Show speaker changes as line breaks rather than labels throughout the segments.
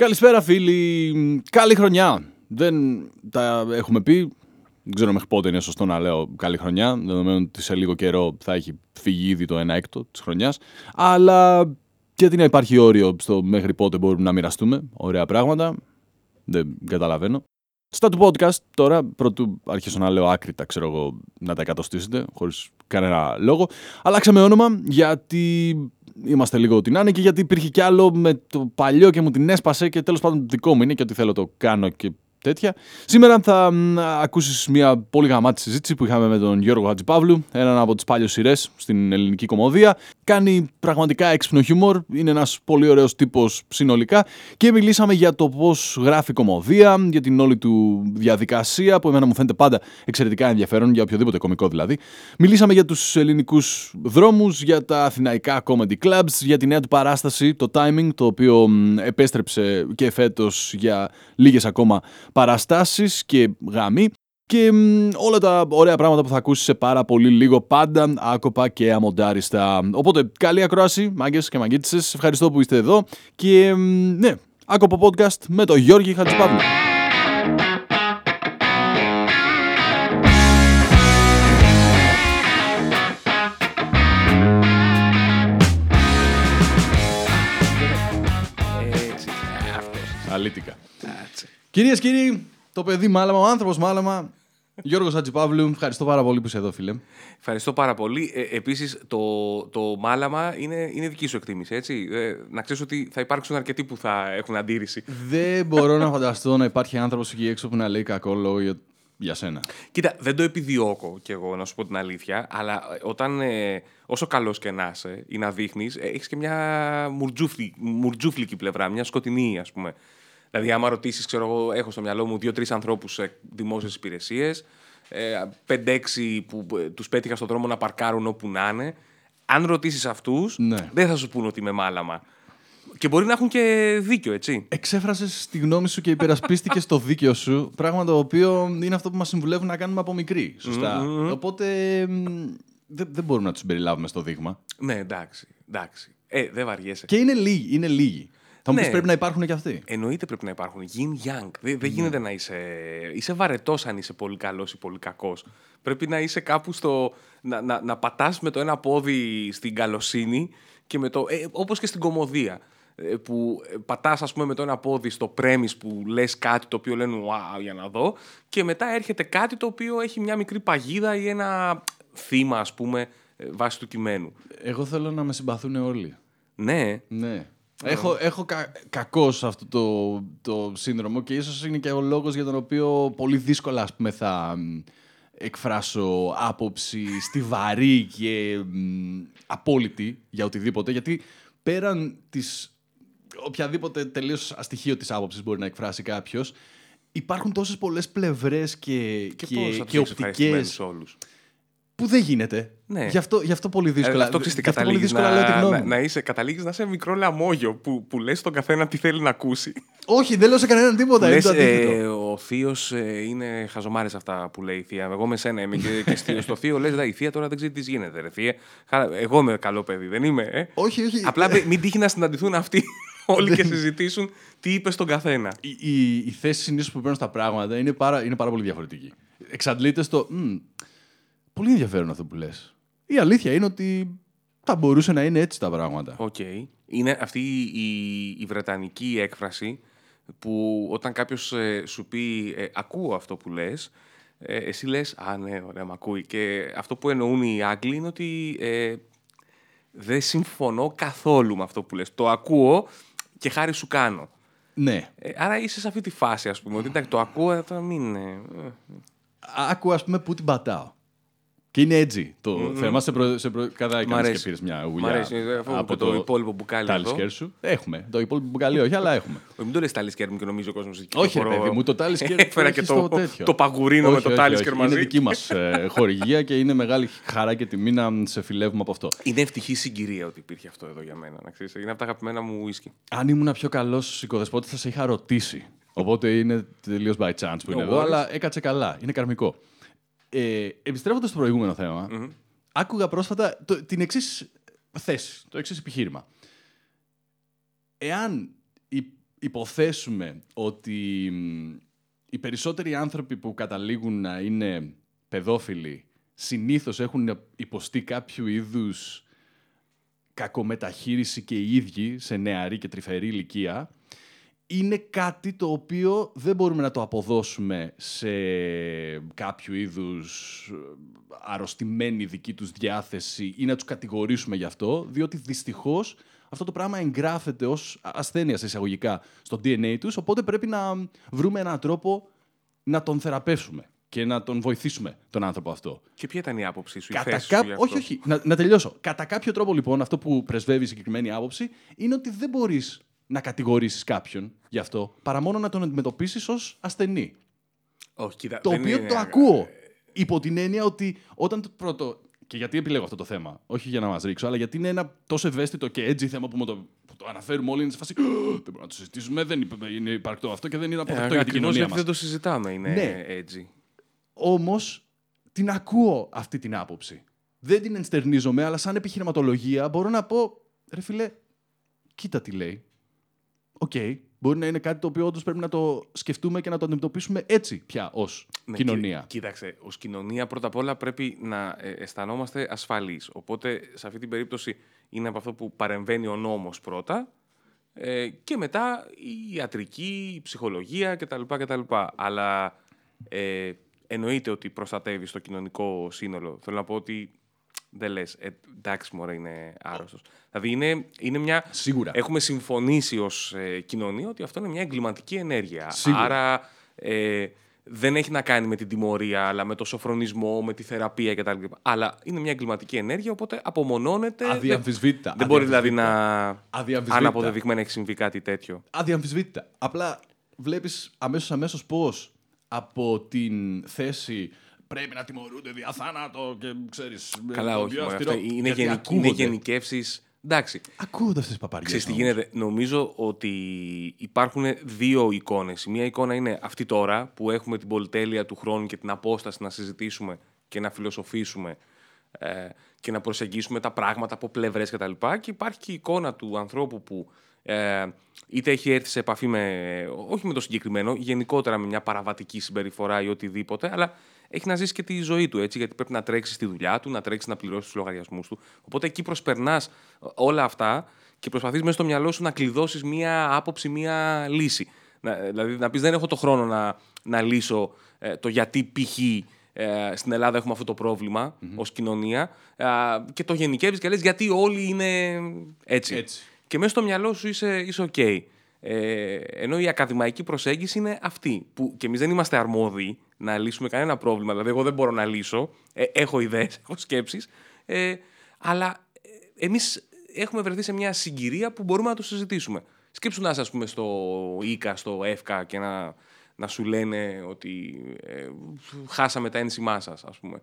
Καλησπέρα φίλοι, καλή χρονιά. Δεν τα έχουμε πει, δεν ξέρω μέχρι πότε είναι σωστό να λέω καλή χρονιά, δεδομένου ότι σε λίγο καιρό θα έχει φύγει ήδη το 1 έκτο της χρονιάς, αλλά γιατί να υπάρχει όριο στο μέχρι πότε μπορούμε να μοιραστούμε ωραία πράγματα, δεν καταλαβαίνω. Στα του podcast τώρα, πρωτού αρχίσω να λέω άκρητα, ξέρω εγώ, να τα εκατοστήσετε, χωρίς κανένα λόγο. Αλλάξαμε όνομα γιατί είμαστε λίγο την άνε και γιατί υπήρχε κι άλλο με το παλιό και μου την έσπασε και τέλος πάντων το δικό μου είναι και ότι θέλω το κάνω και τέτοια. Σήμερα θα ακούσεις μια πολύ γαμάτη συζήτηση που είχαμε με τον Γιώργο Χατζηπαύλου, έναν από τις παλιές σειρές στην ελληνική κομμωδία. Κάνει πραγματικά έξυπνο χιούμορ, είναι ένας πολύ ωραίος τύπος συνολικά και μιλήσαμε για το πώς γράφει κομμωδία, για την όλη του διαδικασία που εμένα μου φαίνεται πάντα εξαιρετικά ενδιαφέρον, για οποιοδήποτε κωμικό δηλαδή. Μιλήσαμε για τους ελληνικούς δρόμους, για τα αθηναϊκά comedy clubs, για τη νέα του παράσταση, το timing, το οποίο επέστρεψε και φέτος για λίγες ακόμα παραστάσεις και γάμοι και όλα τα ωραία πράγματα που θα ακούσεις σε πάρα πολύ λίγο πάντα άκοπα και αμοντάριστα. Οπότε καλή ακρόαση μάγκες και μαγκίτσες, ευχαριστώ που είστε εδώ και ναι, άκοπο podcast με τον Γιώργη Χατζηπαύλου. Αλήτικα. Κυρίες και κύριοι, το παιδί μάλαμα, ο άνθρωπος μάλαμα. Γιώργος Ατζιπαύλου, ευχαριστώ πάρα πολύ που είσαι εδώ, φίλε.
Ευχαριστώ πάρα πολύ. Ε, Επίσης, το, το μάλαμα είναι, είναι δική σου εκτίμηση. Έτσι. Ε, να ξέρεις ότι θα υπάρξουν αρκετοί που θα έχουν αντίρρηση.
Δεν μπορώ να φανταστώ να υπάρχει άνθρωπος εκεί έξω που να λέει κακό λόγο για, για σένα.
Κοίτα, δεν το επιδιώκω κι εγώ, να σου πω την αλήθεια, αλλά όταν. Ε, όσο καλός και να είσαι ή να δείχνεις, έχεις και μια μουρτζούφλικη πλευρά, μια σκοτεινή, ας πούμε. Δηλαδή, άμα ρωτήσεις, ξέρω εγώ, έχω στο μυαλό μου δύο-τρεις ανθρώπους σε δημόσιες υπηρεσίες, ε, πέντε-έξι που ε, τους πέτυχα στον δρόμο να παρκάρουν όπου να είναι. Αν ρωτήσεις αυτούς,
Ναι.
δεν θα σου πούνε ότι είμαι μάλαμα. Και μπορεί να έχουν και δίκιο, έτσι.
Εξέφρασες τη γνώμη σου και υπερασπίστηκες το δίκαιο σου. Πράγμα το οποίο είναι αυτό που μας συμβουλεύουν να κάνουμε από μικροί. Σωστά;
Μμμ.
Οπότε μ, δεν, δεν μπορούμε να τους συμπεριλάβουμε στο δείγμα.
Ναι, εντάξει. εντάξει. Ε, δεν βαριέσαι.
Και είναι λίγοι. Είναι λίγοι. Θα μου
Ναι.
πει πρέπει να υπάρχουν και αυτοί.
Εννοείται πρέπει να υπάρχουν. Yin yang. Δεν, δεν γίνεται να είσαι. Είσαι βαρετός αν είσαι πολύ καλός ή πολύ κακός. Πρέπει να είσαι κάπου στο. να, να, να πατάς με το ένα πόδι στην καλοσύνη και με το. Ε, Όπως και στην κομμωδία. ε, Που ε, πατάς, ας πούμε, με το ένα πόδι στο πρέμις που λες κάτι το οποίο λένε Wow, για να δω. Και μετά έρχεται κάτι το οποίο έχει μια μικρή παγίδα ή ένα θύμα, ας πούμε, ε, βάσει του κειμένου.
Εγώ θέλω να με συμπαθούν όλοι.
Ναι,
Ναι. Έχω, έχω κα, κακός σε αυτό το, το σύνδρομο και ίσως είναι και ο λόγος για τον οποίο πολύ δύσκολα ας πούμε, θα μ, εκφράσω άποψη στιβαρή και μ, απόλυτη για οτιδήποτε γιατί πέραν της οποιαδήποτε τελείως αστοιχείο της άποψης μπορεί να εκφράσει κάποιος υπάρχουν τόσες πολλές πλευρές και,
και,
και,
πώς θα
και,
του έχει ευχαριστημένους
οπτικές
όλους.
Που δεν γίνεται.
Ναι.
Γι, αυτό, γι' αυτό πολύ δύσκολα.
Ε, αυτό ξέρεις τι
γι' αυτό πολύ
καταλήγεις
δύσκολα λέω τη
να,
γνώμη
να,
μου.
να είσαι, καταλήγεις να είσαι μικρό λαμόγιο που, που λες στον καθένα τι θέλει να ακούσει.
Όχι, δεν λέω σε κανέναν τίποτα. είναι
λες,
το αντίθετο.
ε, ο θείος είναι χαζομάρες αυτά που λέει η θεία. Εγώ με σένα είμαι και, και θείο. στο θείο λες, «Δα, η θεία τώρα δεν ξέρει τι γίνεται. Ρε, θεία. Χα- Εγώ είμαι καλό παιδί, δεν είμαι. Ε.
Όχι, όχι.
Απλά μην- μην τύχει να συναντηθούν αυτοί όλοι και συζητήσουν τι είπες στον καθένα.
η, η, η θέση συνήθως που παίρνω στα πράγματα είναι πάρα, είναι πάρα πολύ διαφορετική. Εξαντλείται στο. «Μμ, πολύ ενδιαφέρον αυτό που λες. Η αλήθεια είναι ότι θα μπορούσε να είναι έτσι τα πράγματα.
Οκ. Είναι αυτή η, η βρετανική έκφραση που όταν κάποιος ε, σου πει ε, «ακούω αυτό που λες», ε, εσύ λες «Α, ναι, ωραία, μ' ακούει». Και αυτό που εννοούν οι Άγγλοι είναι ότι ε, δεν συμφωνώ καθόλου με αυτό που λες. Το ακούω και χάρη σου κάνω.
Ναι.
Ε, άρα είσαι σε αυτή τη φάση, ας πούμε, ότι εντάξει, το ακούω, ε, θα μην... ε, ε,
Άκου, ας πούμε, πού την πατάω. Και είναι έτσι το θέμα. Σε προ, σε προ, κατά
Μ'
έκανες και
αρέσει.
πήρες μια
Μ'
γουλιά
αρέσει, ε, αφού
από
το υπόλοιπο μπουκάλι εδώ.
τάλισκερ σου. Έχουμε. Το υπόλοιπο μπουκάλι όχι, αλλά έχουμε.
Όχι, μην το λες τάλισκερ μου και νομίζω ο κόσμος ότι
Όχι, ρε
κυκλοφορώ-
παιδί μου, το τάλισκερ
Έφερα
έχει
και
στο
το,
τέτοιο.
το παγουρίνο με
Όχι,
το
όχι,
τάλισκερ
όχι.
μαζί.
Είναι δική μας ε, χορηγία και είναι μεγάλη χαρά και τιμή να σε φιλεύουμε από αυτό.
Είναι ευτυχή συγκυρία ότι υπήρχε αυτό εδώ για μένα. Να ξέρεις. Είναι από τα αγαπημένα μου ουίσκι.
Αν ήμουν πιο καλός οικοδεσπότη, θα σε είχα ρωτήσει. Οπότε είναι τελείως by chance που είναι
No
εδώ,
worries.
αλλά έκατσε καλά. Είναι καρμικό. Ε, Επιστρέφοντας στο προηγούμενο θέμα, άκουγα πρόσφατα το, την εξής θέση, το εξής επιχείρημα. Εάν η υποθέσουμε ότι οι περισσότεροι άνθρωποι που καταλήγουν να είναι παιδόφιλοι συνήθως έχουν υποστεί κάποιο είδους κακομεταχείριση και οι ίδιοι σε νεαρή και τρυφερή ηλικία, είναι κάτι το οποίο δεν μπορούμε να το αποδώσουμε σε κάποιο είδους ε, αρρωστημένη δική τους διάθεση ή να τους κατηγορήσουμε γι' αυτό, διότι δυστυχώς αυτό το πράγμα εγγράφεται ως ασθένεια σε εισαγωγικά στο DNA τους, οπότε πρέπει να βρούμε έναν τρόπο να τον θεραπεύσουμε και να τον βοηθήσουμε τον άνθρωπο αυτό.
Και ποια ήταν η άποψή σου, η
Κατά
θέση
κά-
σου γι' αυτό;
Όχι, όχι. Να, να τελειώσω. Κατά κάποιο τρόπο, λοιπόν, αυτό που πρεσβεύει η συγκεκριμένη άποψη είναι ότι δεν μπορείς να κατηγορήσεις κάποιον γι' αυτό παρά μόνο να τον αντιμετωπίσεις ως ασθενή.
Όχι, κοίτα,
Το
δεν
οποίο
είναι-
το ακούω. Υπό την έννοια ότι όταν το πρώτο. Και γιατί επιλέγω αυτό το θέμα, όχι για να μας ρίξω, αλλά γιατί είναι ένα τόσο ευαίσθητο και έτσι θέμα που, με το, που το αναφέρουμε όλοι. Είναι σε φάση. «Ω, Δεν μπορούμε να το συζητήσουμε, δεν υπ- είναι υπαρκτό αυτό και δεν είναι
Ε,
αποδεκτό για την
ακριβώς
κοινωνία
γιατί
μας.
δεν το συζητάμε, είναι
Ναι.
έτσι.
Όμως την ακούω αυτή την άποψη. Δεν την ενστερνίζομαι, αλλά σαν επιχειρηματολογία μπορώ να πω, ρε φίλε, κοίτα τι λέει. Οκ, μπορεί να είναι κάτι το οποίο όντως πρέπει να το σκεφτούμε και να το αντιμετωπίσουμε έτσι πια ως
Ναι,
κοινωνία.
κοί- Κοίταξε, ως κοινωνία πρώτα απ' όλα πρέπει να ε, αισθανόμαστε ασφαλείς. Οπότε σε αυτή την περίπτωση είναι από αυτό που παρεμβαίνει ο νόμος πρώτα ε, και μετά η ιατρική, η ψυχολογία κτλ. κτλ. Αλλά ε, εννοείται ότι προστατεύεις το κοινωνικό σύνολο. Θέλω να πω ότι δεν λες, ε, εντάξει μωρέ είναι άρρωστος. Δηλαδή είναι, είναι μια...
Σίγουρα.
Έχουμε συμφωνήσει ως ε, κοινωνία ότι αυτό είναι μια εγκληματική ενέργεια.
Σίγουρα.
Άρα ε, δεν έχει να κάνει με την τιμωρία, αλλά με το σοφρονισμό, με τη θεραπεία κτλ. Αλλά είναι μια εγκληματική ενέργεια, οπότε απομονώνεται. Δεν-
Αδιαμφισβήτητα.
Δεν μπορεί δηλαδή
Αδιαμφισβήτητα.
να
Αδιαμφισβήτητα.
αναποδεδειγμένα έχει συμβεί κάτι τέτοιο.
Αδιαμφισβήτητα. Απλά βλέπεις αμέσως αμέσως πώς από την θέση πρέπει να τιμωρούνται δια θάνατο και ξέρεις... με
Καλά,
τον
όχι.
πιο
μωρέ,
αυστηρό,
αυτά είναι,
γιατί
γενικ, είναι
ακούγονται.
γενικεύσεις. Εντάξει,
Ακούγονται αυτές τις παπαριές.
ξέρεις τι
όμως.
γίνεται. Νομίζω ότι υπάρχουν δύο εικόνες. Η μία εικόνα είναι αυτή τώρα που έχουμε την πολυτέλεια του χρόνου και την απόσταση να συζητήσουμε και να φιλοσοφήσουμε ε, και να προσεγγίσουμε τα πράγματα από πλευρές κτλ. Και, και υπάρχει και η εικόνα του ανθρώπου που ε, είτε έχει έρθει σε επαφή με, όχι με το συγκεκριμένο, γενικότερα με μια παραβατική συμπεριφορά ή οτιδήποτε, αλλά έχει να ζήσει και τη ζωή του έτσι, γιατί πρέπει να τρέξει στη δουλειά του, να τρέξει να πληρώσει τους λογαριασμούς του. Οπότε εκεί προσπερνάς όλα αυτά και προσπαθείς μέσα στο μυαλό σου να κλειδώσεις μία άποψη, μία λύση. Να, δηλαδή να πεις: Δεν έχω το χρόνο να, να λύσω ε, το γιατί π.χ. Ε, στην Ελλάδα έχουμε αυτό το προβλημα ως κοινωνία ε, και το γενικεύεις και λες γιατί όλοι είναι έτσι.
Έτσι.
Και μέσα στο μυαλό σου είσαι, είσαι οκ. Ε, ενώ η ακαδημαϊκή προσέγγιση είναι αυτή. Που και εμείς δεν είμαστε αρμόδιοι να λύσουμε κανένα πρόβλημα. Δηλαδή, εγώ δεν μπορώ να λύσω. Ε, έχω ιδέες, έχω σκέψεις. Ε, αλλά ε, εμείς έχουμε βρεθεί σε μια συγκυρία που μπορούμε να το συζητήσουμε. Σκέψου να είσαι, ας πούμε, στο ΙΚΑ, στο ΕΦΚΑ και να, να σου λένε ότι ε, χάσαμε τα ένσημά σας, ας πούμε.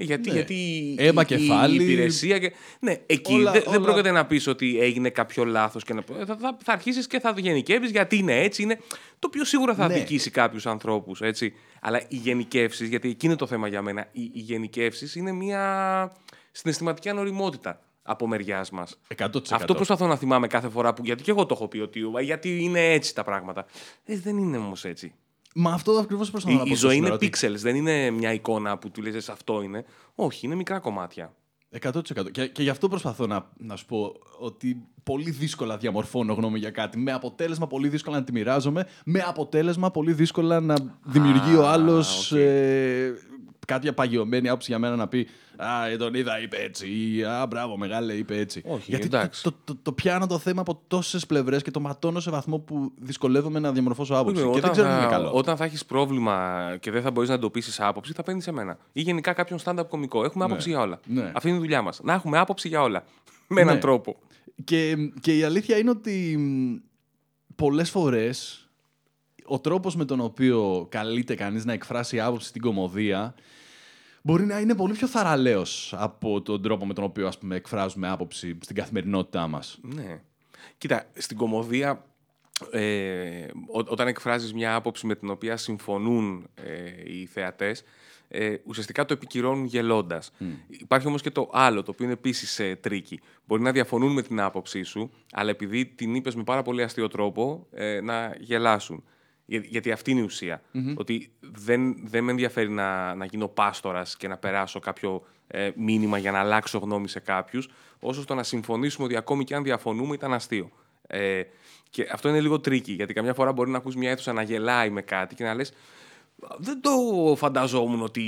Ε, Γιατί,
Ναι.
γιατί
Αίμα
η-
κεφάλι.
η υπηρεσία. Και... Ναι, εκεί
Όλα-
δεν, δεν
όλα-
πρόκειται να πεις ότι έγινε κάποιο λάθος. Και να... Θα, θα, θα αρχίσεις και θα το γενικεύεις γιατί είναι έτσι. Είναι... Το οποίο σίγουρα θα
Ναι.
αδικήσει κάποιους ανθρώπους. Αλλά οι γενικεύσεις, γιατί εκεί είναι το θέμα για μένα, οι, οι γενικεύσεις είναι μια συναισθηματική ανοριμότητα από μεριάς μας.
100%.
Αυτό προσπαθώ να θυμάμαι κάθε φορά που. Γιατί και εγώ το έχω πει ότι «Ω, γιατί είναι έτσι τα πράγματα. Ε, δεν είναι όμως έτσι.
Μα αυτό ακριβώς προσπαθώ να
Η,
πω.
η ζωή είναι
σήμερα, ότι-
pixels, δεν είναι μια εικόνα που του λες αυτό είναι. Όχι, είναι μικρά κομμάτια.
100%. Και, και γι' αυτό προσπαθώ να, να σου πω ότι πολύ δύσκολα διαμορφώνω γνώμη για κάτι. Με αποτέλεσμα πολύ δύσκολα να τη μοιράζομαι. Με αποτέλεσμα πολύ δύσκολα να δημιουργεί ο άλλος
οκ.
ε, κάποια παγιωμένη άποψη για μένα να πει Α, ε, τον είδα, είπε έτσι. Ή Α, μπράβο, μεγάλε, είπε έτσι.
Όχι,
Γιατί το,
εντάξει.
το, το, το πιάνω το θέμα από τόσες πλευρές και το ματώνω σε βαθμό που δυσκολεύομαι να διαμορφώσω άποψη.
Βέβαια,
και δεν ξέρω αν
θα,
είναι καλό.
Όταν θα έχεις πρόβλημα και δεν θα μπορείς να εντοπίσεις άποψη, θα παίρνεις σε μένα. Ή γενικά κάποιον stand-up κωμικό. Έχουμε άποψη για όλα.
Ναι.
Αυτή είναι η δουλειά μας. Να έχουμε άποψη για όλα. Με έναν
Ναι.
τρόπο.
Και, και η αλήθεια είναι ότι μ, πολλές φορές ο τρόπος με τον οποίο καλείται κανείς να εκφράσει άποψη στην κομμωδία μπορεί να είναι πολύ πιο θαραλέος από τον τρόπο με τον οποίο ας πούμε, εκφράζουμε άποψη στην καθημερινότητά μας.
Ναι. Κοίτα, στην κωμωδία, ε, ό- όταν εκφράζεις μια άποψη με την οποία συμφωνούν ε, οι θεατές, ε, ουσιαστικά το επικυρώνουν γελώντας. Υπάρχει όμως και το άλλο, το οποίο είναι επίσης ε, tricky. Μπορεί να διαφωνούν με την άποψή σου, αλλά επειδή την είπες με πάρα πολύ αστείο τρόπο, ε, να γελάσουν. Για- Γιατί αυτή είναι η ουσία Ότι δεν, δεν με ενδιαφέρει να, να γίνω πάστορας και να περάσω κάποιο ε, μήνυμα για να αλλάξω γνώμη σε κάποιους, όσο στο να συμφωνήσουμε ότι ακόμη και αν διαφωνούμε ήταν αστείο. Ε, και αυτό είναι λίγο tricky, γιατί καμιά φορά μπορεί να ακούς μια αίθουσα να γελάει με κάτι και να λες δεν το φανταζόμουν ότι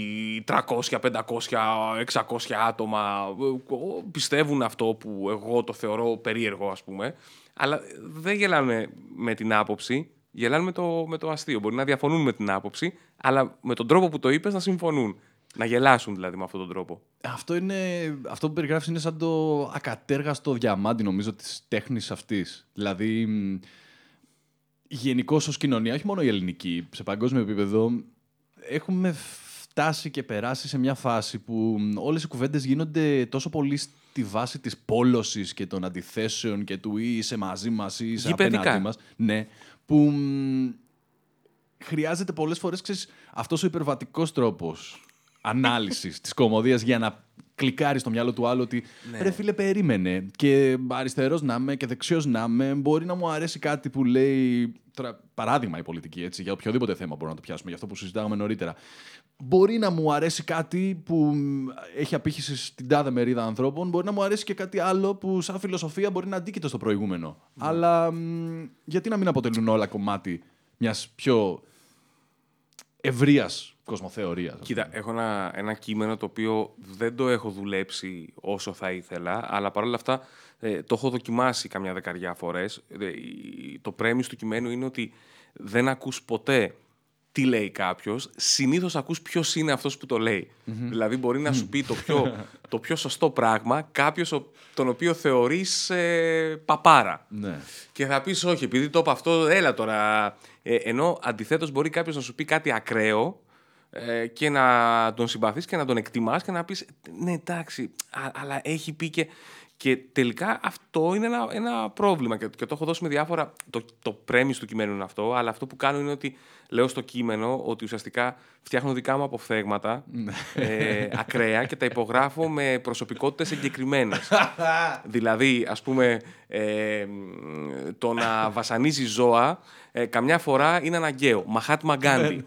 300, 500, 600 άτομα ε, πιστεύουν αυτό που εγώ το θεωρώ περίεργο, ας πούμε. Αλλά δεν γελάνε με την άποψη, γελάνε με το, με το αστείο. Μπορεί να διαφωνούν με την άποψη, αλλά με τον τρόπο που το είπες να συμφωνούν. Να γελάσουν δηλαδή με αυτόν τον τρόπο.
Αυτό, είναι, αυτό που περιγράφεις είναι σαν το ακατέργαστο διαμάντι νομίζω της τέχνης αυτής. Δηλαδή, μ, γενικώς ως κοινωνία, όχι μόνο η ελληνική, σε παγκόσμιο επίπεδο, έχουμε φτάσει και περάσει σε μια φάση που μ, όλες οι κουβέντες γίνονται τόσο πολύ στη βάση της πόλωσης και των αντιθέσεων και του ή είσαι μαζί μας ή είσαι
Γηπαιδικά.
απέναντί μας. Ναι, που μ, χρειάζεται πολλές φορές ξέρεις, αυτός ο υπερβατικός τρόπος ανάλυσης της κομμωδίας για να κλικάρει στο μυαλό του άλλου ότι ρε φίλε περίμενε. Και αριστερός να είμαι και δεξιός να είμαι. Μπορεί να μου αρέσει κάτι που λέει τώρα, παράδειγμα η πολιτική έτσι για οποιοδήποτε θέμα μπορούμε να το πιάσουμε για αυτό που συζητάγαμε νωρίτερα. Μπορεί να μου αρέσει κάτι που μ, έχει απήχηση στην τάδε μερίδα ανθρώπων μπορεί να μου αρέσει και κάτι άλλο που σαν φιλοσοφία μπορεί να αντίκειται στο προηγούμενο. Αλλά μ, γιατί να μην αποτελούν όλα κομμάτι μιας πιο ευρείας κοσμοθεωρίας.
Κοίτα, έχω ένα, ένα κείμενο το οποίο δεν το έχω δουλέψει όσο θα ήθελα, αλλά παρόλα αυτά ε, το έχω δοκιμάσει καμιά δεκαριά φορές. Ε, η- το πρέμις του κειμένου είναι ότι δεν ακούς ποτέ τι λέει κάποιος, συνήθως ακούς ποιος είναι αυτός που το λέει. Δηλαδή μπορεί να σου πει το πιο, το πιο σωστό πράγμα κάποιος ο- τον οποίο θεωρείς ε, παπάρα.
Ναι.
Και θα πεις όχι, επειδή το είπα αυτό, έλα τώρα. Ε, ενώ αντιθέτως μπορεί κάποιος να σου πει κάτι ακραίο ε, και να τον συμπαθείς και να τον εκτιμάς και να πεις ναι εντάξει, α- αλλά έχει πει και... Και τελικά αυτό είναι ένα, ένα πρόβλημα και, και το έχω δώσει με διάφορα. Το, το πρέμις του κειμένου είναι αυτό, αλλά αυτό που κάνω είναι ότι λέω στο κείμενο ότι ουσιαστικά φτιάχνω δικά μου αποφθέγματα ε, ακραία και τα υπογράφω με προσωπικότητες εγκεκριμένες. δηλαδή, ας πούμε, ε, μ, το να βασανίζει ζώα ε, καμιά φορά είναι αναγκαίο. Μαχάτμα Γκάντι.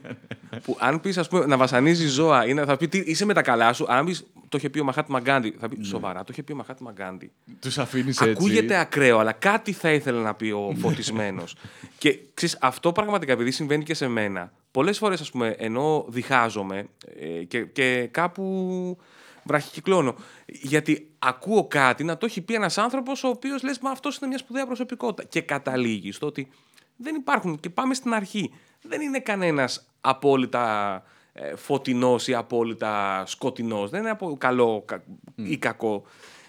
που αν πεις, ας πούμε, να βασανίζει ζώα, είναι, θα πει τι, είσαι με τα καλά σου. Αν πεις το είχε πει ο Μαχάτμα Γκάντι, θα πει σοβαρά, το είχε πει ο Μαχάτμα Γκάντι.
Τους αφήνεις έτσι.
Ακούγεται ακραίο, αλλά κάτι θα ήθελε να πει ο φωτισμένος. και ξέρεις, αυτό πραγματικά επειδή συμβαίνει και σε μένα, πολλές φορές, ας πούμε, ενώ διχάζομαι ε, και, και κάπου βραχικυκλώνω. Γιατί ακούω κάτι να το έχει πει ένας άνθρωπος ο οποίος λες, Μα αυτός είναι μια σπουδαία προσωπικότητα. Και καταλήγει στο ότι δεν υπάρχουν. Και πάμε στην αρχή. Δεν είναι κανένας απόλυτα ε, φωτεινός ή απόλυτα σκοτεινός. Δεν είναι από καλό κα- ή κακό.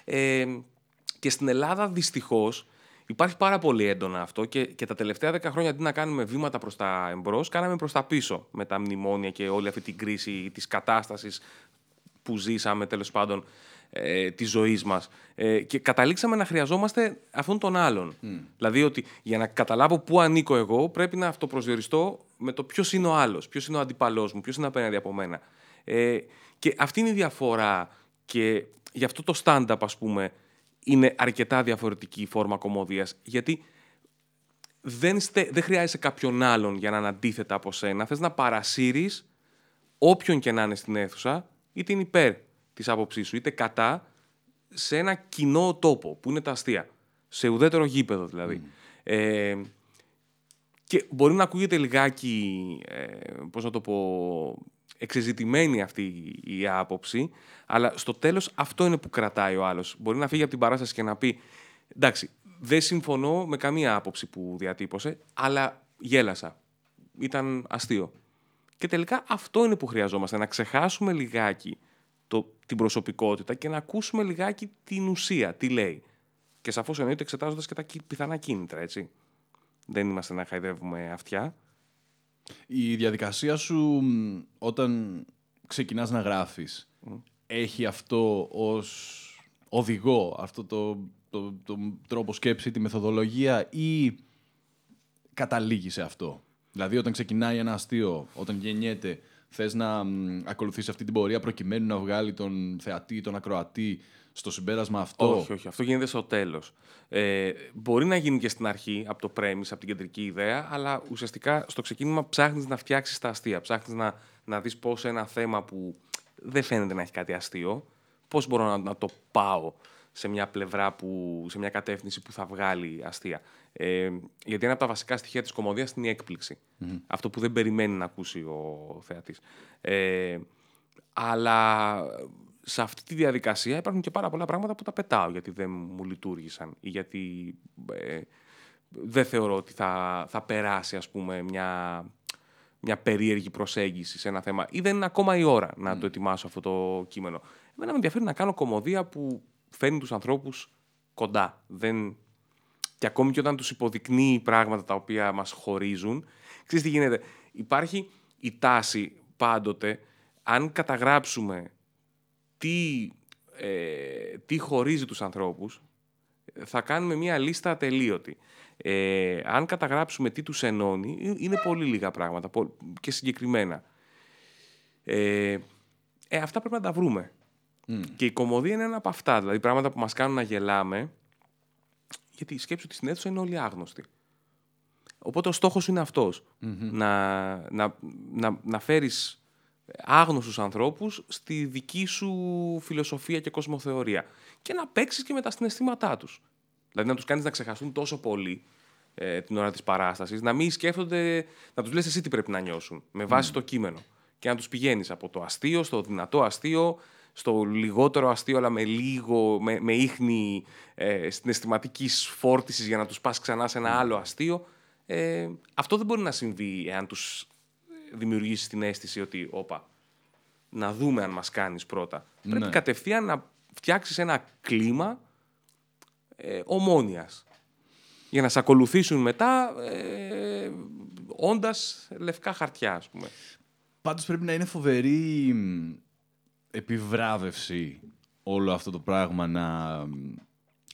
Ε, και στην Ελλάδα δυστυχώς υπάρχει πάρα πολύ έντονα αυτό και, και τα τελευταία δέκα χρόνια αντί να κάνουμε βήματα προς τα εμπρός, κάναμε προς τα πίσω με τα μνημόνια και όλη αυτή την κρίση της κατάστασης που ζήσαμε τέλος πάντων ε, της ζωής μας. Ε, και καταλήξαμε να χρειαζόμαστε αυτόν τον άλλον. Δηλαδή ότι για να καταλάβω πού ανήκω εγώ, πρέπει να αυτοπροσδιοριστώ με το ποιος είναι ο άλλος, ποιος είναι ο αντιπαλός μου, ποιος είναι απέναντι από μένα. Ε, και αυτή είναι η διαφορά. Και γι' αυτό το stand-up, ας πούμε, είναι αρκετά διαφορετική η φόρμα κομμωδίας, γιατί δεν, στε, δεν χρειάζεσαι κάποιον άλλον για να είναι αντίθετα από σένα. Θες να παρασύρεις όποιον και να είναι στην αίθουσα, είτε είναι υπέρ της άποψής σου, είτε κατά, σε ένα κοινό τόπο, που είναι τα αστεία. Σε ουδέτερο γήπεδο δηλαδή. Ε, και μπορεί να ακούγεται λιγάκι, ε, πώς να το πω, εξεζητημένη αυτή η άποψη, αλλά στο τέλος αυτό είναι που κρατάει ο άλλος. Μπορεί να φύγει από την παράσταση και να πει «Εντάξει, δεν συμφωνώ με καμία άποψη που διατύπωσε, αλλά γέλασα. Ήταν αστείο». Και τελικά αυτό είναι που χρειαζόμαστε, να ξεχάσουμε λιγάκι το, την προσωπικότητα και να ακούσουμε λιγάκι την ουσία, τι λέει. Και σαφώς εννοείται εξετάζοντας και τα κι- πιθανά κίνητρα, έτσι. Δεν είμαστε να χαϊδεύουμε αυτιά.
Η διαδικασία σου μ, όταν ξεκινάς να γράφεις έχει αυτό ως οδηγό, αυτό το, το, το τρόπο σκέψη, τη μεθοδολογία ή καταλήγει σε αυτό; Δηλαδή όταν ξεκινάει ένα αστείο, όταν γεννιέται, Θες να ακολουθήσει αυτή την πορεία προκειμένου να βγάλει τον θεατή, τον ακροατή στο συμπέρασμα αυτό.
Όχι, όχι. Αυτό γίνεται στο τέλος. Ε, μπορεί να γίνει και στην αρχή, από το premise, από την κεντρική ιδέα, αλλά ουσιαστικά στο ξεκίνημα ψάχνεις να φτιάξεις τα αστεία. Ψάχνεις να, να δεις πώς ένα θέμα που δεν φαίνεται να έχει κάτι αστείο, πώς μπορώ να, να το πάω σε μια πλευρά, που, σε μια κατεύθυνση που θα βγάλει αστεία. Ε, γιατί ένα από τα βασικά στοιχεία της κομμωδίας είναι η εκπληξη Αυτό που δεν περιμένει να ακούσει ο θεατής. Ε, αλλά σε αυτή τη διαδικασία υπάρχουν και πάρα πολλά πράγματα που τα πετάω γιατί δεν μου λειτουργήσαν ή γιατί ε, δεν θεωρώ ότι θα, θα περάσει ας πούμε μια, μια περίεργη προσέγγιση σε ένα θέμα ή δεν είναι ακόμα η ώρα να το ετοιμάσω αυτό το κείμενο. Εμένα με ενδιαφέρει να κάνω κομμωδία που φέρνει τους ανθρώπους κοντά. Δεν... Και ακόμη και όταν τους υποδεικνύει πράγματα τα οποία μας χωρίζουν. Ξέρεις τι γίνεται. Υπάρχει η τάση πάντοτε, αν καταγράψουμε τι, ε, τι χωρίζει τους ανθρώπους, θα κάνουμε μια λίστα ατελείωτη. Ε, αν καταγράψουμε τι τους ενώνει, είναι πολύ λίγα πράγματα και συγκεκριμένα. Ε, ε, αυτά πρέπει να τα βρούμε. Και η κομμωδία είναι ένα από αυτά. Δηλαδή πράγματα που μας κάνουν να γελάμε. Γιατί η σκέψη ότι στην αίθουσα είναι όλοι άγνωστοι. Οπότε ο στόχος είναι Να, να, να, να φέρεις άγνωστους ανθρώπους στη δική σου φιλοσοφία και κοσμοθεωρία. Και να παίξεις και με τα συναισθήματά τους. Δηλαδή να τους κάνεις να ξεχαστούν τόσο πολύ ε, την ώρα της παράστασης, να μην σκέφτονται, να τους λες εσύ τι πρέπει να νιώσουν με βάση το κείμενο. Και να τους πηγαίνεις από το αστείο στο δυνατό αστείο, στο λιγότερο αστείο, αλλά με λίγο, με, με ίχνη ε, συναισθηματικής φόρτισης για να τους πας ξανά σε ένα άλλο αστείο. Ε, αυτό δεν μπορεί να συμβεί εάν τους δημιουργήσει την αίσθηση ότι, όπα, να δούμε αν μας κάνεις πρώτα. Ναι. Πρέπει κατευθείαν να φτιάξεις ένα κλίμα ε, ομόνιας για να σε ακολουθήσουν μετά ε, όντας λευκά χαρτιά, ας πούμε.
Πάντως πρέπει να είναι φοβερή επιβράβευση όλο αυτό το πράγμα να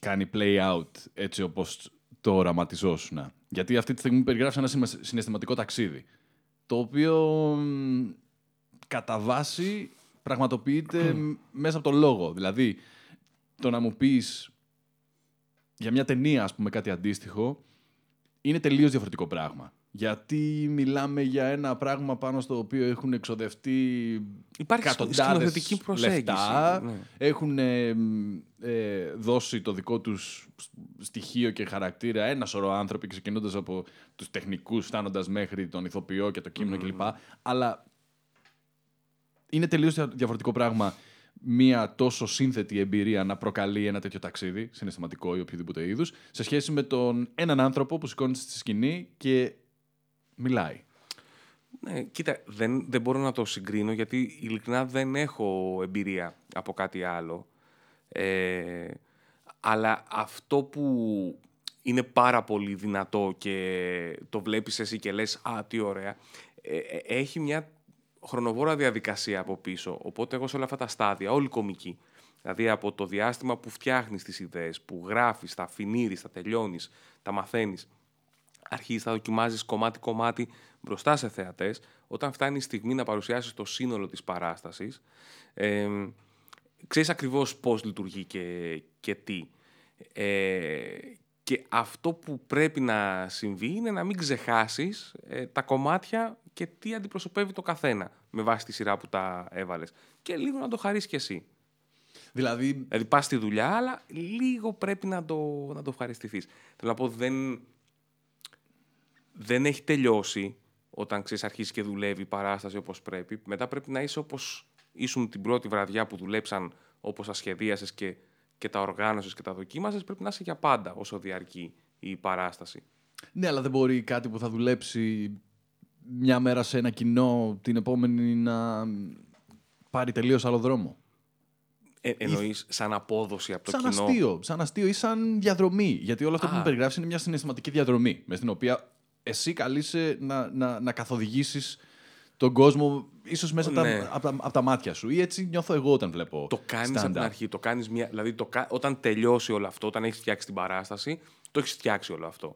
κάνει play out έτσι όπως το οραματιζόσουν. Γιατί αυτή τη στιγμή περιγράφεις ένα συναισθηματικό ταξίδι, το οποίο κατά βάση πραγματοποιείται μέσα από το λόγο. Δηλαδή, το να μου πεις για μια ταινία, ας πούμε, κάτι αντίστοιχο, είναι τελείως διαφορετικό πράγμα. Γιατί μιλάμε για ένα πράγμα πάνω στο οποίο έχουν εξοδευτεί
σκηνοθετική προσέγγιση. Λεφτά,
ναι. έχουν ε, ε, δώσει το δικό τους στοιχείο και χαρακτήρα ένα σωρό άνθρωποι ξεκινώντας από τους τεχνικούς φτάνοντας μέχρι τον ηθοποιό και το κείμενο mm. κλπ. Αλλά είναι τελείως διαφορετικό πράγμα μία τόσο σύνθετη εμπειρία να προκαλεί ένα τέτοιο ταξίδι, συναισθηματικό ή οποιοδήποτε είδους, σε σχέση με τον έναν άνθρωπο που σηκώνεται στη σκηνή και μιλάει.
Ναι, κοίτα, δεν, δεν μπορώ να το συγκρίνω γιατί ειλικρινά δεν έχω εμπειρία από κάτι άλλο. Ε, αλλά αυτό που είναι πάρα πολύ δυνατό και το βλέπεις εσύ και λες «Α, τι ωραία», ε, ε, έχει μια χρονοβόρα διαδικασία από πίσω. Οπότε εγώ σε όλα αυτά τα στάδια, όλη κομική, δηλαδή από το διάστημα που φτιάχνεις τις ιδέες, που γράφεις, τα αφινίρεις, τα τελειώνεις, τα μαθαίνεις, αρχίζεις να δοκιμάζεις κομμάτι-κομμάτι μπροστά σε θεατές, όταν φτάνει η στιγμή να παρουσιάσεις το σύνολο της παράστασης, ε, ξέρεις ακριβώς πώς λειτουργεί και, και τι. Ε, και αυτό που πρέπει να συμβεί είναι να μην ξεχάσεις ε, τα κομμάτια και τι αντιπροσωπεύει το καθένα με βάση τη σειρά που τα έβαλες. Και λίγο να το χαρίσεις κι εσύ.
Δηλαδή,
δηλαδή πας στη δουλειά, αλλά λίγο πρέπει να το, να το ευχαριστηθείς. Θέλω να πω, δεν, δεν έχει τελειώσει όταν ξέρεις αρχίσει και δουλεύει η παράσταση όπως πρέπει. Μετά πρέπει να είσαι όπως ήσουν την πρώτη βραδιά που δουλέψαν όπως τα σχεδίασες και, και τα οργάνωσες και τα δοκίμασες. Πρέπει να είσαι για πάντα όσο διαρκεί η παράσταση.
Ναι, αλλά δεν μπορεί κάτι που θα δουλέψει μια μέρα σε ένα κοινό την επόμενη να πάρει τελείως άλλο δρόμο.
Ε, Εννοείς σαν απόδοση από το
σαν
κοινό;
Αστείο, σαν αστείο ή σαν διαδρομή. Γιατί όλο αυτό που μου περιγράφεις είναι μια συναισθηματική διαδρομή. Μες στην οποία εσύ καλείσαι να, να, να καθοδηγήσεις τον κόσμο ίσως μέσα ναι. από, τα, από, τα, μάτια σου. Ή έτσι νιώθω εγώ όταν βλέπω
Το κάνεις από την αρχή. Το κάνεις μια, δηλαδή το, όταν τελειώσει όλο αυτό, όταν έχεις φτιάξει την παράσταση, το έχεις φτιάξει όλο αυτό.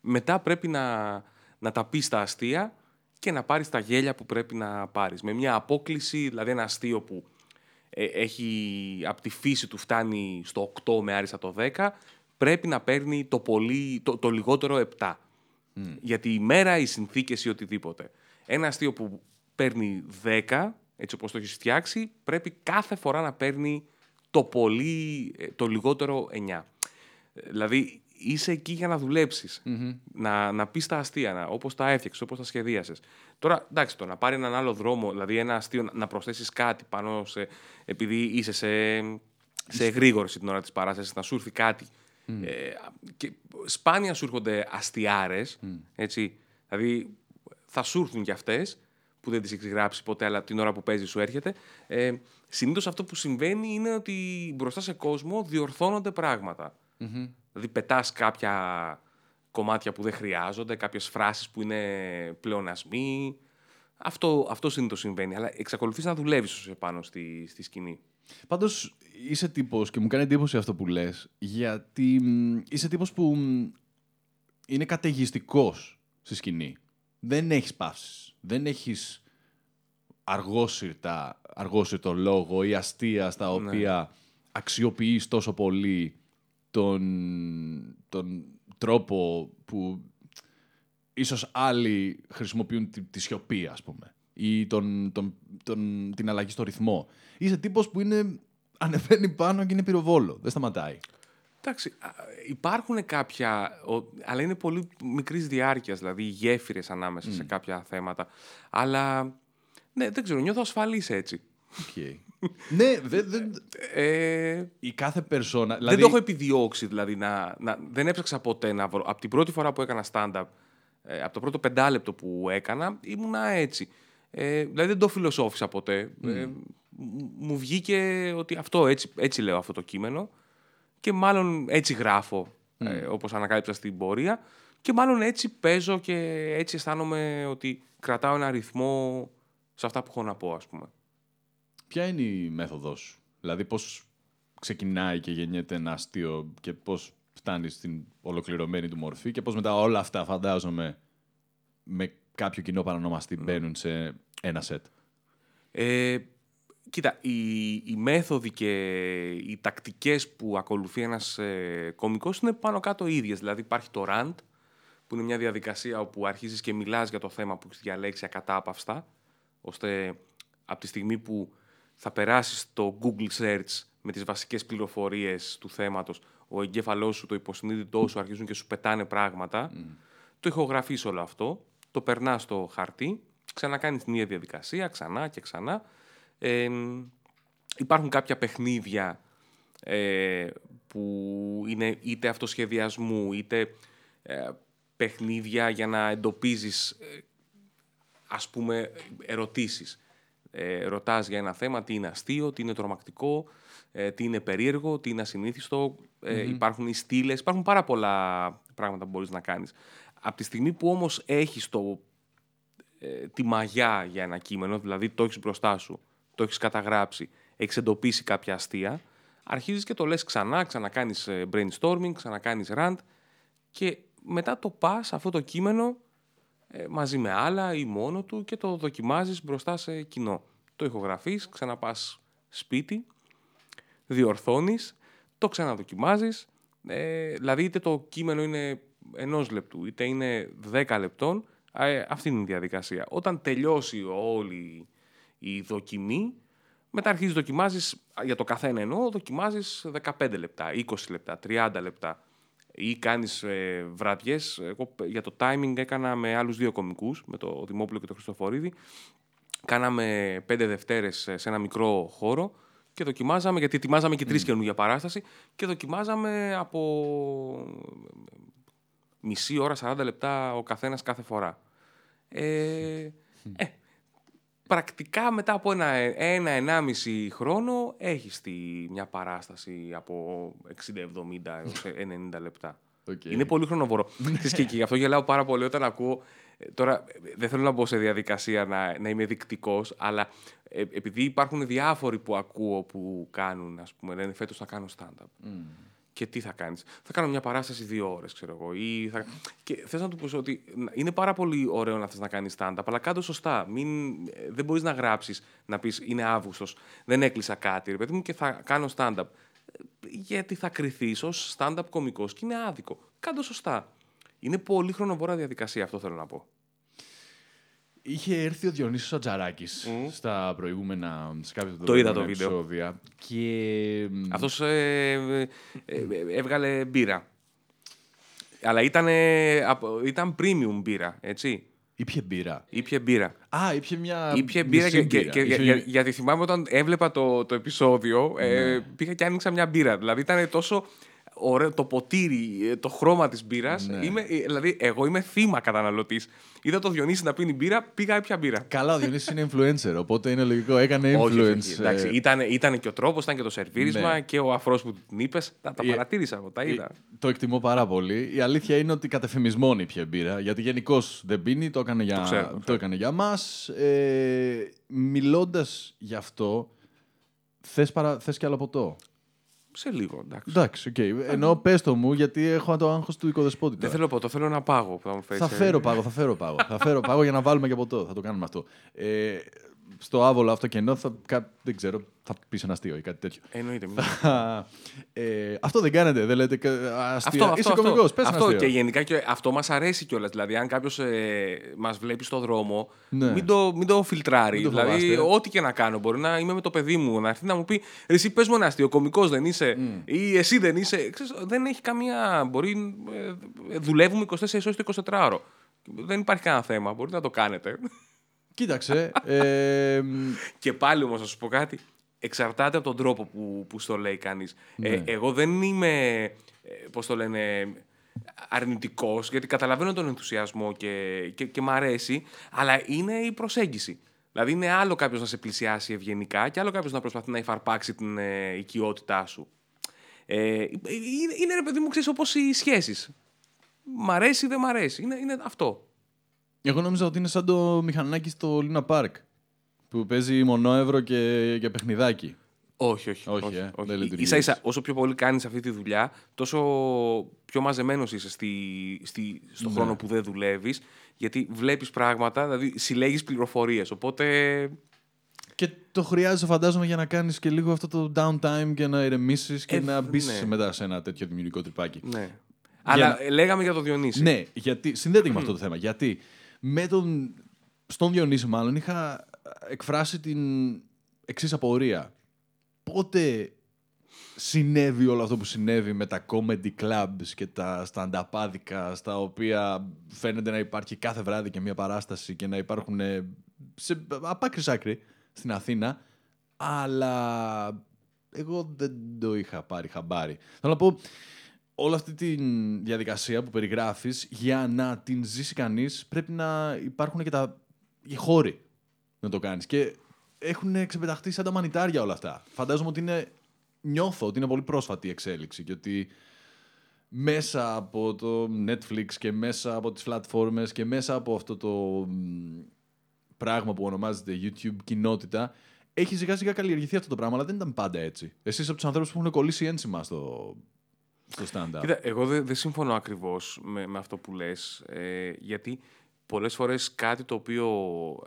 Μετά πρέπει να, να τα πεις στα αστεία και να πάρεις τα γέλια που πρέπει να πάρεις. Με μια απόκληση, δηλαδή ένα αστείο που ε, έχει από τη φύση του φτάνει στο 8 με άριστα το 10, πρέπει να παίρνει το, πολύ, το, το λιγότερο 7. Γιατί η μέρα, οι συνθήκες ή οτιδήποτε. Ένα αστείο που παίρνει 10, έτσι όπως το έχεις φτιάξει, πρέπει κάθε φορά να παίρνει το πολύ, ε, το λιγότερο 9. Δηλαδή, είσαι εκεί για να δουλεψει Να, να πεις τα αστεία, όπως τα έφτιαξες, όπως τα σχεδίασες. Τώρα, εντάξει, το να πάρει έναν άλλο δρόμο, δηλαδή ένα αστείο, να προσθέσεις κάτι πάνω σε. επειδή είσαι σε, σε εγρήγορση την ώρα της παράστασης, να σου έρθει κάτι. Ε, και σπάνια σου έρχονται αστιάρες. Έτσι. Δηλαδή, θα σου έρθουν κι αυτές που δεν τις έχεις γράψει ποτέ, αλλά την ώρα που παίζεις σου έρχεται. Ε, Συνήθως αυτό που συμβαίνει είναι ότι μπροστά σε κόσμο διορθώνονται Δηλαδή πετάς κάποια κομμάτια που δεν χρειάζονται, κάποιες φράσεις που είναι πλεονασμοί. Αυτό, αυτό συνήθως συμβαίνει, αλλά εξακολουθείς να δουλεύεις επάνω στη, στη σκηνή.
Πάντως είσαι τύπος, και μου κάνει εντύπωση αυτό που λες, γιατί είσαι τύπος που είναι καταιγιστικός στη σκηνή. Δεν έχεις παύσεις. Δεν έχεις αργόσυρτα, αργόσυρτο λόγο ή αστεία στα ναι. οποία αξιοποιείς τόσο πολύ τον, τον τρόπο που ίσως άλλοι χρησιμοποιούν τη, τη σιωπή, ας πούμε, ή τον, τον, τον, την αλλαγή στο ρυθμό. Είσαι τύπος που είναι, ανεβαίνει πάνω και είναι πυροβόλο, δεν σταματάει.
Εντάξει, υπάρχουν κάποια, αλλά είναι πολύ μικρής διάρκειας, δηλαδή γέφυρες ανάμεσα σε κάποια θέματα. Αλλά, ναι, δεν ξέρω, νιώθω ασφαλής έτσι.
Okay. ναι, δεν. Ε, η κάθε περσόνα.
Δηλαδή... Δεν το έχω επιδιώξει, δηλαδή. Να, να, δεν έψαξα ποτέ να βρω. Από την πρώτη φορά που έκανα stand-up, ε, από το πρώτο πεντάλεπτο που έκανα, ήμουνα έτσι. Ε, δηλαδή δεν το φιλοσόφησα ποτέ. Ε, μου βγήκε ότι αυτό έτσι, έτσι λέω αυτό το κείμενο και μάλλον έτσι γράφω, mm. ε, όπως ανακάλυψα στην πορεία και μάλλον έτσι παίζω και έτσι αισθάνομαι ότι κρατάω ένα ρυθμό σε αυτά που έχω να πω, ας πούμε.
Ποια είναι η μέθοδός σου, δηλαδή πώς ξεκινάει και γεννιέται ένα αστείο και πώς φτάνει στην ολοκληρωμένη του μορφή και πώς μετά όλα αυτά φαντάζομαι με κάποιο κοινό παρανομαστή ναι. μπαίνουν σε ένα σετ.
Ε, κοίτα, οι, οι μέθοδοι και οι τακτικές που ακολουθεί ένας ε, κομικός είναι πάνω κάτω ίδιες. Δηλαδή υπάρχει το rant, που είναι μια διαδικασία όπου αρχίζεις και μιλάς για το θέμα που έχεις διαλέξει ακατάπαυστα, ώστε από τη στιγμή που θα περάσεις στο Google Search με τις βασικές πληροφορίες του θέματος, ο εγκέφαλός σου, το υποσυνείδητό σου αρχίζουν και σου πετάνε πράγματα. Το ηχογραφείς όλο αυτό, το περνάς στο χαρτί, ξανακάνεις την ίδια διαδικασία, ξανά και ξανά. Ε, υπάρχουν κάποια παιχνίδια ε, που είναι είτε αυτοσχεδιασμού, είτε ε, παιχνίδια για να εντοπίζεις, ε, ας πούμε, ερωτήσεις ε, ρωτάς για ένα θέμα τι είναι αστείο, τι είναι τρομακτικό, ε, τι είναι περίεργο, τι είναι ασυνήθιστο. Ε, Υπάρχουν οι στήλες, υπάρχουν πάρα πολλά πράγματα που μπορείς να κάνεις. Από τη στιγμή που όμως έχεις το, ε, τη μαγιά για ένα κείμενο, δηλαδή το έχεις μπροστά σου, το έχεις καταγράψει, έχεις εντοπίσει κάποια αστεία, αρχίζεις και το λες ξανά, ξανακάνεις ε, brainstorming, ξανακάνεις rant και μετά το πας αυτό το κείμενο ε, μαζί με άλλα ή μόνο του και το δοκιμάζεις μπροστά σε κοινό. Το ηχογραφείς, ξαναπάς σπίτι, διορθώνεις, το ξαναδοκιμάζεις, ε, δηλαδή είτε το κείμενο είναι ενός λεπτού, είτε είναι δέκα λεπτών, ε, αυτή είναι η διαδικασία. Όταν τελειώσει όλη η δοκιμή, μετά αρχίζεις δοκιμάζεις, για το καθένα εννοώ, δοκιμάζεις 15 λεπτά, 20 λεπτά, 30 λεπτά ή κάνεις ε, βραδιές. Εγώ για το timing έκανα με άλλους δύο κομικούς, με το Δημόπουλο και το Χριστοφορίδη. Κάναμε πέντε Δευτέρες σε ένα μικρό χώρο και δοκιμάζαμε, γιατί ετοιμάζαμε και τρεις mm. καινούργια παράσταση και δοκιμάζαμε από μισή ώρα, 40 λεπτά ο καθένας κάθε φορά. Ε, ε, πρακτικά μετά από ένα, ένα, ενάμιση χρόνο έχεις τη, μια παράσταση από 60-70 έως 90 λεπτά. Okay. Είναι πολύ χρονοβόρο. και, και γι' αυτό γελάω πάρα πολύ όταν ακούω. Ε, τώρα δεν θέλω να μπω σε διαδικασία να, να είμαι δεικτικό, αλλά ε, επειδή υπάρχουν διάφοροι που ακούω που κάνουν, ας πούμε, λένε φέτος να κάνω stand-up. Mm. Και τι θα κάνεις; Θα κάνω μια παράσταση δύο ώρες, ξέρω εγώ. Ή θα... Και θες να του πεις ότι είναι πάρα πολύ ωραίο να θες να κάνεις stand-up, αλλά κάτω σωστά. Μην... ε, Δεν μπορείς να γράψεις, να πεις Είναι Αύγουστος, δεν έκλεισα κάτι, ρε παιδί μου, και θα κάνω stand-up. Ε, Γιατί θα κρυθεί ως stand-up κωμικός και είναι άδικο. Κάντο σωστά. Είναι πολύ χρονοβόρα διαδικασία, αυτό θέλω να πω.
Είχε έρθει ο Διονύσης Ατζαράκης στα προηγούμενα, σε κάποια
Το είδα το
προηγούμενα
βίντεο.
επεισόδια και μ,
Αυτός ε, ε, ε, έβγαλε μπύρα. Αλλά ήταν, ήταν premium μπύρα, έτσι.
ήπιε μπύρα.
Ήπιε μπύρα.
Α, ήπιε μια
Ήπιε μπύρα
μισή
και, και, και-
Είχε-
για- γιατί θυμάμαι όταν έβλεπα το, το επεισόδιο, ε, πήγα και άνοιξα μια μπύρα. Δηλαδή ήταν τόσο ωραίο το ποτήρι, ε, το χρώμα της μπύρας.
Ναι.
Είμαι, ε, δηλαδή εγώ είμαι θύμα καταναλωτής. Είδα το Διονύση να πίνει μπύρα, πήγα έπια μπύρα.
Καλά, ο Διονύσης είναι influencer, οπότε είναι λογικό. Έκανε influence.
Όχι, όχι, όχι. Εντάξει,
ε,
ήταν, ήταν και ο τρόπος, ήταν και το σερβίρισμα
Ναι.
και ο αφρός που την είπες. Τα, τα
Ε,
παρατήρησα εγώ, τα είδα.
Ε, Το εκτιμώ πάρα πολύ. Η αλήθεια είναι ότι κατεφημισμόν ήπια μπύρα. Γιατί γενικώς δεν πίνει, το έκανε για,
ξέρω, το
το
ξέρω.
έκανε για μας. Ε, Μιλώντας γι' αυτό, θες παρα... θες κι άλλο ποτό;
Σε λίγο, εντάξει.
Εντάξει, οκ. Ενώ πες το μου, γιατί έχω το άγχος του οικοδεσπότη.
Δεν
τώρα.
θέλω ποτό, θέλω ένα πάγο που θα μου φέρεις.
Θα φέρω πάγο, θα φέρω πάγο. θα φέρω πάγο για να βάλουμε και ποτό. Θα το κάνουμε αυτό. Ε, στο άβολο αυτό κενό θα, κα- δεν ξέρω, θα πεις ένα αστείο ή κάτι τέτοιο.
Εννοείται. μην-
ε, αυτό δεν κάνετε, δεν λέτε κα- αστεία.
Αυτό,
Είσαι
αυτό,
κωμικός,
αυτό,
πες ένα
αυτό
αστείο.
και γενικά και αυτό μας αρέσει κιόλας. Δηλαδή, αν κάποιος ε, μας βλέπει στο δρόμο,
Ναι.
μην, το, μην το φιλτράρει.
Μην το
δηλαδή,
φοβάστε.
ό,τι και να κάνω. Μπορεί να είμαι με το παιδί μου, να έρθει να μου πει «Ρε, Εσύ πες μου ένα αστείο, κωμικός δεν είσαι, ή εσύ δεν είσαι. Ξέρεις, δεν έχει καμία. Μπορεί. Ε, δουλεύουμε 24 ώρες το 24ωρο. Δεν υπάρχει κανένα θέμα. Μπορείτε να το κάνετε.
Κοίταξε. ε,
Και πάλι όμως, να σου πω κάτι. Εξαρτάται από τον τρόπο που, που στο λέει κανείς. Ε,
Ναι.
εγώ δεν είμαι. Ε, Πώς το λένε. Αρνητικός, γιατί καταλαβαίνω τον ενθουσιασμό και, και, και μ' αρέσει, αλλά είναι η προσέγγιση. Δηλαδή, είναι άλλο κάποιος να σε πλησιάσει ευγενικά και άλλο κάποιος να προσπαθεί να υφαρπάξει την ε, οικειότητά σου. Ε, είναι, είναι ρε παιδί μου, ξέρεις, όπως οι σχέσεις. Μ' αρέσει ή δεν μ' αρέσει. Είναι, είναι αυτό.
Εγώ νόμιζα ότι είναι σαν το μηχανάκι στο Λίνα Πάρκ. Που παίζει μονόευρο και, και παιχνιδάκι.
Όχι, όχι.
Όχι, ε, δεν λειτουργεί
Ίσα ίσα,
έτσι.
όσο πιο πολύ κάνεις αυτή τη δουλειά, τόσο πιο μαζεμένος είσαι στη, στη, στον
Ναι.
χρόνο που δεν δουλεύεις, γιατί βλέπεις πράγματα, δηλαδή συλλέγεις πληροφορίες. Οπότε.
Και το χρειάζεσαι, φαντάζομαι, για να κάνεις και λίγο αυτό το downtime και να ηρεμήσεις και
Ε,
να μπεις
ναι.
μετά σε ένα τέτοιο δημιουργικό τρυπάκι.
Ναι. Αλλά ε, λέγαμε για το Διονύση.
Ναι, γιατί, συνδέεται και με αυτό το θέμα. Γιατί με τον, στον Διονύση μάλλον είχα εκφράσει την εξής απορία. Πότε συνέβη όλο αυτό που συνέβη με τα comedy clubs και τα stand-upaδικα στα οποία φαίνεται να υπάρχει κάθε βράδυ και μια παράσταση και να υπάρχουν ε, σε απάκρι άκρη στην Αθήνα αλλά εγώ δεν το είχα πάρει χαμπάρι. Θέλω να πω, όλη αυτή τη διαδικασία που περιγράφεις, για να την ζήσει κανείς, πρέπει να υπάρχουν και τα οι χώροι να το κάνεις. Και έχουν ξεπεταχτεί σαν τα μανιτάρια όλα αυτά. Φαντάζομαι ότι είναι, νιώθω ότι είναι πολύ πρόσφατη η εξέλιξη και ότι μέσα από το Netflix και μέσα από τις πλατφόρμες και μέσα από αυτό το μ, πράγμα που ονομάζεται YouTube κοινότητα, έχει σιγά σιγά καλλιεργηθεί αυτό το πράγμα, αλλά δεν ήταν πάντα έτσι. Εσείς από τους ανθρώπους που έχουν κολλήσει ένσημα στο, στο stand-up.
Κοίτα, εγώ δεν δεν συμφωνώ ακριβώς με, με αυτό που λες. Ε, γιατί πολλές φορές κάτι το οποίο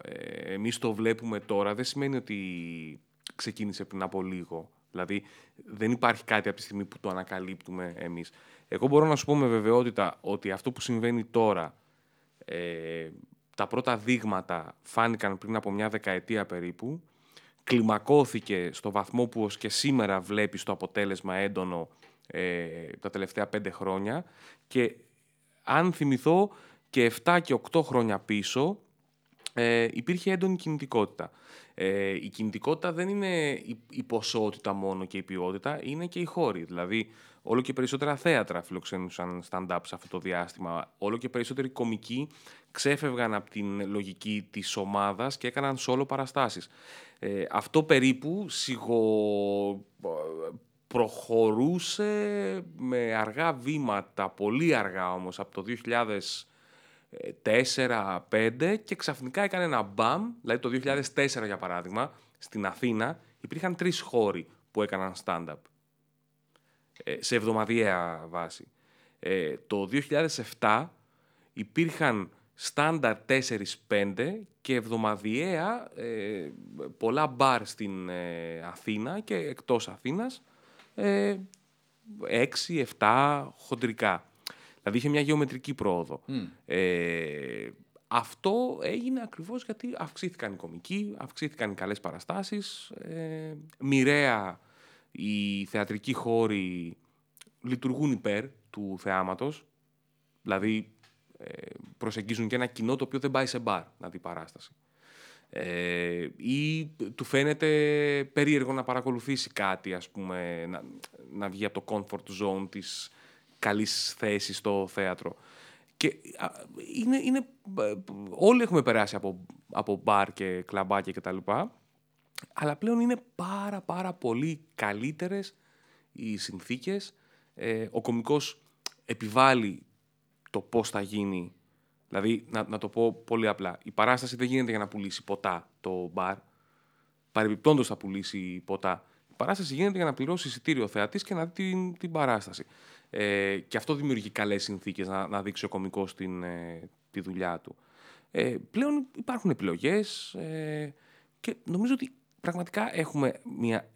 ε, εμείς το βλέπουμε τώρα δεν σημαίνει ότι ξεκίνησε πριν από λίγο. Δηλαδή, δεν υπάρχει κάτι από τη στιγμή που το ανακαλύπτουμε εμείς. Εγώ μπορώ να σου πω με βεβαιότητα ότι αυτό που συμβαίνει τώρα, ε, τα πρώτα δείγματα φάνηκαν πριν από μια δεκαετία περίπου, κλιμακώθηκε στο βαθμό που ως και σήμερα βλέπεις το αποτέλεσμα έντονο ε, τα τελευταία πέντε χρόνια και αν θυμηθώ και 7 και 8 χρόνια πίσω ε, υπήρχε έντονη κινητικότητα. Ε, η κινητικότητα δεν είναι η, η ποσότητα μόνο και η ποιότητα, είναι και οι χώροι. Δηλαδή, όλο και περισσότερα θέατρα φιλοξενούσαν stand-up σε αυτό το διάστημα. Όλο και περισσότεροι κομικοί ξέφευγαν από την λογική της ομάδας και έκαναν solo παραστάσεις. Ε, αυτό περίπου σιγο προχωρούσε με αργά βήματα, πολύ αργά όμως, από το 2004-2005 και ξαφνικά έκανε ένα μπαμ, δηλαδή το 2004 για παράδειγμα, στην Αθήνα υπήρχαν τρεις χώροι που έκαναν stand-up. ε, σε εβδομαδιαία βάση. Ε, το 2007 υπήρχαν στάνταρ 4-5 και εβδομαδιαία ε, πολλά μπαρ στην ε, Αθήνα και εκτός Αθήνας ε, 6-7 χοντρικά. Δηλαδή είχε μια γεωμετρική πρόοδο. Ε, αυτό έγινε ακριβώς γιατί αυξήθηκαν οι κομικοί, αυξήθηκαν οι καλές παραστάσεις, ε, μοιραία οι θεατρικοί χώροι λειτουργούν υπέρ του θεάματος, δηλαδή ε, προσεγγίζουν και ένα κοινό το οποίο δεν πάει σε μπαρ να δει παράσταση. Ε, ή του φαίνεται περίεργο να παρακολουθήσει κάτι, ας πούμε, να, να βγει από το comfort zone της καλής θέσης στο θέατρο. Και είναι, είναι, ε, όλοι έχουμε περάσει από, από μπαρ και κλαμπάκια και τα λοιπά, αλλά πλέον είναι πάρα πάρα πολύ καλύτερες οι συνθήκες. Ε, ο κομικός επιβάλλει το πώς θα γίνει. Δηλαδή, να, να το πω πολύ απλά, η παράσταση δεν γίνεται για να πουλήσει ποτά το μπαρ. Παρεμπιπτόντως θα πουλήσει ποτά. Η παράσταση γίνεται για να πληρώσει εισιτήριο ο θεατής και να δει την, την παράσταση. Ε, και αυτό δημιουργεί καλές συνθήκες να, να δείξει ο κομικός την, ε, τη δουλειά του. Ε, πλέον υπάρχουν επιλογές ε, και νομίζω ότι πραγματικά έχουμε μια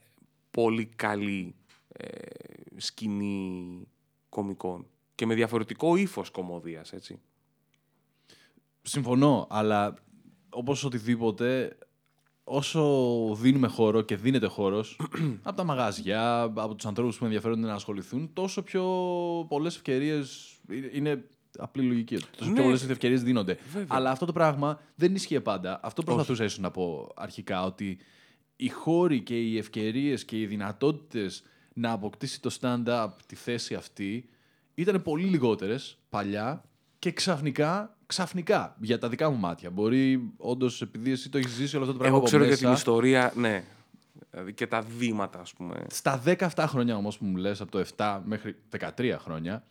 πολύ καλή ε, σκηνή κομικών και με διαφορετικό ύφος κομμωδίας, έτσι.
Συμφωνώ, αλλά όπως οτιδήποτε, όσο δίνουμε χώρο και δίνεται χώρος από τα μαγαζιά, από τους ανθρώπους που ενδιαφέρονται να ασχοληθούν, τόσο πιο πολλές ευκαιρίες είναι απλή λογική. Τόσο
Ναι.
πιο πολλές ευκαιρίες δίνονται.
Βέβαια.
Αλλά αυτό το πράγμα δεν ισχύει πάντα. Αυτό προσπαθούσα ίσως να πω αρχικά, ότι οι χώροι και οι ευκαιρίες και οι δυνατότητες να αποκτήσει το stand-up τη θέση αυτή ήταν πολύ λιγότερες παλιά και ξαφνικά, ξαφνικά, για τα δικά μου μάτια. Μπορεί όντως επειδή εσύ το έχεις ζήσει όλο αυτό το πράγμα
Εγώ
από
ξέρω για
μέσα,
την ιστορία, ναι. Δηλαδή και τα βήματα, ας πούμε.
Στα 17 χρόνια όμως που μου λες, από το 7 μέχρι 13 χρόνια,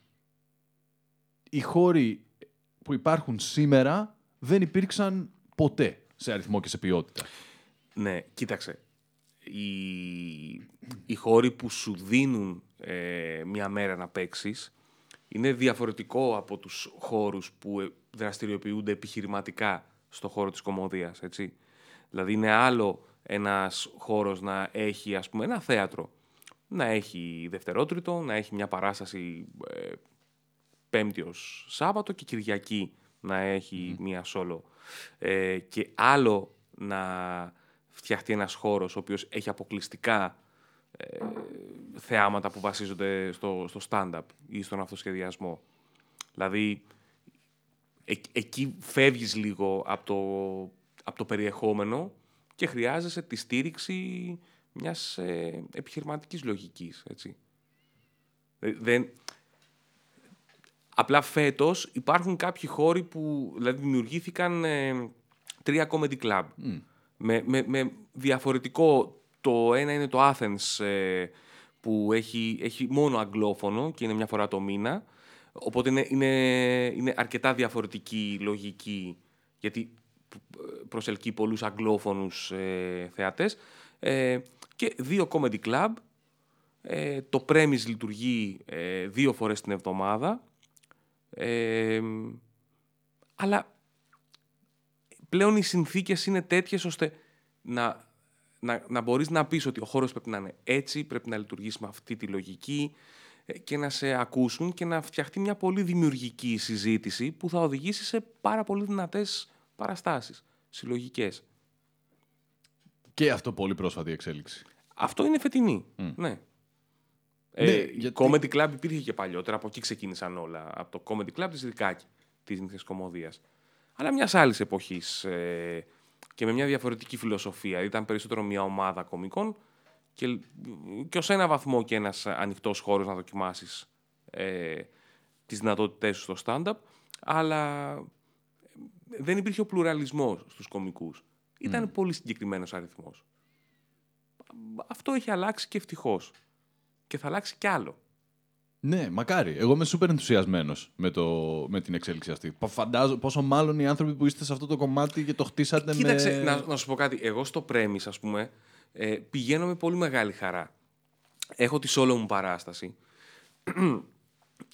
οι χώροι που υπάρχουν σήμερα δεν υπήρξαν ποτέ σε αριθμό και σε ποιότητα.
Ναι, κοίταξε. Οι, οι χώροι που σου δίνουν ε, μια μέρα να παίξεις είναι διαφορετικό από τους χώρους που ε, δραστηριοποιούνται επιχειρηματικά στο χώρο της κομμωδίας, έτσι. Δηλαδή είναι άλλο ένας χώρος να έχει, ας πούμε, ένα θέατρο. Να έχει δευτερότριτο, να έχει μια παράσταση ε, Πέμπτη ως Σάββατο και Κυριακή να έχει μία σόλο. Ε, και άλλο να φτιαχτεί ένας χώρος ο οποίος έχει αποκλειστικά ε, θεάματα που βασίζονται στο, στο stand-up ή στον αυτοσχεδιασμό. Δηλαδή, ε, εκεί φεύγεις λίγο από το, από το περιεχόμενο και χρειάζεσαι τη στήριξη μιας ε, επιχειρηματικής λογικής, έτσι. Ε, Δεν, Απλά φέτος υπάρχουν κάποιοι χώροι που δηλαδή, δημιουργήθηκαν ε, τρία comedy club. Με, με, με διαφορετικό. Το ένα είναι το Athens ε, που έχει, έχει μόνο αγγλόφωνο και είναι μια φορά το μήνα. Οπότε είναι, είναι, είναι αρκετά διαφορετική λογική γιατί προσελκύει πολλούς αγγλόφωνους ε, θεατές. Ε, και δύο comedy club. Ε, το premise λειτουργεί ε, δύο φορές την εβδομάδα. Ε, αλλά πλέον οι συνθήκες είναι τέτοιες ώστε να, να, να μπορείς να πεις ότι ο χώρος πρέπει να είναι έτσι, πρέπει να λειτουργήσει με αυτή τη λογική ε, και να σε ακούσουν και να φτιαχτεί μια πολύ δημιουργική συζήτηση που θα οδηγήσει σε πάρα πολύ δυνατές παραστάσεις, συλλογικές.
Και αυτό πολύ πρόσφατη εξέλιξη.
Αυτό είναι φετινή. Ναι. Ε,
Ναι,
η
γιατί-
Comedy Club υπήρχε και παλιότερα, από εκεί ξεκίνησαν όλα. Από το Comedy Club της Ρικάκη, της νύχτας κομμωδίας. Αλλά μιας άλλης εποχής ε, και με μια διαφορετική φιλοσοφία. Ήταν περισσότερο μια ομάδα κομικών και, και ως ένα βαθμό και ένας ανοιχτός χώρος να δοκιμάσεις ε, τις δυνατότητές σου στο stand-up, αλλά δεν υπήρχε ο πλουραλισμός στους κομικούς. Ήταν πολύ συγκεκριμένος αριθμός. Αυτό έχει αλλάξει και ευτυχώς. Και θα αλλάξει κι άλλο.
Ναι, μακάρι. Εγώ είμαι σούπερ ενθουσιασμένος με, το, με την εξέλιξη αυτή. Πα- Φαντάζω πόσο μάλλον οι άνθρωποι που είστε σε αυτό το κομμάτι και το χτίσατε
Κοίταξε,
με.
να, να σου πω κάτι. Εγώ στο Πρέμις, ας πούμε, ε, πηγαίνω με πολύ μεγάλη χαρά. Έχω τη solo μου παράσταση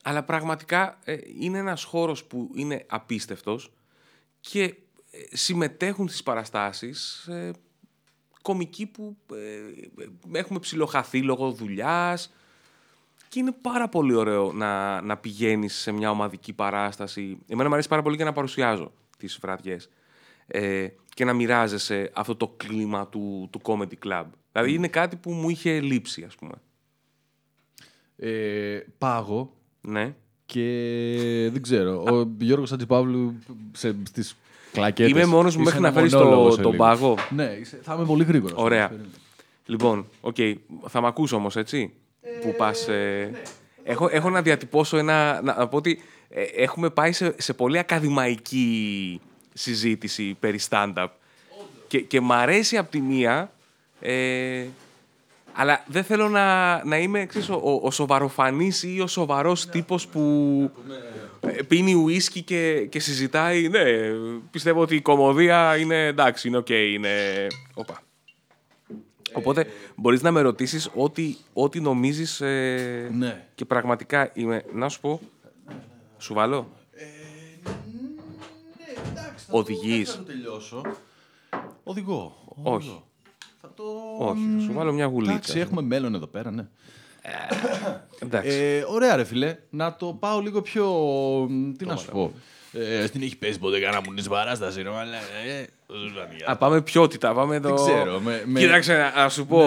Αλλά πραγματικά ε, είναι ένας χώρος που είναι απίστευτος και ε, συμμετέχουν στις παραστάσεις ε, κομικοί που ε, έχουμε ψιλοχαθεί λόγω δουλειάς. Και είναι πάρα πολύ ωραίο να, να πηγαίνεις σε μια ομαδική παράσταση. Εμένα μου αρέσει πάρα πολύ και να παρουσιάζω τις βραδιές. Ε, και να μοιράζεσαι αυτό το κλίμα του, του comedy club. Δηλαδή είναι κάτι που μου είχε λείψει, ας πούμε.
Ε, πάγο.
Ναι.
Και δεν ξέρω. Ο Γιώργος Χατζηπαύλου σε, στις κλακέτες.
Είμαι μόνος μου
είσαι
μέχρι να
ένα
φέρεις
μονόλογος
το,
σε
τον
λίγο.
πάγο.
Ναι, είσαι- θα είμαι πολύ γρήγορος.
Ωραία. Λοιπόν, οκ. Θα μ' ακούς όμως, έτσι, που πας... ε, έχω, έχω να διατυπώσω ένα... Να, να πω ότι ε, έχουμε πάει σε, σε πολύ ακαδημαϊκή συζήτηση περί stand-up. Και, και μ' αρέσει από τη μία, ε, αλλά δεν θέλω να, να είμαι ξέρεις, ο, ο, ο σοβαροφανής ή ο σοβαρός τύπος που ε, πίνει ουίσκι και, και συζητάει. Ναι, πιστεύω ότι η κωμωδία είναι εντάξει, είναι οκ, είναι... Οπα. Οπότε μπορείς να με ρωτήσεις ό,τι, ό,τι νομίζεις ε,
Ναι.
και πραγματικά είμαι... Να σου πω, σου βάλω. Οδηγείς.
Θα το τελειώσω. Οδηγώ.
Όχι.
Οδηγώ. Θα το...
Όχι, θα σου βάλω μια γουλίτσα.
Εντάξει, έχουμε μέλλον εδώ πέρα, ναι.
Εντάξει.
Ε, ωραία, ρε φιλέ. Να το πάω λίγο πιο. Τι να σου πω. Ε, στην έχει πέσει ποτέ κανένα μου την παράσταση, ρε μαλάκα, ε, δεν σου φάνηκε.
Α, πάμε ποιότητα, πάμε το...
ξέρω, με- με-
Κοίταξε, να- να σου πω,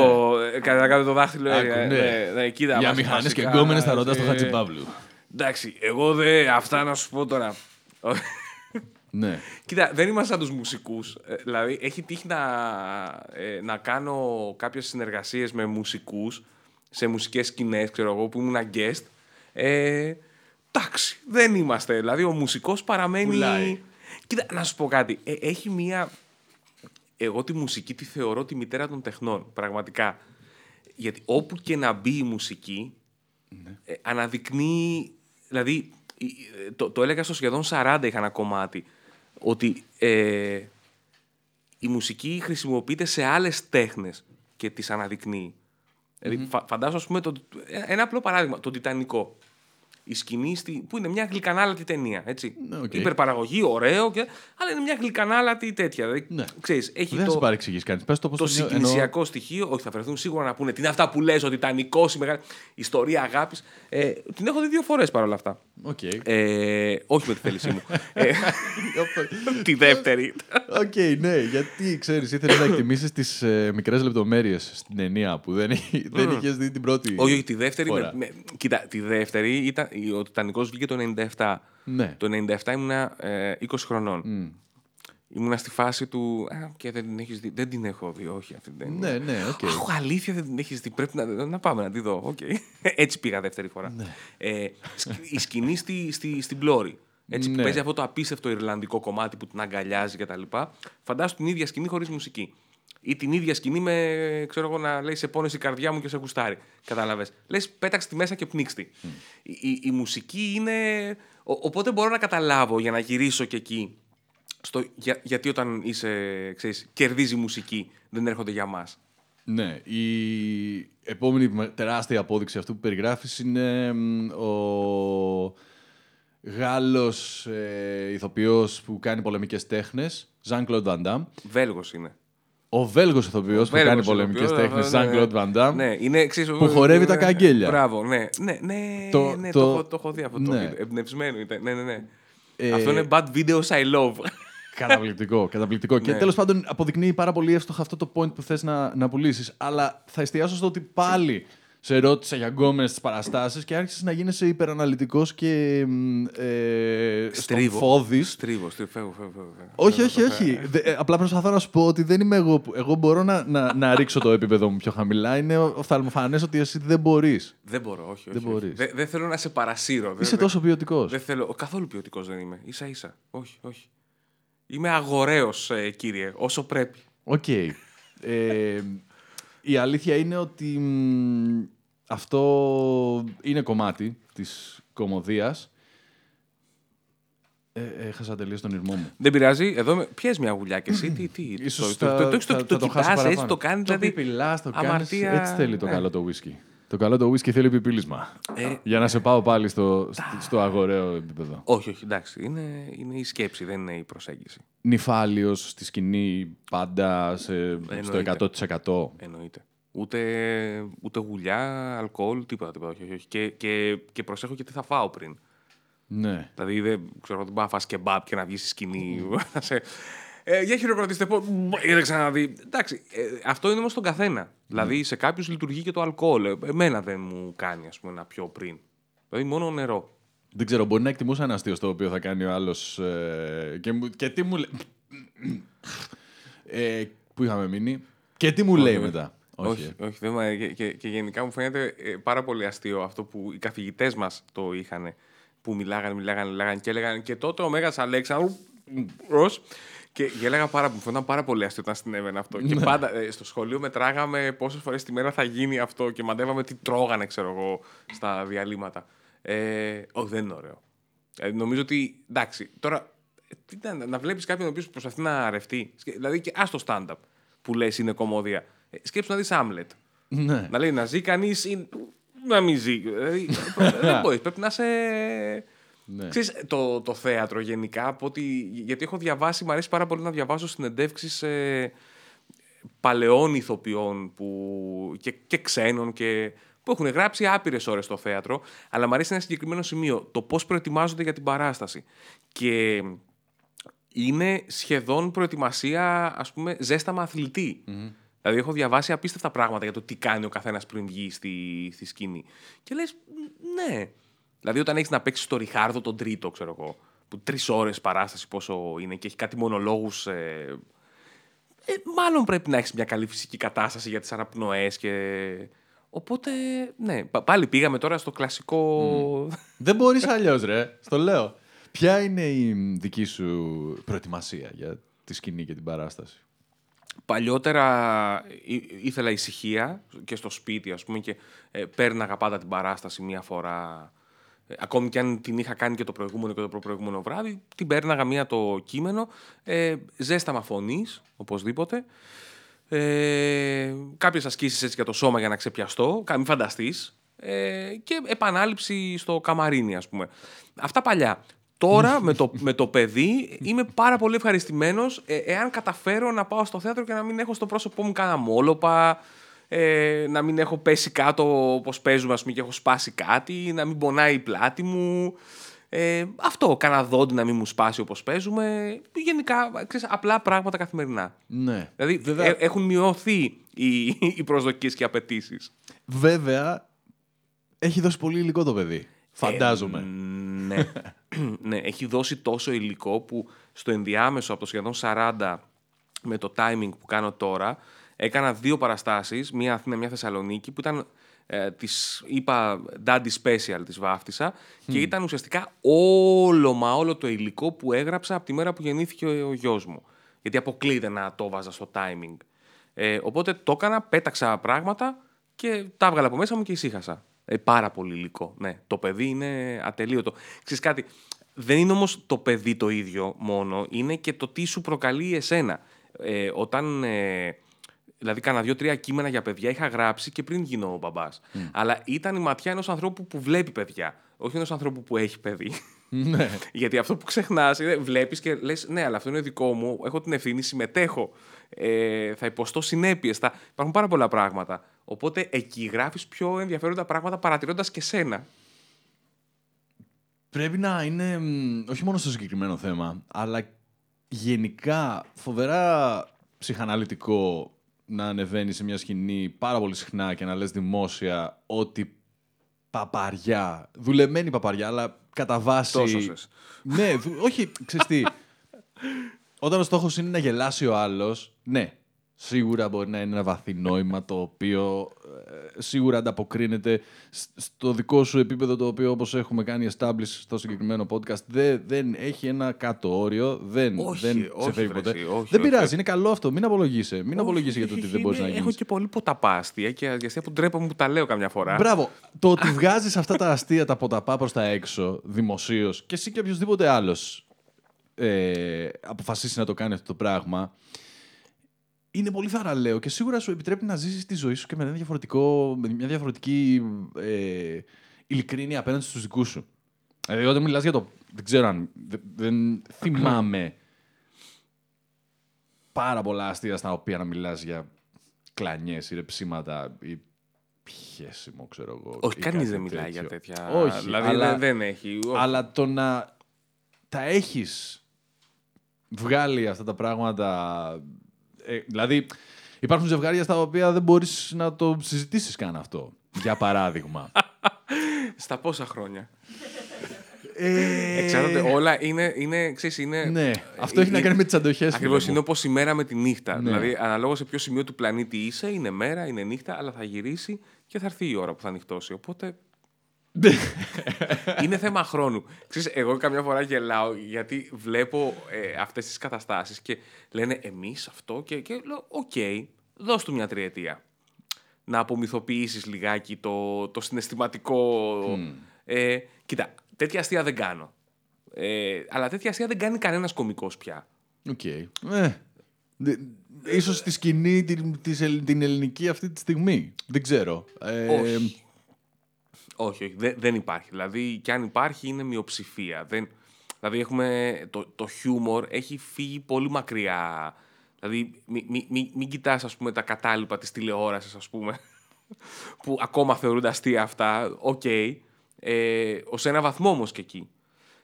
ε, κατά κάτω το δάχτυλο.
Άκου,
ε,
ναι.
ναι, ναι, κοίτα,
Για
μας-
μηχανές και
βασικά,
γκόμενες θα ρωτάς τον
ε,
Χατζηπαύλου.
Εντάξει, εγώ δεν... Αυτά να σου πω τώρα.
Ναι.
Κοίτα, δεν είμαστε σαν τους μουσικούς. Ε, δηλαδή, έχει τύχει να, ε, να κάνω κάποιες συνεργασίες με μουσικούς σε μουσικές σκηνές, ξέρω εγώ, που ήμουν guest. Ε, εντάξει, δεν είμαστε. Δηλαδή, ο μουσικός παραμένει...
Πουλάει.
Κοίτα, να σου πω κάτι. Ε, έχει μία... Εγώ τη μουσική τη θεωρώ τη μητέρα των τεχνών, πραγματικά. Γιατί όπου και να μπει η μουσική, ε, αναδεικνύει... Δηλαδή, η- ε, το, το έλεγα στο σχεδόν 40 είχα ένα κομμάτι, ότι ε, η μουσική χρησιμοποιείται σε άλλες τέχνες και τις αναδεικνύει. Δηλαδή, φα, φαντάσου, ας πούμε, το, ένα απλό παράδειγμα, το Τιτανικό. Η σκηνή στη, που είναι μια γλυκανάλατη ταινία. Έτσι.
Ναι, οκ.
Υπερπαραγωγή, ωραίο, και, αλλά είναι μια γλυκανάλατη τέτοια. Δηλαδή,
Ναι.
ξέρεις, έχει
Δεν θα
το,
σε παρεξηγήσει κανείς. Πες το πώ
το συγκινησιακό στοιχείο. Όχι, θα βρεθούν σίγουρα να πούνε τι είναι αυτά που λες, ο Τιτανικός, η μεγάλη ιστορία αγάπης. Ε, την έχω δει δύο φορές παρόλα αυτά.
Οκ.
Ε, όχι με τη θέλησή μου. ε, τη δεύτερη.
Οκ, ναι, γιατί ξέρεις, ήθελε να εκτιμήσεις τις ε, μικρές λεπτομέρειες στην ταινία που δεν, έχει- δεν είχες δει την πρώτη.
όχι, όχι, τη δεύτερη.
φορά.
Με, με, κοίτα, τη δεύτερη ήταν. Ο Τιτανικός βγήκε το 97.
Ναι.
Το 97 ήμουνα ε, 20 χρονών.
Μμ.
Ήμουνα στη φάση του. Α, και δεν την έχεις δει. Δεν την έχω δει, όχι αυτή την ταινία.
Ναι, ναι, οκ.
Αχ, αλήθεια δεν την έχεις δει. Πρέπει να, να πάμε να τη δω. Οκ. Έτσι πήγα δεύτερη φορά.
Ναι.
Ε, σκ- η σκηνή στη, στη, στην πλώρη. Έτσι, που
Ναι.
παίζει αυτό το απίστευτο Ιρλανδικό κομμάτι που την αγκαλιάζει κτλ. Φαντάσου την ίδια σκηνή χωρίς μουσική. Ή την ίδια σκηνή με, ξέρω εγώ, να λέει σε πόνες η καρδιά μου και σε γουστάρει. Κατάλαβες. Λες, πέταξε τη μέσα και πνίξτη. Η, η, η μουσική είναι. Ο- οπότε μπορώ να καταλάβω για να γυρίσω και εκεί. Στο, για, γιατί όταν είσαι, ξέρεις, κερδίζει η μουσική, δεν έρχονται για μας.
Ναι, η επόμενη με- τεράστια απόδειξη αυτού που περιγράφεις είναι μ, ο Γάλλος ε, ηθοποιός που κάνει πολεμικές τέχνες, Jean-Claude Van Damme.
Βέλγος είναι.
Ο Βέλγος ηθοποιός που
Βέλγος
κάνει πολεμικές
ηθοποιός,
τέχνες,
ναι, ναι.
Jean-Claude Van Damme.
Ναι, είναι εξής,
Που χορεύει τα
ναι,
καγγέλια.
Μπράβο, ναι. Ναι, ναι,
Το-
ναι,
το-
το, έχω, το έχω δει αυτό το
ναι.
βίντεο. Εμπνευσμένο ήταν. Ναι, ναι, ναι.
Ε,
Αυτό είναι bad videos I love.
Καταπληκτικό, καταπληκτικό. Και
Ναι.
τέλος πάντων αποδεικνύει πάρα πολύ εύστοχα αυτό το point που θες να, να πουλήσεις. Αλλά θα εστιάσω στο ότι πάλι σε ρώτησα για γκόμενες στις παραστάσεις και άρχισες να γίνεσαι υπεραναλυτικός και μ, ε, στον
Στρίβω.
φόδης.
Στρίβω, στρίβω, φεύγω, φεύγω. φεύγω.
Όχι, όχι, όχι. Δε- ε, απλά προσπαθώ να σου πω ότι δεν είμαι εγώ. που- Εγώ μπορώ να, να, να ρίξω το επίπεδο μου πιο χαμηλά. Είναι οφθαλμοφανές ότι εσύ δεν μπορείς.
Δεν μπορώ, όχι. όχι,
Δεν
όχι.
μπορείς.
Δεν, δεν θέλω να σε παρασύρω.
Είσαι
δεν,
τόσο ποιοτικός.
Δεν θέλω. Καθόλου ποιοτικός δεν είμαι. σα ίσα. Όχι, όχι. Είμαι αγοραίος, ε, κύριε, όσο πρέπει.
Οκ. Ε, η αλήθεια είναι ότι μ, αυτό είναι κομμάτι της κωμωδίας. Ε, έχασα τελείως τον ειρμό μου.
Δεν πειράζει. Εδώ με... πιες μια γουλιά και εσύ. Τι, τι,
Ίσως
το,
θα-
το, το, το,
θα-
το,
θα
το
χάσω
κοιτάς, έτσι
παραπάνω.
το κάνεις.
Το
δηλαδή,
πιπιλάς, το κάνεις,
αμαρτία,
έτσι θέλει το
ναι.
καλό το whisky. Το καλό το whisky θέλει πιπίλισμα.
Ε,
Για να σε πάω πάλι στο, στο, στο αγοραίο επίπεδο.
όχι, όχι, εντάξει. Είναι, είναι η σκέψη, δεν είναι η προσέγγιση.
Νυφάλιος στη σκηνή πάντα σε,
Εννοείται.
στο 100%.
Εννοείται. Ούτε, ούτε γουλιά, αλκοόλ, τίποτα. τίποτα όχι, όχι, όχι. Και, και, και προσέχω και τι θα φάω πριν.
Ναι.
Δηλαδή δεν ξέρω, δεν πάω να φας κεμπάπ και να βγεις στη σκηνή. να σε... ε, για χειροκροτήστε πω. Είδε ξαναδεί. Εντάξει, ε, αυτό είναι όμως στον καθένα. Δηλαδή σε κάποιους λειτουργεί και το αλκοόλ. Ε, Εμένα δεν μου κάνει ας πούμε, να πιω πριν. Δηλαδή μόνο νερό.
Δεν ξέρω, μπορεί να εκτιμούσα ένα αστείο στο οποίο θα κάνει ο άλλος. Ε, και, μου- και τι μου λέει. ε, πού είχαμε μείνει; Και τι μου λέει
όχι.
μετά;
Όχι, όχι, δεν μου- και, και, και γενικά μου φαίνεται ε, πάρα πολύ αστείο αυτό που οι καθηγητές μας το είχαν. Που μιλάγανε, μιλάγανε, μιλάγανε και έλεγαν και τότε ο Μέγας Αλέξανδρος και έλεγα πάρα, μου φαίνονταν πάρα πολύ αστείο όταν συνέβαινε αυτό. και πάντα ε, στο σχολείο μετράγαμε πόσες φορές τη μέρα θα γίνει αυτό και μαντεύαμε τι τρώγανε, ξέρω εγώ, στα διαλύματα. Ε, όχι, δεν είναι ωραίο. Ε, νομίζω ότι. Εντάξει, τώρα. ε, τι να, να βλέπεις κάποιον ο οποίος προσπαθεί να ρευτεί. Σκε- Δηλαδή και ας το stand-up που λες είναι κομμωδία. Ε, σκέψου να δεις Άμλετ.
Ναι.
Να λέει να ζει κανείς ή να μην ζει. Δηλαδή, δεν μπορείς. Πρέπει να είσαι.
Ναι.
Ξέρεις, το, το θέατρο γενικά, από ότι, γιατί έχω διαβάσει, μου αρέσει πάρα πολύ να διαβάζω συνεντεύξεις ε, παλαιών ηθοποιών που, και, και ξένων και, που έχουν γράψει άπειρες ώρες στο θέατρο, αλλά μου αρέσει ένα συγκεκριμένο σημείο, το πώς προετοιμάζονται για την παράσταση. Και είναι σχεδόν προετοιμασία, ας πούμε, ζέσταμα αθλητή. Δηλαδή, έχω διαβάσει απίστευτα πράγματα για το τι κάνει ο καθένας πριν βγει στη, στη σκηνή. Και λες, ναι. Δηλαδή, όταν έχεις να παίξεις στο Ριχάρδο τον τρίτο, ξέρω εγώ, που τρεις ώρες παράσταση πόσο είναι και έχει κάτι μονολόγους. Ε, ε, μάλλον πρέπει να έχεις μια καλή φυσική κατάσταση για τις αναπνοές και. Οπότε, ναι, πα- πάλι πήγαμε τώρα στο κλασικό.
Δεν μπορείς αλλιώς, ρε. Στο λέω. Ποια είναι η δική σου προετοιμασία για τη σκηνή και την παράσταση;
Παλιότερα ή- ήθελα ησυχία και στο σπίτι, ας πούμε, και ε, πέρναγα πάντα την παράσταση μία φορά. Ε, ακόμη και αν την είχα κάνει και το προηγούμενο και το προπροηγούμενο βράδυ, την πέρναγα μία το κείμενο. Ε, ζέσταμα φωνής, οπωσδήποτε. Ε, κάποιες ασκήσεις έτσι για το σώμα για να ξεπιαστώ, κα- μην φανταστείς. Ε, και επανάληψη στο καμαρίνι, ας πούμε. Αυτά παλιά. Τώρα με το, με το παιδί είμαι πάρα πολύ ευχαριστημένος ε, εάν καταφέρω να πάω στο θέατρο και να μην έχω στο πρόσωπό μου κανένα μόλοπα, ε, να μην έχω πέσει κάτω όπως παίζουμε ας πούμε, και έχω σπάσει κάτι, να μην πονάει η πλάτη μου. Ε, αυτό, κανένα δόντι να μην μου σπάσει όπως παίζουμε. Γενικά, ξέρεις, απλά πράγματα καθημερινά.
Ναι.
Δηλαδή
Βέβαια-
ε, έχουν μειωθεί οι, οι προσδοκίες και οι απαιτήσεις.
Βέβαια, έχει δώσει πολύ υλικό το παιδί. Φαντάζομαι.
ναι. ναι, έχει δώσει τόσο υλικό που στο ενδιάμεσο από το σχεδόν 40 με το timing που κάνω τώρα, έκανα δύο παραστάσεις, μία Αθήνα, μία Θεσσαλονίκη, που ήταν ε, της, είπα, Daddy Special της βάφτισα και ήταν ουσιαστικά όλο μα όλο το υλικό που έγραψα από τη μέρα που γεννήθηκε ο, ο γιος μου. Γιατί αποκλείεται να το βάζα στο timing. Ε, οπότε το έκανα, πέταξα πράγματα και τα έβγαλα από μέσα μου και ησύχασα. Ε, πάρα πολύ υλικό. Ναι, το παιδί είναι ατελείωτο. Ξέρεις κάτι, δεν είναι όμως το παιδί το ίδιο μόνο, είναι και το τι σου προκαλεί εσένα. Ε, όταν, ε, δηλαδή κάνα δύο-τρία κείμενα για παιδιά είχα γράψει και πριν γίνω ο μπαμπάς. Αλλά ήταν η ματιά ενός ανθρώπου που βλέπει παιδιά, όχι ενός ανθρώπου που έχει παιδί.
ναι.
Γιατί αυτό που ξεχνάς είναι, βλέπεις και λες: Ναι, αλλά αυτό είναι δικό μου. Έχω την ευθύνη, συμμετέχω. Ε, θα υποστώ συνέπειες. Θα... Υπάρχουν πάρα πολλά πράγματα. Οπότε εκεί γράφεις πιο ενδιαφέροντα πράγματα παρατηρώντας και σένα.
Πρέπει να είναι μ, όχι μόνο στο συγκεκριμένο θέμα, αλλά γενικά φοβερά ψυχαναλυτικό να ανεβαίνει σε μια σκηνή πάρα πολύ συχνά και να λες δημόσια ότι παπαριά, δουλεμένη παπαριά, αλλά κατά βάση...
Τόσο σες.
ναι, δου- όχι, ξέρεις τι. Όταν ο στόχος είναι να γελάσει ο άλλος, ναι, σίγουρα μπορεί να είναι ένα βαθύ νόημα το οποίο ε, σίγουρα ανταποκρίνεται σ- στο δικό σου επίπεδο το οποίο όπως έχουμε κάνει establish στο συγκεκριμένο podcast δεν, δεν έχει ένα κάτω όριο, δεν,
Όχι,
δεν
όχι,
σε φεύγει
βρε
ποτέ.
εσύ, όχι,
δεν
όχι.
πειράζει, είναι καλό αυτό, μην απολογείσαι. Μην απολογείσαι για το
Όχι,
ότι δεν μπορείς να
είναι-
γίνεις.
Έχω και πολύ ποταπά αστεία και αστεία που ντρέπομαι που τα λέω καμιά φορά.
Μπράβο. Το ότι βγάζεις αυτά τα αστεία τα ποταπά προς τα έξω δημοσίως και εσύ και οποιοδήποτε άλλος ε, αποφασίσει να το κάνει αυτό το πράγμα. Είναι πολύ θαραλέο και σίγουρα σου επιτρέπει να ζήσεις τη ζωή σου και με, ένα διαφορετικό, με μια διαφορετική ε, ειλικρίνεια απέναντι στους δικούς σου. Δηλαδή όταν μιλάς για το... Δεν ξέρω αν... Δεν, δεν θυμάμαι πάρα πολλά αστεία στα οποία να μιλάς για κλανιές ή ρεψίματα ή πιέσιμο, ξέρω εγώ.
Όχι,
ή
κανείς
κάτι
δεν μιλάει
τέτοιο.
για τέτοια.
Όχι,
δηλαδή
αλλά-
δεν, δεν έχει. όχι.
Αλλά το να τα έχεις βγάλει αυτά τα πράγματα... ε, δηλαδή, υπάρχουν ζευγάρια στα οποία δεν μπορείς να το συζητήσεις καν αυτό. Για παράδειγμα.
Στα πόσα χρόνια;
ε,
Εξαρτάται. Όλα είναι. είναι, ξέρεις, είναι
Ναι, αυτό έχει να κάνει με τις αντοχές.
Ακριβώς
φίλε μου.
είναι όπως η μέρα με τη νύχτα.
Ναι.
Δηλαδή, αναλόγως σε ποιο σημείο του πλανήτη είσαι, είναι μέρα, είναι νύχτα, αλλά θα γυρίσει και θα έρθει η ώρα που θα ανοιχτώσει. Οπότε. είναι θέμα χρόνου. Ξέρεις, εγώ καμιά φορά γελάω γιατί βλέπω ε, αυτές τις καταστάσεις και λένε εμείς αυτό και, και λέω οκ, δώσ' του μια τριετία. Να απομυθοποιήσεις λιγάκι το, το συναισθηματικό... Ε, κοίτα, τέτοια αστεία δεν κάνω. Ε, αλλά τέτοια αστεία δεν κάνει κανένας κωμικός πια.
Οκ. Ε, δε- ίσως στη σκηνή την, της ελ- την ελληνική αυτή τη στιγμή. Δεν ξέρω. Ε,
Όχι. Όχι, όχι, δεν, δεν υπάρχει. Δηλαδή, και αν υπάρχει, είναι μειοψηφία. Δεν, δηλαδή, έχουμε, το, το χιούμορ έχει φύγει πολύ μακριά. Δηλαδή, μην μη, μη, μην κοιτάς, ας πούμε, τα κατάλοιπα της τηλεόρασης, ας πούμε, που ακόμα θεωρούνται αστεία αυτά. Οκ. Ε, ως ένα βαθμό όμως και εκεί.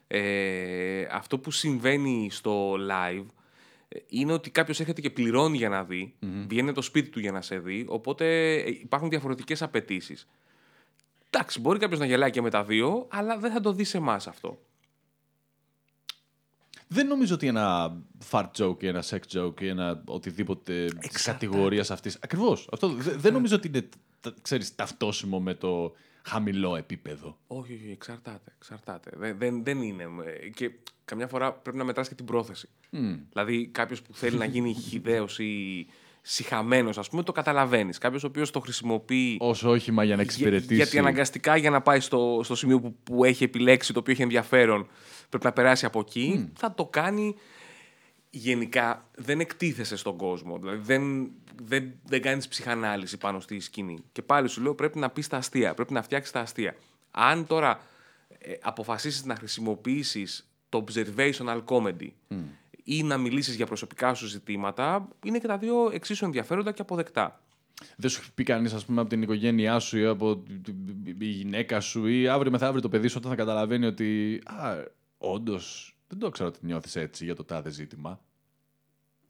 Ε, αυτό που συμβαίνει στο live ε, είναι ότι κάποιος έρχεται και πληρώνει για να δει, βγαίνει το σπίτι του για να σε δει, οπότε ε, υπάρχουν διαφορετικές απαιτήσεις. Εντάξει, μπορεί κάποιος να γελάει και με τα δύο, αλλά δεν θα το δεις σε εμάς αυτό.
Δεν νομίζω ότι ένα fart joke ή ένα sex joke ή ένα οτιδήποτε της
Εξαρτάται.
κατηγορίας αυτής. Ακριβώς. Αυτό δε- δεν νομίζω ότι είναι τα- ξέρεις, ταυτόσιμο με το χαμηλό επίπεδο.
Όχι, όχι, εξαρτάται. εξαρτάται. Δεν, δεν, δεν είναι. ε, Και καμιά φορά πρέπει να μετράς και την πρόθεση. Δηλαδή, κάποιος που θέλει να γίνει χιδαίο ή συχαμένος, ας πούμε, το καταλαβαίνεις. Κάποιος ο οποίος το χρησιμοποιεί.
Ω όχημα για να
Για-
εξυπηρετήσει.
γιατί αναγκαστικά για να πάει στο, στο σημείο που, που έχει επιλέξει, το οποίο έχει ενδιαφέρον, πρέπει να περάσει από εκεί, θα το κάνει. Γενικά δεν εκτίθεσαι στον κόσμο. Δηλαδή δεν, δεν, δεν κάνεις ψυχανάλυση πάνω στη σκηνή. Και πάλι σου λέω πρέπει να πεις τα αστεία, πρέπει να φτιάξεις τα αστεία. Αν τώρα ε, αποφασίσεις να χρησιμοποιήσεις το observational comedy ή να μιλήσεις για προσωπικά σου ζητήματα, είναι και τα δύο εξίσου ενδιαφέροντα και αποδεκτά.
Δεν σου έχει πει κανείς, ας πούμε, από την οικογένειά σου ή από η γυναίκα σου ή αύριο μεθαύριο το παιδί σου όταν θα καταλαβαίνει ότι. Α, όντως δεν το ξέρω ότι νιώθεις έτσι για το τάδε ζήτημα.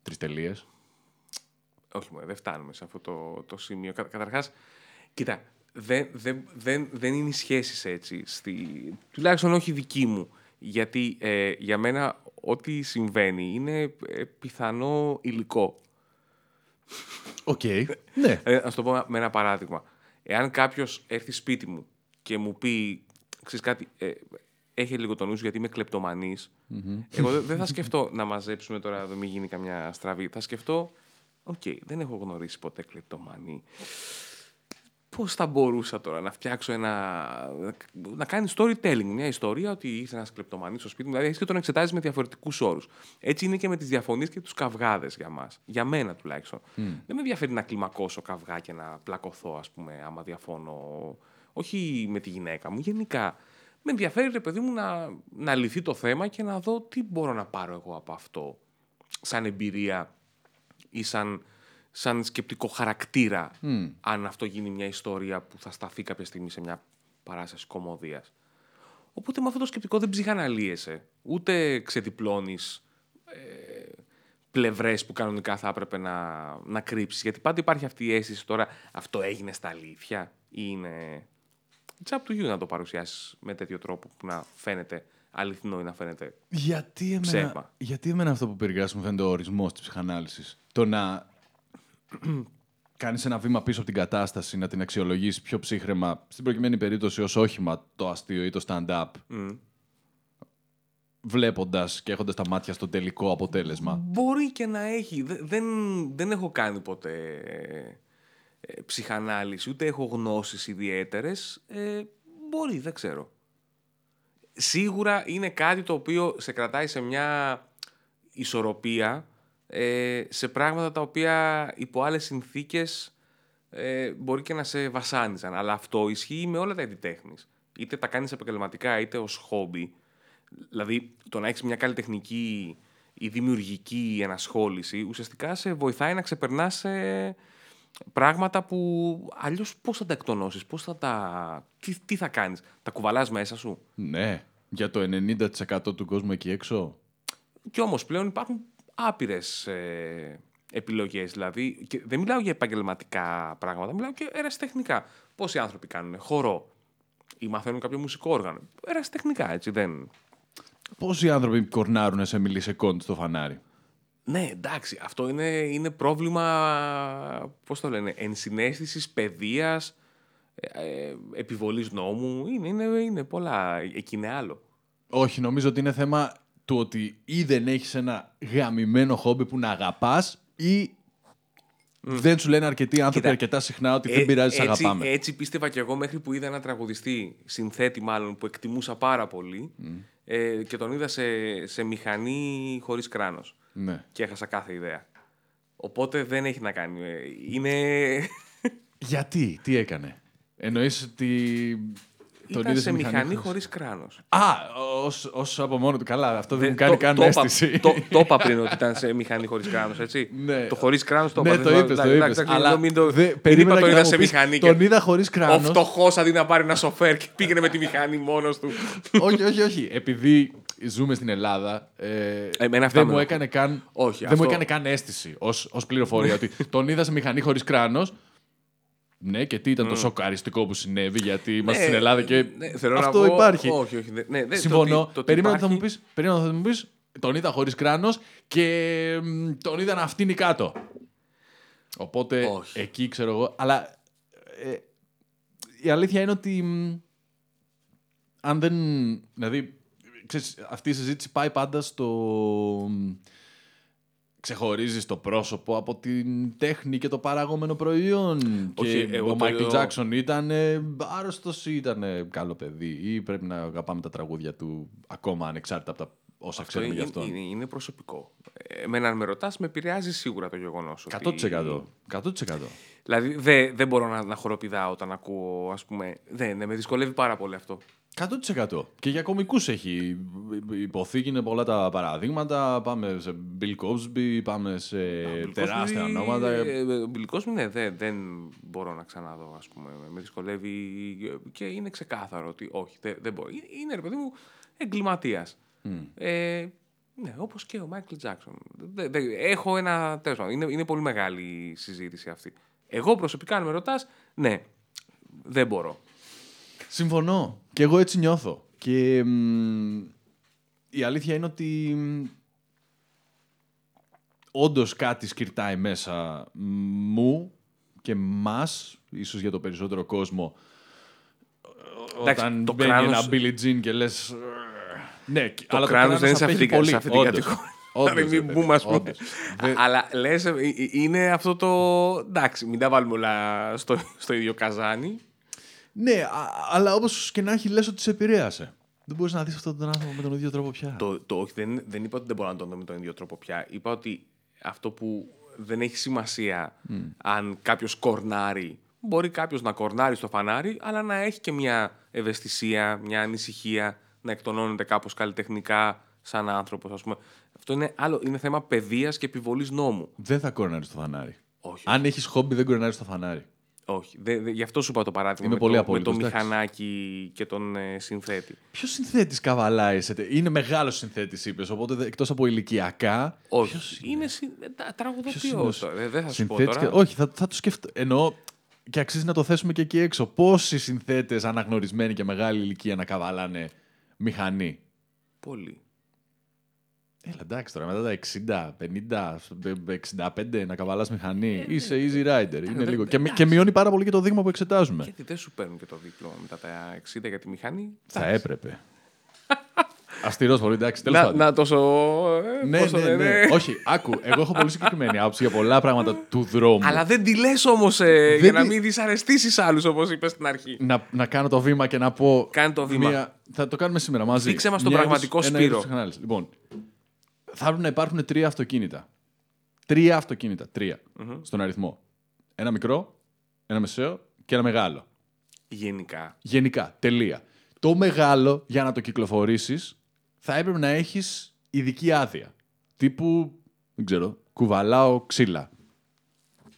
Τρεις τελείες.
Όχι, μωρέ, δεν φτάνουμε σε αυτό το, το σημείο. Κα, καταρχάς, κοίτα, δεν, δεν, δεν, δεν είναι οι σχέσεις έτσι. Στη, τουλάχιστον όχι δική μου. Γιατί ε, για μένα ό,τι συμβαίνει είναι ε, πιθανό υλικό.
Οκ. ναι.
Ε, ας το πω με ένα παράδειγμα. Εάν κάποιος έρθει σπίτι μου και μου πει, ξέρεις κάτι, ε, έχει λίγο τον νου σου γιατί είμαι κλεπτομανής», εγώ δεν- δεν θα σκεφτώ να μαζέψουμε τώρα, δεν μην γίνει καμιά στραβή. Θα σκεφτώ, οκ, δεν έχω γνωρίσει ποτέ κλεπτομανή. Πώς θα μπορούσα τώρα να φτιάξω ένα. να κάνει storytelling, μια ιστορία ότι ήρθε ένας κλεπτομανής στο σπίτι μου. Δηλαδή, έχεις και τον εξετάζεις με διαφορετικούς όρους. Έτσι είναι και με τις διαφωνίες και τους καυγάδες για μας. Για μένα τουλάχιστον. Δεν με ενδιαφέρει να κλιμακώσω καυγά και να πλακωθώ, ας πούμε, άμα διαφώνω. Όχι με τη γυναίκα μου, γενικά. Με ενδιαφέρει, ρε παιδί μου, να, να λυθεί το θέμα και να δω τι μπορώ να πάρω εγώ από αυτό σαν εμπειρία ή σαν, σαν σκεπτικό χαρακτήρα αν αυτό γίνει μια ιστορία που θα σταθεί κάποια στιγμή σε μια παράσταση κομμωδίας. Οπότε με αυτό το σκεπτικό δεν ψυχαναλύεσαι, ούτε ξεδιπλώνεις ε, πλευρές που κανονικά θα έπρεπε να, να κρύψεις. Γιατί πάντα υπάρχει αυτή η αίσθηση τώρα αυτό έγινε στα αλήθεια ή είναι... It's up to you να το παρουσιάσεις με τέτοιο τρόπο που να φαίνεται αληθινό ή να φαίνεται
Γιατί εμένα,
Ψέμα.
γιατί εμένα αυτό που περιγράφεις μου φαίνεται ο ορισμός της ψυχανάλυσης. Το να κάνεις ένα βήμα πίσω από την κατάσταση, να την αξιολογήσει πιο ψύχρεμα, στην προκειμένη περίπτωση ως όχημα το αστείο ή το stand-up, βλέποντας και έχοντας τα μάτια στο τελικό αποτέλεσμα.
Μπορεί και να έχει. Δε- Δεν, δεν έχω κάνει ποτέ ε, ψυχανάλυση, ούτε έχω γνώσεις ιδιαίτερες. Ε, μπορεί, δεν ξέρω. Σίγουρα είναι κάτι το οποίο σε κρατάει σε μια ισορροπία ε, σε πράγματα τα οποία υπό άλλες συνθήκες ε, μπορεί και να σε βασάνιζαν. Αλλά αυτό ισχύει με όλα τα είδη τέχνης. Είτε τα κάνεις επαγγελματικά είτε ως χόμπι. Δηλαδή το να έχεις μια καλλιτεχνική ή δημιουργική ενασχόληση ουσιαστικά σε βοηθάει να ξεπερνάς ε, πράγματα που αλλιώς πώς θα τα εκτονώσεις, πώς θα τα... Τι, τι θα κάνεις, τα κουβαλάς μέσα σου;
Ναι, για το 90% του κόσμου εκεί έξω;
Και όμως πλέον υπάρχουν άπειρες ε, επιλογές. Δηλαδή, και δεν μιλάω για επαγγελματικά πράγματα, μιλάω και ερασιτεχνικά. Πόσοι άνθρωποι κάνουν χορό ή μαθαίνουν κάποιο μουσικό όργανο; Ερασιτεχνικά, έτσι δεν...
Πόσοι άνθρωποι κορνάρουν σε μιλισεκόντ στο φανάρι;
Ναι, εντάξει, αυτό είναι, είναι πρόβλημα, πώς το λένε, ενσυναίσθησης, παιδείας, ε, ε, επιβολής νόμου. Είναι, είναι, είναι πολλά. Εκεί είναι άλλο.
Όχι, νομίζω ότι είναι θέμα του ότι ή δεν έχεις ένα γαμημένο χόμπι που να αγαπάς ή δεν σου λένε αρκετοί άνθρωποι
Κοίτα,
αρκετά συχνά ότι δεν πειράζει, σε
Ε, έτσι,
αγαπάμε.
Έτσι πίστευα και εγώ μέχρι που είδα ένα τραγουδιστή, συνθέτη μάλλον, που εκτιμούσα πάρα πολύ ε, και τον είδα σε, σε μηχανή χωρίς κράνος.
Ναι.
Και έχασα κάθε ιδέα. Οπότε δεν έχει να κάνει. ε, Είναι...
Γιατί, τι έκανε; Εννοείς ότι τον
Ήταν
είδες
σε μηχανή
χωρίς-
χωρίς κράνος.
Α, ως, ως από μόνο του. Καλά, αυτό δεν
Δεν-
μου κάνει
το-
καν
το είπα-
αίσθηση.
Το, το είπα πριν ότι ήταν σε μηχανή χωρίς κράνος, έτσι.
Ναι.
Το χωρίς κράνος το
ναι,
είπα.
το
δεν-
είπες, το
εντάξει,
είπες.
εντάξει,
Αλλά
μην το-
δε-
μην
περίμενα
είπα το
και
είδα
να
σε
μου πεις,
μηχανή.
Τον
και
είδα χωρίς
Ο
κράνος.
φτωχός αντί να πάρει ένα σοφέρ και πήγαινε με τη μηχανή μόνος του.
όχι, όχι, όχι. Επειδή ζούμε στην Ελλάδα, ε,
Εμένα αυτά
δεν
με
μου
ενοχλούν.
έκανε καν,
Όχι,
δεν
αυτό-
μου έκανε καν αίσθηση ως, ως πληροφορία ότι τον είδα σε μηχανή χωρίς κράνος. Ναι, και τι ήταν το σοκαριστικό που συνέβη, γιατί είμαστε
Ναι,
στην Ελλάδα και
ναι, θέλω να
αυτό
πω-
υπάρχει.
Όχι, όχι. ναι, ναι, το
Συμφωνώ.
ότι- το ότι
περίμενα, ότι θα μου
υπάρχει-
πεις, περίμενα ότι θα μου πεις, τον είδα χωρίς κράνος και μ, τον είδα να φτύνει κάτω. Οπότε
Όχι.
εκεί ξέρω εγώ. Αλλά ε, η αλήθεια είναι ότι μ, αν δεν... Δηλαδή, ξέρεις, αυτή η συζήτηση πάει πάντα στο... μ, Ξεχωρίζεις το πρόσωπο από την τέχνη και το παραγόμενο προϊόν.
Όχι,
και
εγώ
ο
το-
Μάικλ Τζάξον ήταν άρρωστος ή ήταν καλό παιδί ή πρέπει να αγαπάμε τα τραγούδια του ακόμα ανεξάρτητα από τα όσα
Αυτό
ξέρουμε
είναι,
γι' αυτόν.
είναι, είναι προσωπικό. Εμένα, αν με ρωτάς, με επηρεάζει σίγουρα το γεγονός.
100%. 100%.
Δηλαδή, δεν δεν μπορώ να, να χοροπηδάω όταν ακούω, ας πούμε. Δεν, ναι, με δυσκολεύει πάρα πολύ αυτό.
100%. Και για κομικούς έχει υποθεί και είναι πολλά τα παραδείγματα. Πάμε σε Bill Cosby, πάμε σε τεράστια
Bill Cosby,
ονόματα.
ε, ε, Bill Cosby, ναι, δεν, δεν μπορώ να ξαναδώ, ας πούμε. Με δυσκολεύει και είναι ξεκάθαρο ότι όχι, δεν, δεν μπορώ. Είναι- Είναι, ρε παιδί μου, εγκληματίας. Ε, ναι, όπως και ο Μάικλ Τζάξον. Δεν- δεν- έχω ένα, τέλος πάντων, είναι, είναι πολύ μεγάλη η συζήτηση αυτή. Εγώ προσωπικά, αν με ρωτάς, ναι, δεν μπορώ.
Συμφωνώ. Και εγώ έτσι νιώθω. Και μ, η αλήθεια είναι ότι όντως κάτι σκυρτάει μέσα μου και μας, ίσως για το περισσότερο κόσμο,
Εντάξει,
όταν
το
μπαίνει
κράνος-
ένα Billie Jean και λες... «Ρρρ». Ναι,
Το
αλλά
κράνος δεν είναι σε
απέχει
αυτή, την-
πολύ.
σε αυτή την
Όντως.
κατηγορία.
Όντως,
Δηλαδή,
ρε
μην
παιδί,
πούμε, ας πούμε.
όντως. Δεν-
Αλλά λες, ε, ε, είναι αυτό το... Εντάξει, μην τα βάλουμε όλα στο, στο ίδιο καζάνι.
Ναι, α- αλλά όπως και να έχει λες ότι σε επηρέασε. Δεν μπορείς να δεις αυτόν τον άνθρωπο με τον ίδιο τρόπο πια.
Το, το, όχι, δεν, δεν είπα ότι δεν μπορώ να τον δω με τον ίδιο τρόπο πια. Είπα ότι αυτό που δεν έχει σημασία αν κάποιος κορνάρει. Μπορεί κάποιος να κορνάρει στο φανάρι, αλλά να έχει και μια ευαισθησία, μια ανησυχία, να εκτονώνεται κάπως καλλιτεχνικά σαν άνθρωπος, ας πούμε. Αυτό είναι, άλλο, είναι θέμα παιδείας και επιβολής νόμου.
Δεν θα κορνάρεις το φανάρι.
Όχι.
Αν έχεις χόμπι δεν κορνάρεις το φανάρι.
Όχι. Δε, δε- γι' αυτό σου είπα το παράδειγμα
Είμαι
με,
πολύ
το, με
απόλυτος,
το
εντάξει.
μηχανάκι και τον ε, συνθέτη.
Ποιος συνθέτης καβαλάει σε. τε- Είναι μεγάλος συνθέτης, είπες. Οπότε εκτός από ηλικιακά.
Όχι.
ποιος
είναι; Συ... ε, τα-
ποιος
τραγουδοποιός.
είναι ο
τώρα. Ε, Δεν θα σου πω
συνθέτης
τώρα.
και- Όχι, θα, θα το σκεφτώ. Εννοώ. Και αξίζει να το θέσουμε και εκεί έξω. Πόσοι συνθέτες αναγνωρισμένοι και μεγάλη ηλικία να καβαλάνε μηχανή.
Πολύ.
Έλα εντάξει τώρα, μετά τα 60, 50, 65 να καβαλάς μηχανή. Είσαι easy rider. Είναι
δεν-
λίγο. Και, μει- και μειώνει πάρα πολύ και το δείγμα που εξετάζουμε.
Γιατί δεν σου παίρνουν και το δίπλωμα μετά τα 60 για τη μηχανή.
Θα
Εντάξει.
έπρεπε. Αστηρό πολύ, εντάξει, τέλος
Να,
πάντων.
να τόσο. ε,
Ναι,
πώς το
ναι, ναι.
λένε.
Όχι, άκου. Εγώ έχω πολύ συγκεκριμένη άποψη για πολλά πράγματα του δρόμου.
Αλλά δεν τη λες όμως για
Δεν
να
τη-
μην δυσαρεστήσεις άλλους όπως είπες στην αρχή.
να, να κάνω το βήμα και να πω.
Κάνε το βήμα.
Μία... Θα το κάνουμε σήμερα μαζί.
Δείξε μας τον
Μια
πραγματικό
είδους- ένα
Σπύρο.
είδους ανάλυση. Λοιπόν, θα έπρεπε να υπάρχουν τρία αυτοκίνητα. τρία αυτοκίνητα. Τρία. Στον αριθμό. Ένα μικρό, ένα μεσαίο και ένα μεγάλο.
Γενικά.
Γενικά. Τελεία. Το μεγάλο, για να το κυκλοφορήσεις, θα έπρεπε να έχεις ειδική άδεια. Τύπου, δεν ξέρω, κουβαλάω ξύλα.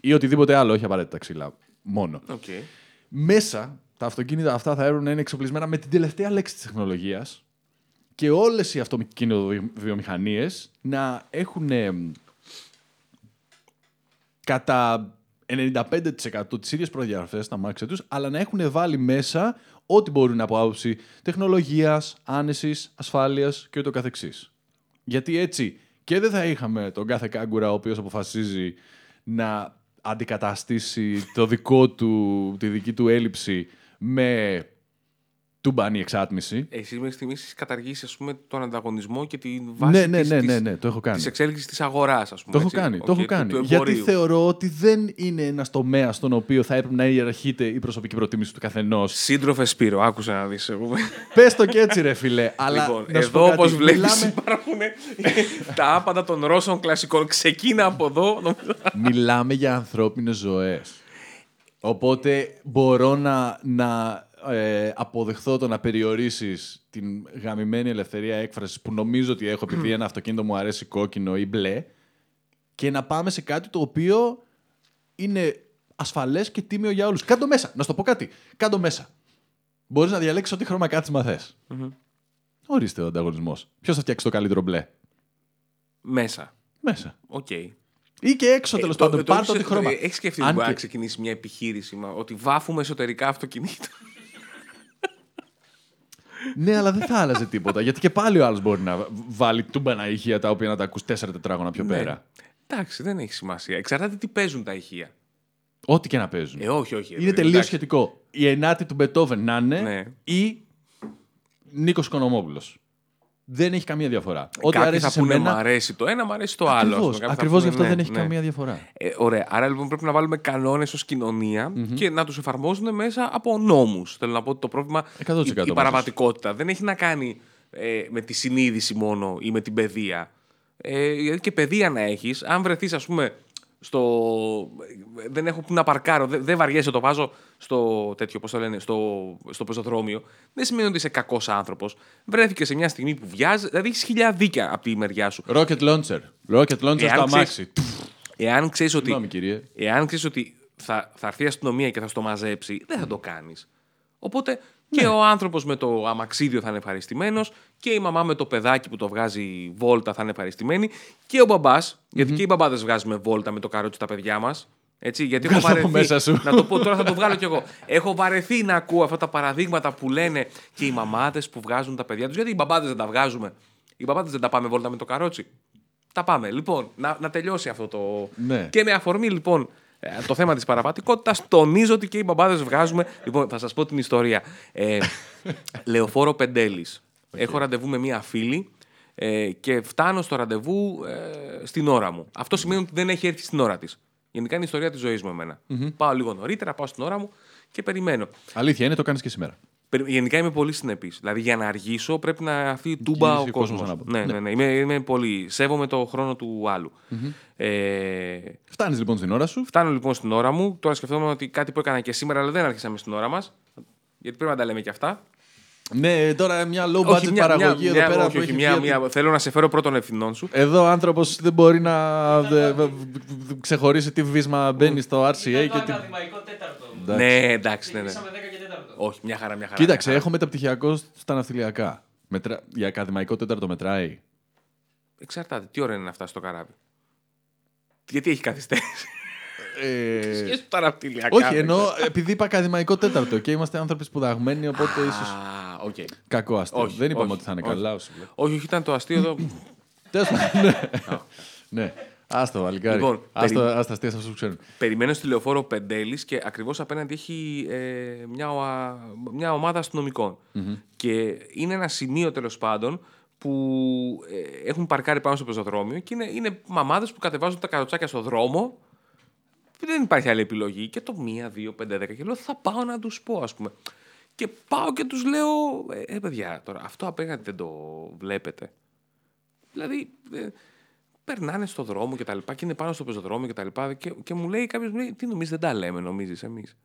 Ή οτιδήποτε άλλο, όχι απαραίτητα ξύλα. Μόνο.
Οκ.
Μέσα τα αυτοκίνητα αυτά θα έπρεπε να είναι εξοπλισμένα με την τελευταία λέξη της τεχνολογίας και όλες οι αυτοκινητοβιομηχανίες να έχουν ε, κατά 95% τις ίδιες προδιαγραφές στα αμάξια τους, αλλά να έχουν βάλει μέσα ό,τι μπορούν από άποψη τεχνολογίας, άνεσης, ασφάλειας και ούτω καθεξής. Γιατί έτσι και δεν θα είχαμε τον κάθε κάγκουρα ο οποίος αποφασίζει να αντικαταστήσει το δικό του, τη δική του έλλειψη με τούμπανη εξάτμιση.
Εσύ μέχρι στιγμής έχεις καταργήσει ας πούμε, τον ανταγωνισμό και τη βάση
Ναι, ναι,
της,
ναι,
της,
ναι, ναι, το έχω κάνει.
της εξέλιξης της αγοράς, ας πούμε.
Το έχω
έτσι.
κάνει,
Οκ,
το έχω
του-
κάνει.
του
Γιατί
εμπορίου.
θεωρώ ότι δεν είναι ένας τομέας στον οποίο θα έπρεπε να ιεραρχείται η προσωπική προτίμηση του καθενός.
Σύντροφε Σπύρο, άκουσε να δεις. εγώ.
Πες το και έτσι, ρε φιλέ. Αλλά
λοιπόν,
να σου πω
εδώ
κάτι,
όπως βλέπεις
Μιλάμε,
υπάρχουν τα άπαντα των Ρώσων κλασικών. Ξεκίνα από εδώ.
μιλάμε για ανθρώπινες ζωές. Οπότε μπορώ να, να ε, αποδεχθώ το να περιορίσεις την γαμημένη ελευθερία έκφρασης που νομίζω ότι έχω επειδή ένα αυτοκίνητο μου αρέσει κόκκινο ή μπλε και να πάμε σε κάτι το οποίο είναι ασφαλές και τίμιο για όλους. Κάντο μέσα. Να σου το πω κάτι. Κάντο μέσα. Μπορείς να διαλέξεις ό,τι χρώμα κάθισμα θες. Ορίστε ο ανταγωνισμός. Ποιος θα φτιάξει το καλύτερο μπλε;
Μέσα.
Μέσα.
Οκ.
Ή και έξω τέλος πάντων. Πάρτε ό,τι χρώμα.
Έχεις σκεφτεί
Αν
ότι μπορεί να
και-
ξεκινήσει μια επιχείρηση μα, ότι βάφουμε εσωτερικά αυτοκινήτων.
Ναι, αλλά δεν θα άλλαζε τίποτα. Γιατί και πάλι ο άλλος μπορεί να βάλει τούμπανα ηχεία τα οποία να τα ακούς τέσσερα τετράγωνα πιο πέρα.
Ναι. Εντάξει, δεν έχει σημασία. Εξαρτάται τι παίζουν τα ηχεία.
Ό,τι και να παίζουν.
Ε, όχι, όχι.
είναι
ε,
τελείως
εντάξει.
σχετικό. Η ενάτη του Μπετόβεν να είναι
Ναι.
ή Νίκος Οικονομόπουλο. Δεν έχει καμία διαφορά. Ό,τι
Κάποιοι
αρέσει
θα
σε
πούνε
μένα.
μου αρέσει το ένα, μου αρέσει το άλλο. ας πούμε. Κάποιοι θα
Ακριβώς γι'
πούνε,
αυτό
ναι,
δεν έχει
ναι.
καμία διαφορά.
Ε, ωραία. Άρα λοιπόν πρέπει να βάλουμε κανόνες ως κοινωνια και να τους εφαρμόζουν μέσα από νόμους. Θέλω να πω ότι το πρόβλημα.
100%
η, η
μαζί
παραβατικότητα δεν έχει να κάνει ε, με τη συνείδηση μόνο ή με την παιδεία. Ε, γιατί και παιδεία να έχεις, αν βρεθείς, ας πούμε, στο. Δεν έχω που να παρκάρω, δεν, δεν βαριέσαι, το βάζω στο τέτοιο, πώς το λένε, στο, στο πεζοδρόμιο. Δεν σημαίνει ότι είσαι κακός άνθρωπος. Βρέθηκε σε μια στιγμή που βιάζει, δηλαδή έχεις χιλιαδίκια από τη μεριά σου.
Rocket launcher. Rocket launcher
Εάν
στο
ξέρεις-
αμάξι.
Εάν ξέρεις ότι
Συγγνώμη, κύριε.
Εάν ξέρεις ότι θα, θα έρθει η αστυνομία και θα στο μαζέψει, δεν θα το κάνεις. Οπότε και
Ναι.
ο άνθρωπος με το αμαξίδιο θα είναι ευχαριστημένος και η μαμά με το παιδάκι που το βγάζει βόλτα θα είναι ευχαριστημένη και ο μπαμπάς, γιατί και οι μπαμπάδες βγάζουμε βόλτα με το καρότσι τα παιδιά μας. Έτσι, γιατί έχω
Βγάλ' το από
βαρεθεί.
μέσα σου.
Να το πω τώρα, θα το βγάλω κι εγώ. Έχω βαρεθεί να ακούω αυτά τα παραδείγματα που λένε και οι μαμάδες που βγάζουν τα παιδιά τους. Γιατί οι μπαμπάδες δεν τα βγάζουμε. Οι μπαμπάδες δεν τα πάμε βόλτα με το καρότσι. Τα πάμε. Λοιπόν, να, να τελειώσει αυτό το.
Ναι.
Και με αφορμή λοιπόν ε, το θέμα της παραβατικότητα, τονίζω ότι και οι μπαμπάδες βγάζουμε. Λοιπόν, θα σας πω την ιστορία. Ε, λεωφόρο Πεντέλης. Έχω ραντεβού με μία φίλη ε, και φτάνω στο ραντεβού ε, στην ώρα μου. Αυτό σημαίνει ότι δεν έχει έρθει στην ώρα της. Γενικά είναι η ιστορία της ζωής μου εμενα Πάω λίγο νωρίτερα, πάω στην ώρα μου και περιμένω.
Αλήθεια είναι, το κάνεις και σήμερα.
Περι- Γενικά είμαι πολύ συνεπής. Δηλαδή για να αργήσω πρέπει να έρθει τούμπα
Γυρίσει
ο
ο κόσμος
κόσμος.
ανάποδα.
Ναι, ναι, ναι. Είμαι, είμαι πολύ. Σέβομαι το χρόνο του άλλου. Ε,
Φτάνεις λοιπόν στην ώρα σου.
φτάνω λοιπόν στην ώρα μου. Τώρα σκεφτόμουν ότι κάτι που έκανα και σήμερα, αλλά δεν άρχισαμε στην ώρα μας. Γιατί πρέπει να τα λέμε και αυτά.
Ναι, τώρα μια low budget παραγωγή εδώ πέρα
όχι,
που
όχι,
έχει
μια,
βγει από
μια, θέλω να σε φέρω πρώτον ευθυνών σου.
Εδώ ο άνθρωπος δεν μπορεί να δε- βε- βε- ξεχωρίσει τι βίσμα μπαίνει στο RCA
Ήταν
και
το
τι.
ακαδημαϊκό τέταρτο.
Εντάξει.
Ναι, εντάξει, ναι, ναι.
Ξεκινήσαμε 10 και 4.
Όχι, μια χαρά, μια χαρά.
Κοίταξε,
μια
έχω μεταπτυχιακό στα ναυτιλιακά. Μετρα... Για ακαδημαϊκό τέταρτο μετράει.
Εξαρτάται. Τι ώρα είναι να φτάσει στο καράβι. Γιατί έχει καθυστέρηση.
Ε,
Σχέση του τα ναυτιλιακά.
όχι, ενώ επειδή είπα ακαδημαϊκό τέταρτο και είμαστε άνθρωποι σπουδαγμένοι, οπότε ίσως.
Α, οκ.
Κακό αστείο.
Όχι,
Δεν είπαμε
όχι,
ότι θα είναι
όχι.
καλά. όσο λέω.
Όχι, όχι, ήταν το αστείο εδώ.
Τέλος πάντων, ναι. Ναι. Άστο, παλικάρι.
Λοιπόν,
Άστο,
περι-
άστα αστεία σε αυτούς που ξέρουν.
Περιμένω στη λεωφόρο Πεντέλης και ακριβώς απέναντι έχει ε, μια, οα- μια ομάδα αστυνομικών. Και είναι ένα σημείο τέλος πάντων που ε, έχουν παρκάρει πάνω στο πεζοδρόμιο και είναι, είναι μαμάδες που κατεβάζουν τα καροτσάκια στο δρόμο. Δεν υπάρχει άλλη επιλογή. Και το 1, 2, 5, 10 και λέω θα πάω να τους πω ας πούμε. Και πάω και τους λέω, ε, ε παιδιά τώρα αυτό απέναντι δεν το βλέπετε. Δηλαδή, ε, περνάνε στο δρόμο και τα λοιπά και είναι πάνω στο πεζοδρόμιο και τα λοιπά και, και μου λέει κάποιος, μου λέει, τι νομίζεις δεν τα λέμε νομίζεις εμείς.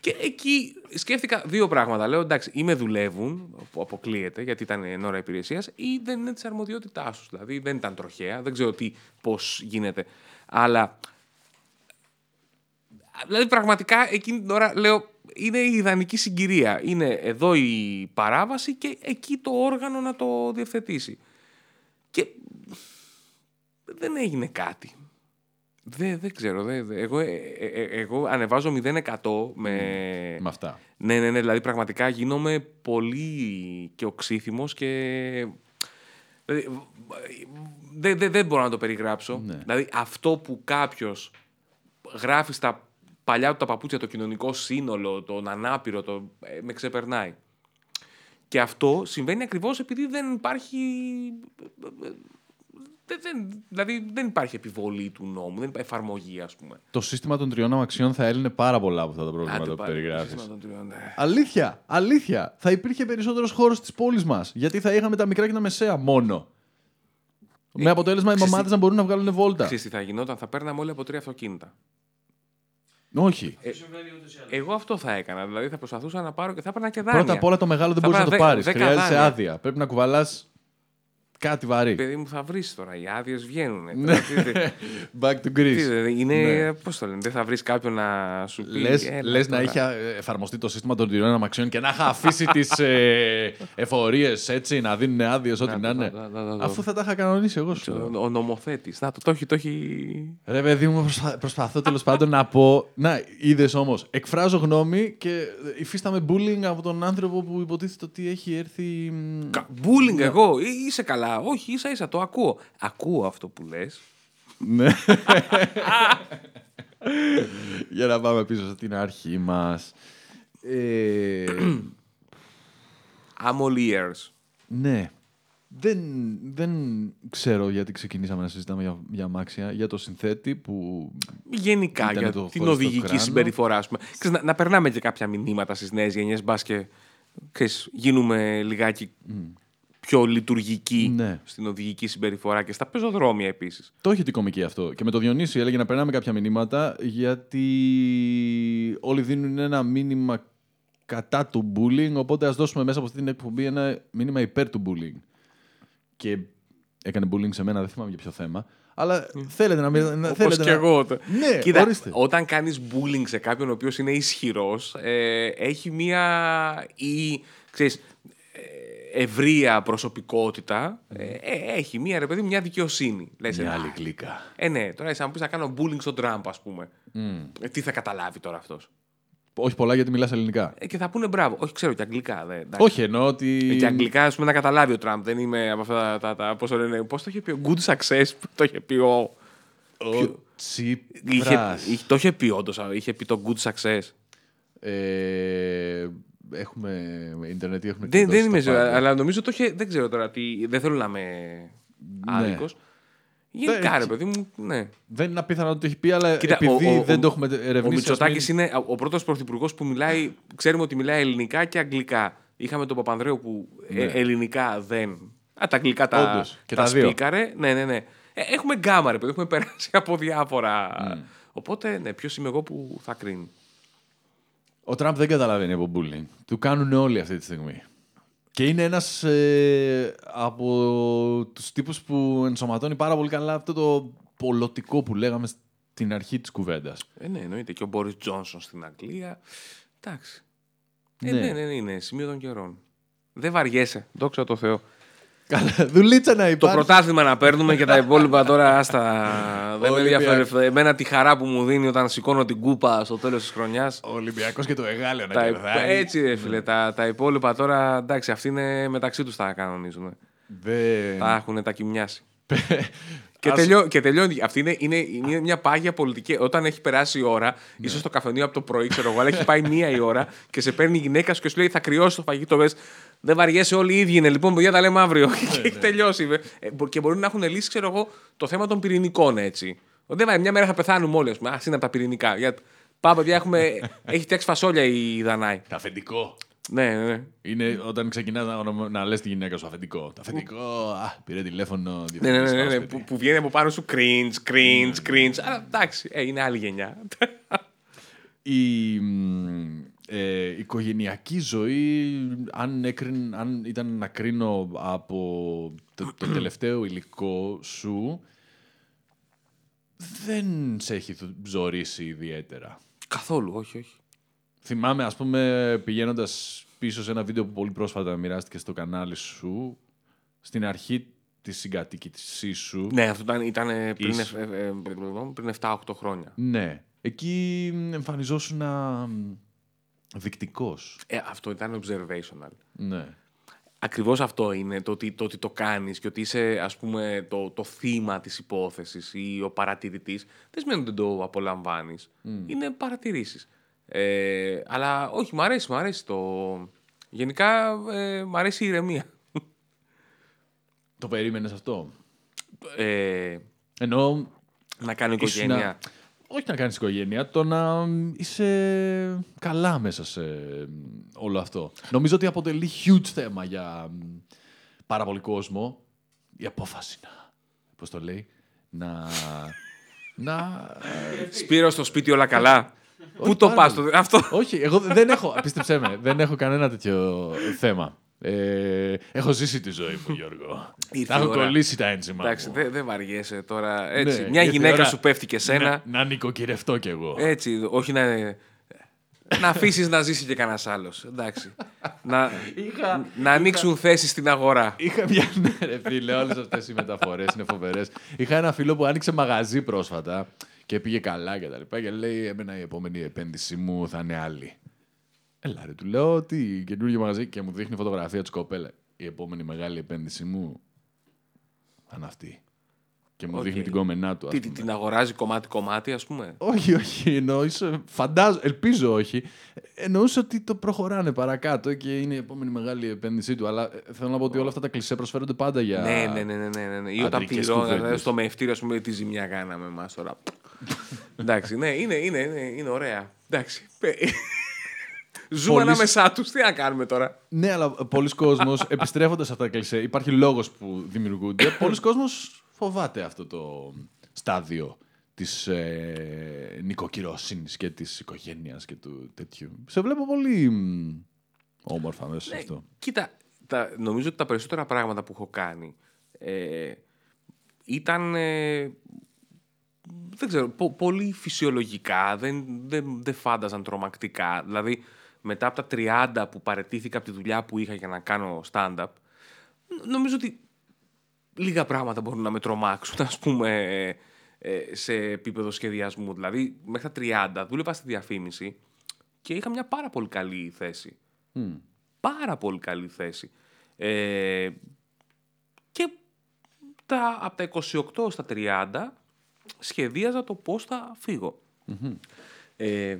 και εκεί σκέφτηκα δύο πράγματα. Λέω εντάξει, ή με δουλεύουν, που αποκλείεται γιατί ήταν εν ώρα υπηρεσίας, ή δεν είναι της αρμοδιότητάς σου. Δηλαδή δεν ήταν τροχαία, δεν ξέρω τι, πώς γίνεται. Αλλά. Δηλαδή πραγματικά εκείνη την ώρα λέω είναι η ιδανική συγκυρία. Είναι εδώ η παράβαση και εκεί το όργανο να το διευθετήσει. Και δεν έγινε κάτι. Δεν, δεν ξέρω. Δεν, εγώ, ε, ε, ε, εγώ ανεβάζω 0% με...
Με αυτά.
Ναι, ναι, ναι. Δηλαδή πραγματικά γίνομαι πολύ και οξύθυμος και... Δηλαδή, δεν, δεν, δεν μπορώ να το περιγράψω.
Ναι.
Δηλαδή αυτό που κάποιος γράφει στα παλιά του τα παπούτσια, το κοινωνικό σύνολο, τον ανάπηρο, το, ε, με ξεπερνάει. Και αυτό συμβαίνει ακριβώς επειδή δεν υπάρχει... Δεν, δεν, δηλαδή δεν υπάρχει επιβολή του νόμου, δεν υπάρχει εφαρμογή, ας πούμε.
Το σύστημα των τριών αμαξιών θα έλυνε πάρα πολλά από αυτά τα προβλήματα
Άντε
που
πάλι,
περιγράφεις.
σύστημα των τριών, ναι.
Αλήθεια, αλήθεια. Θα υπήρχε περισσότερος χώρος στι πόλει μας. Γιατί θα είχαμε τα μικρά και τα μεσαία μόνο. Με αποτέλεσμα οι
ξέρεις
μαμάδες
τι-
να μπορούν να βγάλουν βόλτα.
Ξέρεις τι θα γινόταν, θα παίρναμε όλοι από τρία αυτοκίνητα.
Όχι.
Συμβαίνει ούτως ή άλλως.
Εγώ αυτό θα έκανα. Δηλαδή θα προσπαθούσα να πάρω και θα έπαιρνα και δάνεια.
Πρώτα απ' όλα το μεγάλο δεν
Θα
μπορείς να το
έπαιρνα
πάρεις.
δέ- δέκα
Χρειάζεσαι
δάνεια.
άδεια. Πρέπει να κουβαλάς κάτι βαρύ.
Παιδί μου θα βρεις τώρα. Οι άδειες βγαίνουν.
Ναι. Back to Greece.
είναι.
Ναι.
Πώς το λένε, δεν θα βρεις κάποιον να σου πει.
Λες,
«Έλα
λες να
τώρα».
είχε ε, εφαρμοστεί το σύστημα των τριών αμαξιών και να είχα αφήσει τις ε, εφορίες έτσι, να δίνουν άδειες ό,τι
Να
να
το-
είναι.
να- να- να- να-
Αφού θα τα είχα κανονίσει εγώ σου. λέω.
Ο, ο νομοθέτης. Να το, το έχει. Το έχει...
Ρε παιδί μου, προσπα- προσπαθώ τέλος πάντων να πω. Να, είδες όμως. Εκφράζω γνώμη και υφίσταμαι bullying από τον άνθρωπο που υποτίθεται ότι έχει έρθει. μ,
Μπούλινγκ εγώ. Ή- Είσαι καλά. Όχι, ίσα ίσα το ακούω. Ακούω αυτό που λες.
Ναι. Για να πάμε πίσω στην αρχή μας. Ε,
I'm all ears.
ναι. Δεν, δεν ξέρω γιατί ξεκινήσαμε να συζητάμε για, για αμάξια, για το συνθέτη που
Γενικά
Ήτανε
για
το
την
χωριστό
οδηγική
κράνο.
συμπεριφορά. ας πούμε. Ξέρεις, να, να περνάμε και κάποια μηνύματα στις νέες γενιές, μπας και ξέρεις, γίνουμε λιγάκι πιο λειτουργικοί
Ναι.
στην οδηγική συμπεριφορά και στα πεζοδρόμια επίσης.
Το έχει την κομική αυτό. Και με το Διονύση έλεγε να περνάμε κάποια μηνύματα γιατί όλοι δίνουν ένα μήνυμα κατά του bullying, οπότε ας δώσουμε μέσα από αυτή την εκπομπή ένα μήνυμα υπέρ του bullying. Και έκανε bullying σε μένα, δεν θυμάμαι για ποιο θέμα. Αλλά θέλετε να... μην- να
Όπως
θέλετε
και
να...
εγώ.
Ναι,
Κοίτα,
ορίστε.
όταν κάνεις bullying σε κάποιον ο οποίος είναι ισχυρός, ε, έχει μία. ή ξέρεις, ε, ευρεία προσωπικότητα. Ε, ε, έχει μία, ρε παιδί, μου, μια δικαιοσύνη. Λες,
Μια
«Α,
άλλη γλύκα.
Ε, ναι, τώρα εσύ αν πεις να κάνω bullying στον Τραμπ, ας πούμε. Ε, τι θα καταλάβει τώρα αυτός;
Όχι πολλά γιατί μιλάς ελληνικά.
Ε, και θα πούνε μπράβο. Όχι, ξέρω και αγγλικά. Δε, εντάξει.
Όχι, εννοώ ότι...
Ε, Και αγγλικά, ας πούμε, να καταλάβει ο Τραμπ. Δεν είμαι από αυτά τα. τα, τα πώς το λένε, πώς το είχε πει ο Good Success, που το είχε πει ο.
Ο
Είχε,
Τσίπρας.
είχε, το είχε πει όντως, είχε πει το Good Success.
Ε, έχουμε ίντερνετ ή έχουμε
Δεν,
κλειδώσει
δεν είμαι
στα
σίγουρο,
πάντα.
αλλά νομίζω το είχε. Δεν ξέρω τώρα τι. Δεν θέλω να είμαι άδικος. Γενικά,
Ναι,
ρε παιδί μου, ναι.
Δεν είναι απίθανο να το έχει πει, αλλά
Κοίτα,
επειδή
ο- ο-
δεν
ο-
το έχουμε
Ο
ερευνήσει. ας
Μητσοτάκης
μην-
είναι ο πρώτος πρωθυπουργός που μιλάει. Ξέρουμε ότι μιλάει ελληνικά και αγγλικά. Είχαμε τον Παπανδρέου που ε,
Ναι.
ελληνικά δεν. Α, τα αγγλικά τα,
Όντως, και τα δύο.
σπίκαρε. Ναι, ναι, ναι. Ε, έχουμε γκάμα, ρε παιδί, έχουμε περάσει από διάφορα. Οπότε, ναι, ποιος είμαι εγώ που θα κρίνει.
Ο Τραμπ δεν καταλαβαίνει από bullying. Του κάνουν όλοι αυτή τη στιγμή. Και είναι ένας ε, από τους τύπους που ενσωματώνει πάρα πολύ καλά αυτό το πολιτικό που λέγαμε στην αρχή της κουβέντας.
Ε, ναι, εννοείται. Και ο Μπόρις Τζόνσον στην Αγγλία. Εντάξει. Ε,
Ναι.
ναι, ναι, ναι, είναι σημείο των καιρών. Δεν βαριέσαι. Δόξα τω Θεώ.
Καλά, δουλίτσα να
Το
υπάρχει.
πρωτάθλημα να παίρνουμε και τα υπόλοιπα τώρα άστα. Δεν με
Ολυμπιακ-
ενδιαφέρει. Εμένα τη χαρά που μου δίνει όταν σηκώνω την κούπα στο τέλος της χρονιάς.
Ο Ολυμπιακός και το εγάλιο να
Τα,
κερδάει.
έτσι, ρε φίλε. Τα, τα υπόλοιπα τώρα εντάξει, αυτοί είναι μεταξύ τους τα κανονίζουν.
Δεν...
Τα έχουν τα κοιμιάσει. Και,
Ας-
τελειώ, και τελειώνει. Αυτή είναι, είναι, είναι μια πάγια πολιτική. Όταν έχει περάσει η ώρα, ίσω το καφενείο από το πρωί, ξέρω εγώ, αλλά έχει πάει μία η ώρα και σε παίρνει η γυναίκα σου και σου λέει θα κρυώσει το φαγητό. Λες, δεν βαριέσαι, όλοι οι ίδιοι είναι. Λοιπόν, παιδιά, τα λέμε αύριο. και έχει τελειώσει. βε. Ε, μπο- και μπορεί να έχουν λύσει, ξέρω εγώ, το θέμα των πυρηνικών έτσι. Δεν βαριέσαι, μια μέρα θα πεθάνουμε όλοι, ας πούμε. Α είναι από τα πυρηνικά. Για... Πάμε, παιδιά, έχουμε... έχει φτιάξει φασόλια η Δανάη.
Τα αφεντικό.
Ναι, ναι, ναι.
Είναι όταν ξεκινά να, ονομα- να λες τη γυναίκα σου αφεντικό. Το αφεντικό, α, πήρε τηλέφωνο.
Ναι, ναι, ναι, ναι, ναι,
διευθυντής
που, που βγαίνει από πάνω σου cringe, cringe, cringe. Αλλά εντάξει, ε, είναι άλλη γενιά.
η μ, ε, οικογενειακή ζωή, αν, έκριν, αν ήταν να κρίνω από το, το τελευταίο υλικό σου, δεν σε έχει ζωρίσει ιδιαίτερα.
Καθόλου, όχι, όχι.
Θυμάμαι, ας πούμε, πηγαίνοντας πίσω σε ένα βίντεο που πολύ πρόσφατα μοιράστηκε στο κανάλι σου, στην αρχή της συγκατοίκησής σου,
Ναι, αυτό ήταν, ήταν ε, πριν,
Ίσ-
ε, ε, ε, πριν 7-8 χρόνια.
ναι, εκεί εμφανιζόσουν δεικτικός.
Ε, αυτό ήταν observational.
Ναι.
Ακριβώς αυτό είναι το ότι το, ότι το κάνεις και ότι είσαι ας πούμε το, το θύμα της υπόθεσης ή ο παρατηρητής δεν σημαίνει ότι δεν το απολαμβάνεις. Είναι παρατηρήσεις. Ε, αλλά όχι, μ' αρέσει, μ' αρέσει το... Γενικά ε, μ' αρέσει η ηρεμία.
Το περίμενες αυτό;
Ε,
Ενώ
να κάνω
ήσουν
οικογένεια.
να- όχι να κάνεις οικογένεια, το να είσαι καλά μέσα σε όλο αυτό. Νομίζω ότι αποτελεί huge θέμα για μ, πάρα πολύ κόσμο η απόφαση να, πώς το λέει, να... να
Σπύρο στο σπίτι όλα καλά. Πού
Όχι
το
πάρα
πας
πολύ.
το... Αυτό.
Όχι, εγώ δεν έχω, πίστεψέ με, δεν έχω κανένα τέτοιο θέμα. Ε, έχω ζήσει τη ζωή μου, Γιώργο.
Ήρθε
Τα
η
έχω
ώρα.
κολλήσει τα ένζημα
Εντάξει,
μου.
δεν δεν βαριέσαι τώρα. Έτσι,
Ναι,
μια
ήρθε η
γυναίκα
ώρα
σου πέφτει και σένα.
Να, να νοικοκυρευτώ κι εγώ.
Έτσι, όχι να. να αφήσεις να ζήσει και κανένας άλλος. Εντάξει. να,
Είχα-
να ανοίξουν θέσεις στην αγορά.
Είχα μια. Ναι, ρε φίλε, όλες αυτές οι μεταφορές είναι φοβερές. Είχα ένα φίλο που άνοιξε μαγαζί πρόσφατα και πήγε καλά και τα λοιπά. Και λέει: Εμένα η επόμενη επένδυσή μου θα είναι άλλη. Έλα, ρε, του λέω ότι καινούργιο μαγαζί και μου δείχνει φωτογραφία της κοπέλας. Η επόμενη μεγάλη επένδυσή μου θα είναι αυτή. Και μου
Οκ.
δείχνει την κόμενά του. ας
Τι,
πούμε.
τι, την αγοράζει κομμάτι-κομμάτι, ας πούμε;
Όχι, όχι. Εννοούσε, φαντάζω, ελπίζω όχι. Εννοούσε ότι το προχωράνε παρακάτω και είναι η επόμενη μεγάλη επένδυσή του. Αλλά ε, θέλω να πω ότι όλα αυτά τα κλισέ προσφέρονται πάντα για.
Ναι, ναι, ναι, ναι, ναι, ναι, ναι. Ή όταν
αντρικές
πληρώνει,
κουβέντες.
δηλαδή, στο μευτήριο, ας πούμε, τι ζημιά κάναμε εμάς τώρα. Εντάξει, ναι, είναι, είναι, είναι, είναι ωραία. Εντάξει. Ζούμε
Πολλοί-
ανάμεσά τους. Τι να κάνουμε τώρα;
Ναι, αλλά πολλοί κόσμος, επιστρέφοντας σε αυτά τα κλισέ, υπάρχει λόγος που δημιουργούνται. πολλοί κόσμος φοβάται αυτό το στάδιο της ε, νοικοκυρώσυνης και της οικογένειας και του τέτοιου. Σε βλέπω πολύ μ, όμορφα μέσα σε αυτό.
Κοίτα, τα, νομίζω ότι τα περισσότερα πράγματα που έχω κάνει ε, ήταν. ε, δεν ξέρω, πο- πολύ φυσιολογικά, δεν, δεν, δεν φάνταζαν τρομακτικά. Δηλαδή, μετά από τα 30 που παρετήθηκα από τη δουλειά που είχα για να κάνω stand-up, νο- νομίζω ότι λίγα πράγματα μπορούν να με τρομάξουν, ας πούμε, ε, ε, σε επίπεδο σχεδιασμού. Δηλαδή, μέχρι τα 30 δούλευα στη διαφήμιση και είχα μια πάρα πολύ καλή θέση. Πάρα πολύ καλή θέση. Ε, και τα, από τα 28 στα 30 σχεδίαζα το πώς θα φύγω. Ε,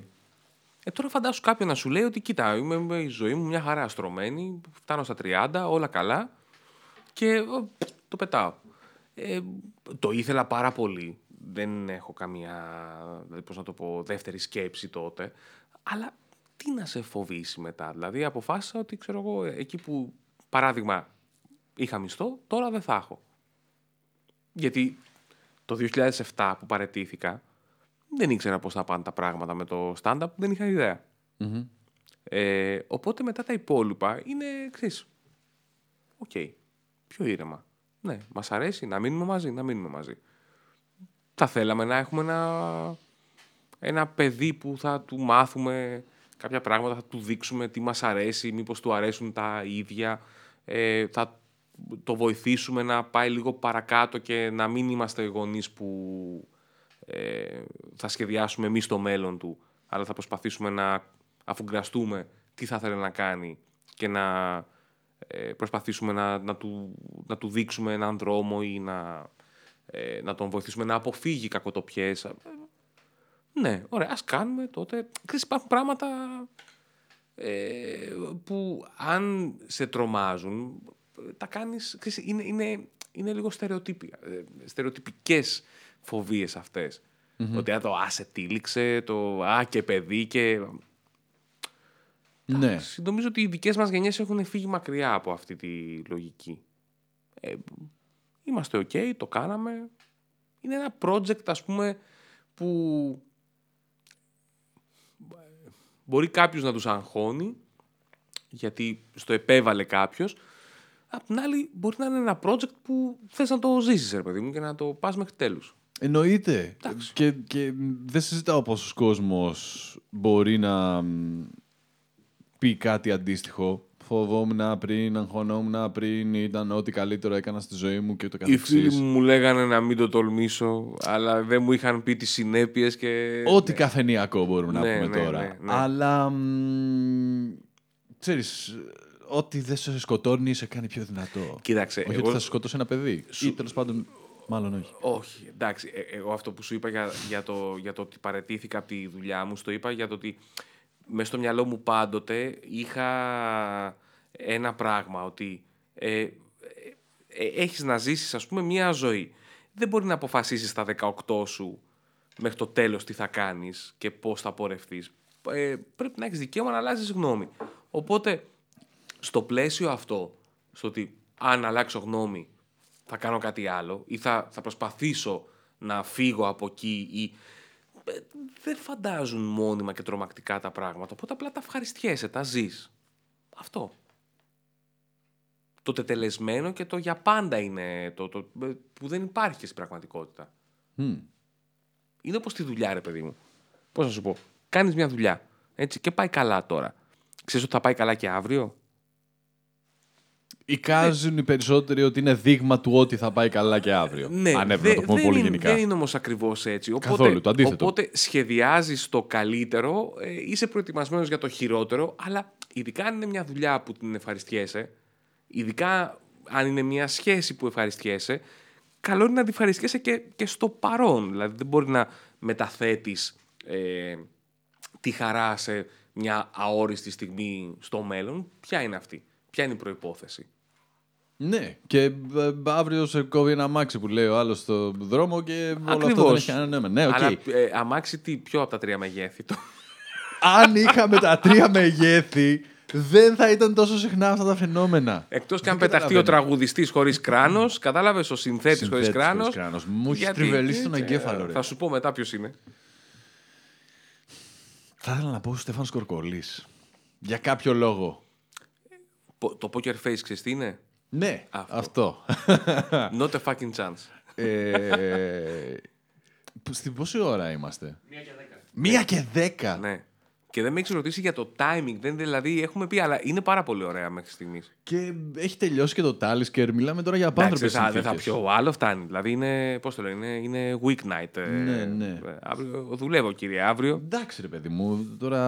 ε, τώρα φαντάσου κάποιον να σου λέει ότι κοίτα, είμαι με η ζωή μου μια χαρά στρωμένη, φτάνω στα 30, όλα καλά και ε, το πετάω. Ε, το ήθελα πάρα πολύ. Δεν έχω καμία, δηλαδή, πώς να το πω, δεύτερη σκέψη τότε. Αλλά τι να σε φοβήσει μετά; Δηλαδή αποφάσισα ότι, ξέρω εγώ, εκεί που, παράδειγμα, είχα μισθό, τώρα δεν θα έχω. Γιατί το 2007 που παρετήθηκα, δεν ήξερα πώς θα πάνε τα πράγματα με το stand-up, δεν είχα ιδέα. Ε, οπότε μετά τα υπόλοιπα είναι εξή. Οκ. Πιο ήρεμα. Ναι, μας αρέσει να μείνουμε μαζί, να μείνουμε μαζί. Θα θέλαμε να έχουμε ένα, ένα παιδί που θα του μάθουμε κάποια πράγματα, θα του δείξουμε τι μας αρέσει, μήπως του αρέσουν τα ίδια. Ε, θα το βοηθήσουμε να πάει λίγο παρακάτω και να μην είμαστε γονείς που ε, θα σχεδιάσουμε εμείς το μέλλον του, αλλά θα προσπαθήσουμε να αφουγκραστούμε τι θα ήθελε να κάνει και να ε, προσπαθήσουμε να, να, του, να του δείξουμε έναν δρόμο ή να, ε, να τον βοηθήσουμε να αποφύγει κακοτοπιές. Ε, Ναι, ωραία, ας κάνουμε τότε. Ξέρεις, υπάρχουν πράγματα ε, που αν σε τρομάζουν, ε, τα κάνεις, ξέρεις, είναι, είναι, είναι λίγο στερεοτύπια, ε, στερεοτυπικές φοβίες αυτές. Ότι α, το α, σε τύλιξε, το α, και παιδί και...
Ναι.
Εντάξει, Νομίζω ότι οι δικές μας γενιές έχουν φύγει μακριά από αυτή τη λογική. Ε, είμαστε OK, το κάναμε. Είναι ένα project, ας πούμε, που μπορεί κάποιος να τους αγχώνει, γιατί στο επέβαλε κάποιος. Απ' την άλλη, μπορεί να είναι ένα project που θες να το ζήσεις, ρε παιδί μου, και να το πας μέχρι τέλους.
Εννοείται.
Εντάξει.
Και, και δεν συζητάω πόσος κόσμος μπορεί να μ, πει κάτι αντίστοιχο. Φοβόμουν πριν, αγχωνόμουν πριν, ήταν ό,τι καλύτερο έκανα στη ζωή μου και το
Οι φίλοι
καθεξής.
μου μου λέγανε να μην το τολμήσω, αλλά δεν μου είχαν πει τις συνέπειες και...
Ό,τι καφενειακό μπορούμε
Ναι,
να πούμε
ναι,
τώρα.
ναι, ναι.
Αλλά, μ, ξέρεις, ό,τι δεν σε σκοτώνει σε κάνει πιο δυνατό.
Κοίταξε,
όχι
εγώ-
ότι θα σε σκοτώσει ένα παιδί. Ή τέλος πάντων, μάλλον όχι.
Όχι, εντάξει. ε- εγώ αυτό που σου είπα για, για, το, για το ότι παρετήθηκα από τη δουλειά μου, στο είπα για το ότι μέσα στο μυαλό μου πάντοτε είχα ένα πράγμα, ότι ε, ε, ε, έχεις να ζήσεις, ας πούμε, μία ζωή. Δεν μπορεί να αποφασίσεις στα 18 σου μέχρι το τέλος τι θα κάνεις και πώς θα πορευτείς. Ε, πρέπει να έχεις δικαίωμα να αλλάζεις γνώμη. Οπότε, στο πλαίσιο αυτό, στο ότι αν αλλάξω γνώμη θα κάνω κάτι άλλο ή θα, θα προσπαθήσω να φύγω από εκεί ή ε, δεν φαντάζουν μόνιμα και τρομακτικά τα πράγματα. Οπότε απλά τα ευχαριστιέσαι, τα ζεις. Αυτό. Το τετελεσμένο και το για πάντα είναι το, το, ε, που δεν υπάρχει και στην πραγματικότητα.
Μμ.
Είναι όπως τη δουλειά, ρε παιδί μου. Πώς να σου πω. Κάνεις μια δουλειά, έτσι, και πάει καλά τώρα. Ξέρεις ότι θα πάει καλά και αύριο;
Εικάζουν οι περισσότεροι ότι είναι δείγμα του ότι θα πάει καλά και αύριο.
Ναι,
Αν έπρεπε
δε-
να το πούμε
δεν
πολύ
είναι,
γενικά.
Δεν είναι όμως ακριβώς έτσι. Οπότε,
Καθόλου, το αντίθετο.
Οπότε σχεδιάζεις το καλύτερο, ε, είσαι προετοιμασμένος για το χειρότερο, αλλά ειδικά αν είναι μια δουλειά που την ευχαριστιέσαι, ειδικά αν είναι μια σχέση που ευχαριστιέσαι, καλό είναι να την ευχαριστιέσαι και, και στο παρόν. Δηλαδή δεν μπορεί να μεταθέτεις ε, τη χαρά σε μια αόριστη στιγμή στο μέλλον. Ποια είναι αυτή, ποια είναι η προϋπόθεση;
Ναι, και ε, αύριο σε κόβει ένα αμάξι που λέει ο άλλος στο δρόμο και όλο αυτό δεν
Ακριβώς.
έχει κανένα νόημα. Ναι, οκ.
Αλλά ε, αμάξι τι, ποιο από τα τρία μεγέθη. Το...
Αν είχαμε τα τρία μεγέθη, δεν θα ήταν τόσο συχνά αυτά τα φαινόμενα.
Εκτός και
Δεν
αν πεταχτεί ο
καταλαβαίνω.
τραγουδιστής χωρίς κράνος, κατάλαβες ο συνθέτης χωρίς
Συνθέτης
κράνο.
χωρίς κράνος. Μου έχεις τριβελίσει τον εγκέφαλο, ρε.
Θα σου πω μετά ποιος είναι.
Θα ήθελα να πω ο Στέφανος Κορκολής. Για κάποιο λόγο.
Πο- Το poker face ξέρεις τι είναι;
Ναι,
Αυτό.
αυτό.
Not a fucking chance.
ε, που- στην πόση ώρα είμαστε; Μία και δέκα.
ναι. Και δεν με έχεις ρωτήσει για το timing. Δεν, δηλαδή έχουμε πει, αλλά είναι πάρα πολύ ωραία μέχρι στιγμής.
Και έχει τελειώσει και το Τάλισκερ. Μιλάμε τώρα για απάνθρωπες
δεν θα
συνθήκες.
πιω. Άλλο φτάνει. Δηλαδή είναι, πώς το λένε, είναι, είναι weeknight. ε,
Ναι, ναι.
ε, Αύριο, δουλεύω κύριε αύριο.
Εντάξει ρε παιδί μου, τώρα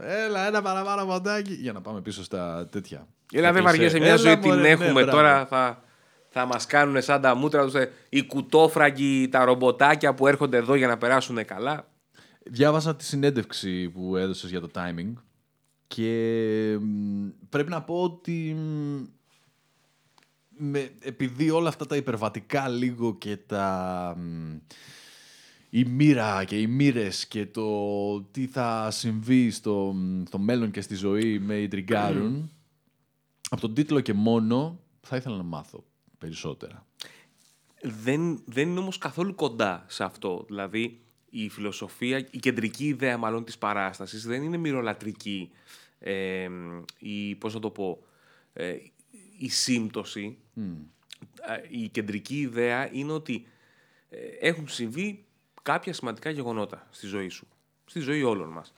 έλα ένα παραπάνω ποτάκι για να πάμε πίσω στα τέτοια.
Έλα,
Στα
δεν
κλισέ.
βαριέσαι, μια
Έλα,
ζωή την
μωρέ, ναι,
έχουμε
μπράβο.
τώρα. Θα, θα μας κάνουν σαν τα μούτρα τους οι κουτόφραγκοι, τα ρομποτάκια που έρχονται εδώ για να περάσουν καλά.
Διάβασα τη συνέντευξη που έδωσες για το timing και μ, πρέπει να πω ότι μ, με, επειδή όλα αυτά τα υπερβατικά λίγο και τα μ, η μοίρα και οι μοίρες και το τι θα συμβεί στο, μ, στο μέλλον και στη ζωή με ιντριγκάρουν από τον τίτλο και μόνο θα ήθελα να μάθω περισσότερα.
Δεν, δεν είναι όμως καθόλου κοντά σε αυτό. Δηλαδή η φιλοσοφία, η κεντρική ιδέα μάλλον της παράστασης δεν είναι μυρολατρική ε, η, πώς να το πω, ε, η σύμπτωση. Ε, Η κεντρική ιδέα είναι ότι ε, έχουν συμβεί κάποια σημαντικά γεγονότα στη ζωή σου, στη ζωή όλων μας.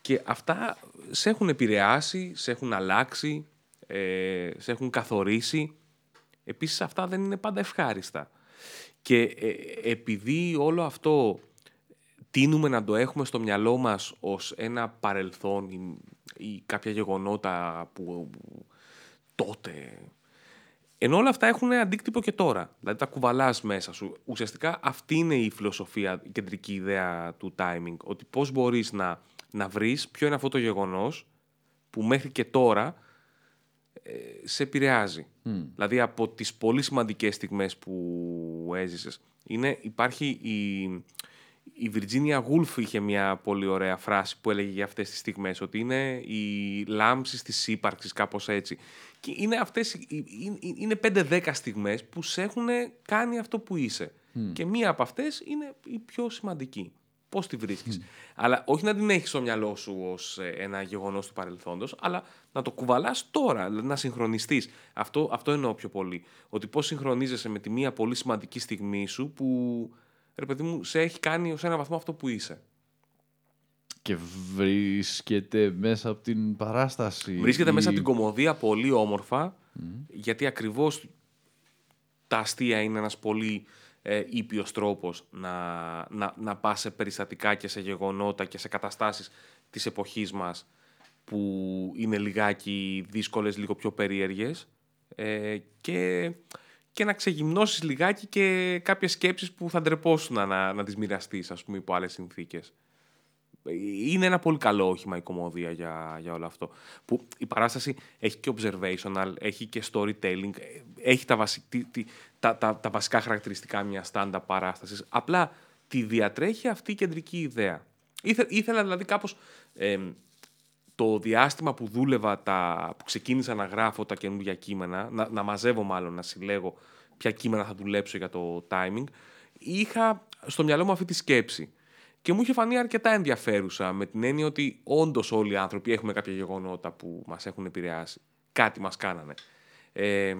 Και αυτά σε έχουν επηρεάσει, σε έχουν αλλάξει, ε, σε έχουν καθορίσει. Επίσης αυτά δεν είναι πάντα ευχάριστα. Και ε, επειδή όλο αυτό τίνουμε να το έχουμε στο μυαλό μας ως ένα παρελθόν ή, ή κάποια γεγονότα που τότε... Ενώ όλα αυτά έχουν αντίκτυπο και τώρα. Δηλαδή τα κουβαλάς μέσα σου. Ουσιαστικά αυτή είναι η φιλοσοφία, η κεντρική ιδέα του timing. Ότι πώς μπορείς να, να βρεις ποιο είναι αυτό το γεγονός που μέχρι και τώρα ε, σε επηρεάζει. Δηλαδή από τις πολύ σημαντικές στιγμές που έζησες. Είναι, υπάρχει η, η Virginia Woolf είχε μια πολύ ωραία φράση που έλεγε για αυτές τις στιγμές, ότι είναι η λάμψη της ύπαρξης, κάπως έτσι. Και είναι αυτές, είναι 5-10 στιγμές που σε έχουν κάνει αυτό που είσαι. Και μία από αυτές είναι η πιο σημαντική. Πώς τη βρίσκεις. Αλλά όχι να την έχεις στο μυαλό σου ως ε, ένα γεγονός του παρελθόντος, αλλά να το κουβαλάς τώρα, δηλαδή να συγχρονιστείς. Αυτό, αυτό εννοώ πιο πολύ. Ότι πώς συγχρονίζεσαι με τη μία πολύ σημαντική στιγμή σου που ρε παιδί μου, σε έχει κάνει ως ένα βαθμό αυτό που είσαι.
Και βρίσκεται μέσα από την παράσταση.
Βρίσκεται μέσα από την κομμωδία πολύ όμορφα, γιατί ακριβώς τα αστεία είναι ένας πολύ ε, ήπιος τρόπος να, να, να πας σε περιστατικά και σε γεγονότα και σε καταστάσεις της εποχής μας που είναι λιγάκι δύσκολες, λίγο πιο περίεργες ε, και και να ξεγυμνώσεις λιγάκι και κάποιες σκέψεις που θα ντρεπόσουν να, να τις μοιραστείς, ας πούμε, υπό άλλες συνθήκες. Είναι ένα πολύ καλό όχημα η κομμωδία για, για όλο αυτό. Που η παράσταση έχει και observational, έχει και storytelling, έχει τα, τα, τα, τα βασικά χαρακτηριστικά μιας στάντα παράστασης. Απλά τη διατρέχει αυτή η κεντρική ιδέα. ήθελα δηλαδή κάπως το διάστημα που δούλευα, τα, που ξεκίνησα να γράφω τα καινούργια κείμενα, να, να μαζεύω μάλλον, να συλλέγω ποια κείμενα θα δουλέψω για το timing, είχα στο μυαλό μου αυτή τη σκέψη. Και μου είχε φανεί αρκετά ενδιαφέρουσα με την έννοια ότι όντως όλοι οι άνθρωποι έχουμε κάποια γεγονότα που μας έχουν επηρεάσει. Κάτι μας κάνανε. Ε,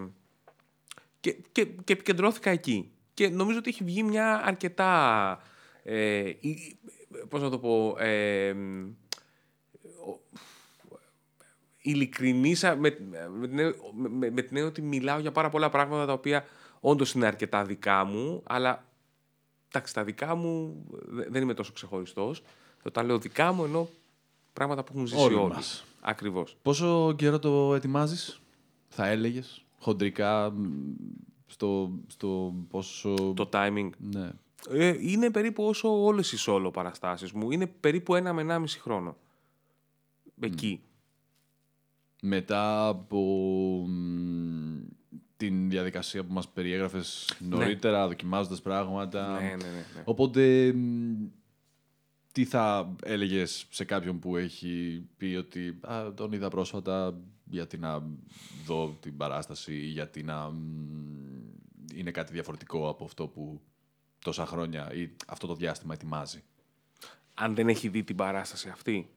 και, και, και επικεντρώθηκα εκεί. Και νομίζω ότι έχει βγει μια αρκετά. Ε, πώς να το πω. Ε, ειλικρινής με, με, με, με την έννοια ότι μιλάω για πάρα πολλά πράγματα τα οποία όντως είναι αρκετά δικά μου, αλλά εντάξει, τα δικά μου δεν είμαι τόσο ξεχωριστός. Όταν λέω δικά μου, ενώ πράγματα που έχουν ζήσει όλοι. όλοι. Ακριβώς.
Πόσο καιρό το ετοιμάζεις, θα έλεγες, χοντρικά, στο, στο πόσο.
Το timing.
Ναι.
Ε, είναι περίπου όσο όλες οι solo παραστάσεις μου. Είναι περίπου ένα με ένα μισή χρόνο. Εκεί
μετά από την διαδικασία που μας περιέγραφες ναι. νωρίτερα, ναι. δοκιμάζοντας πράγματα.
Ναι, ναι, ναι, ναι.
Οπότε, τι θα έλεγες σε κάποιον που έχει πει ότι α, τον είδα πρόσφατα γιατί να δω την παράσταση ή γιατί να είναι κάτι διαφορετικό από αυτό που τόσα χρόνια ή αυτό το διάστημα ετοιμάζει.
Αν δεν έχει δει την παράσταση αυτή,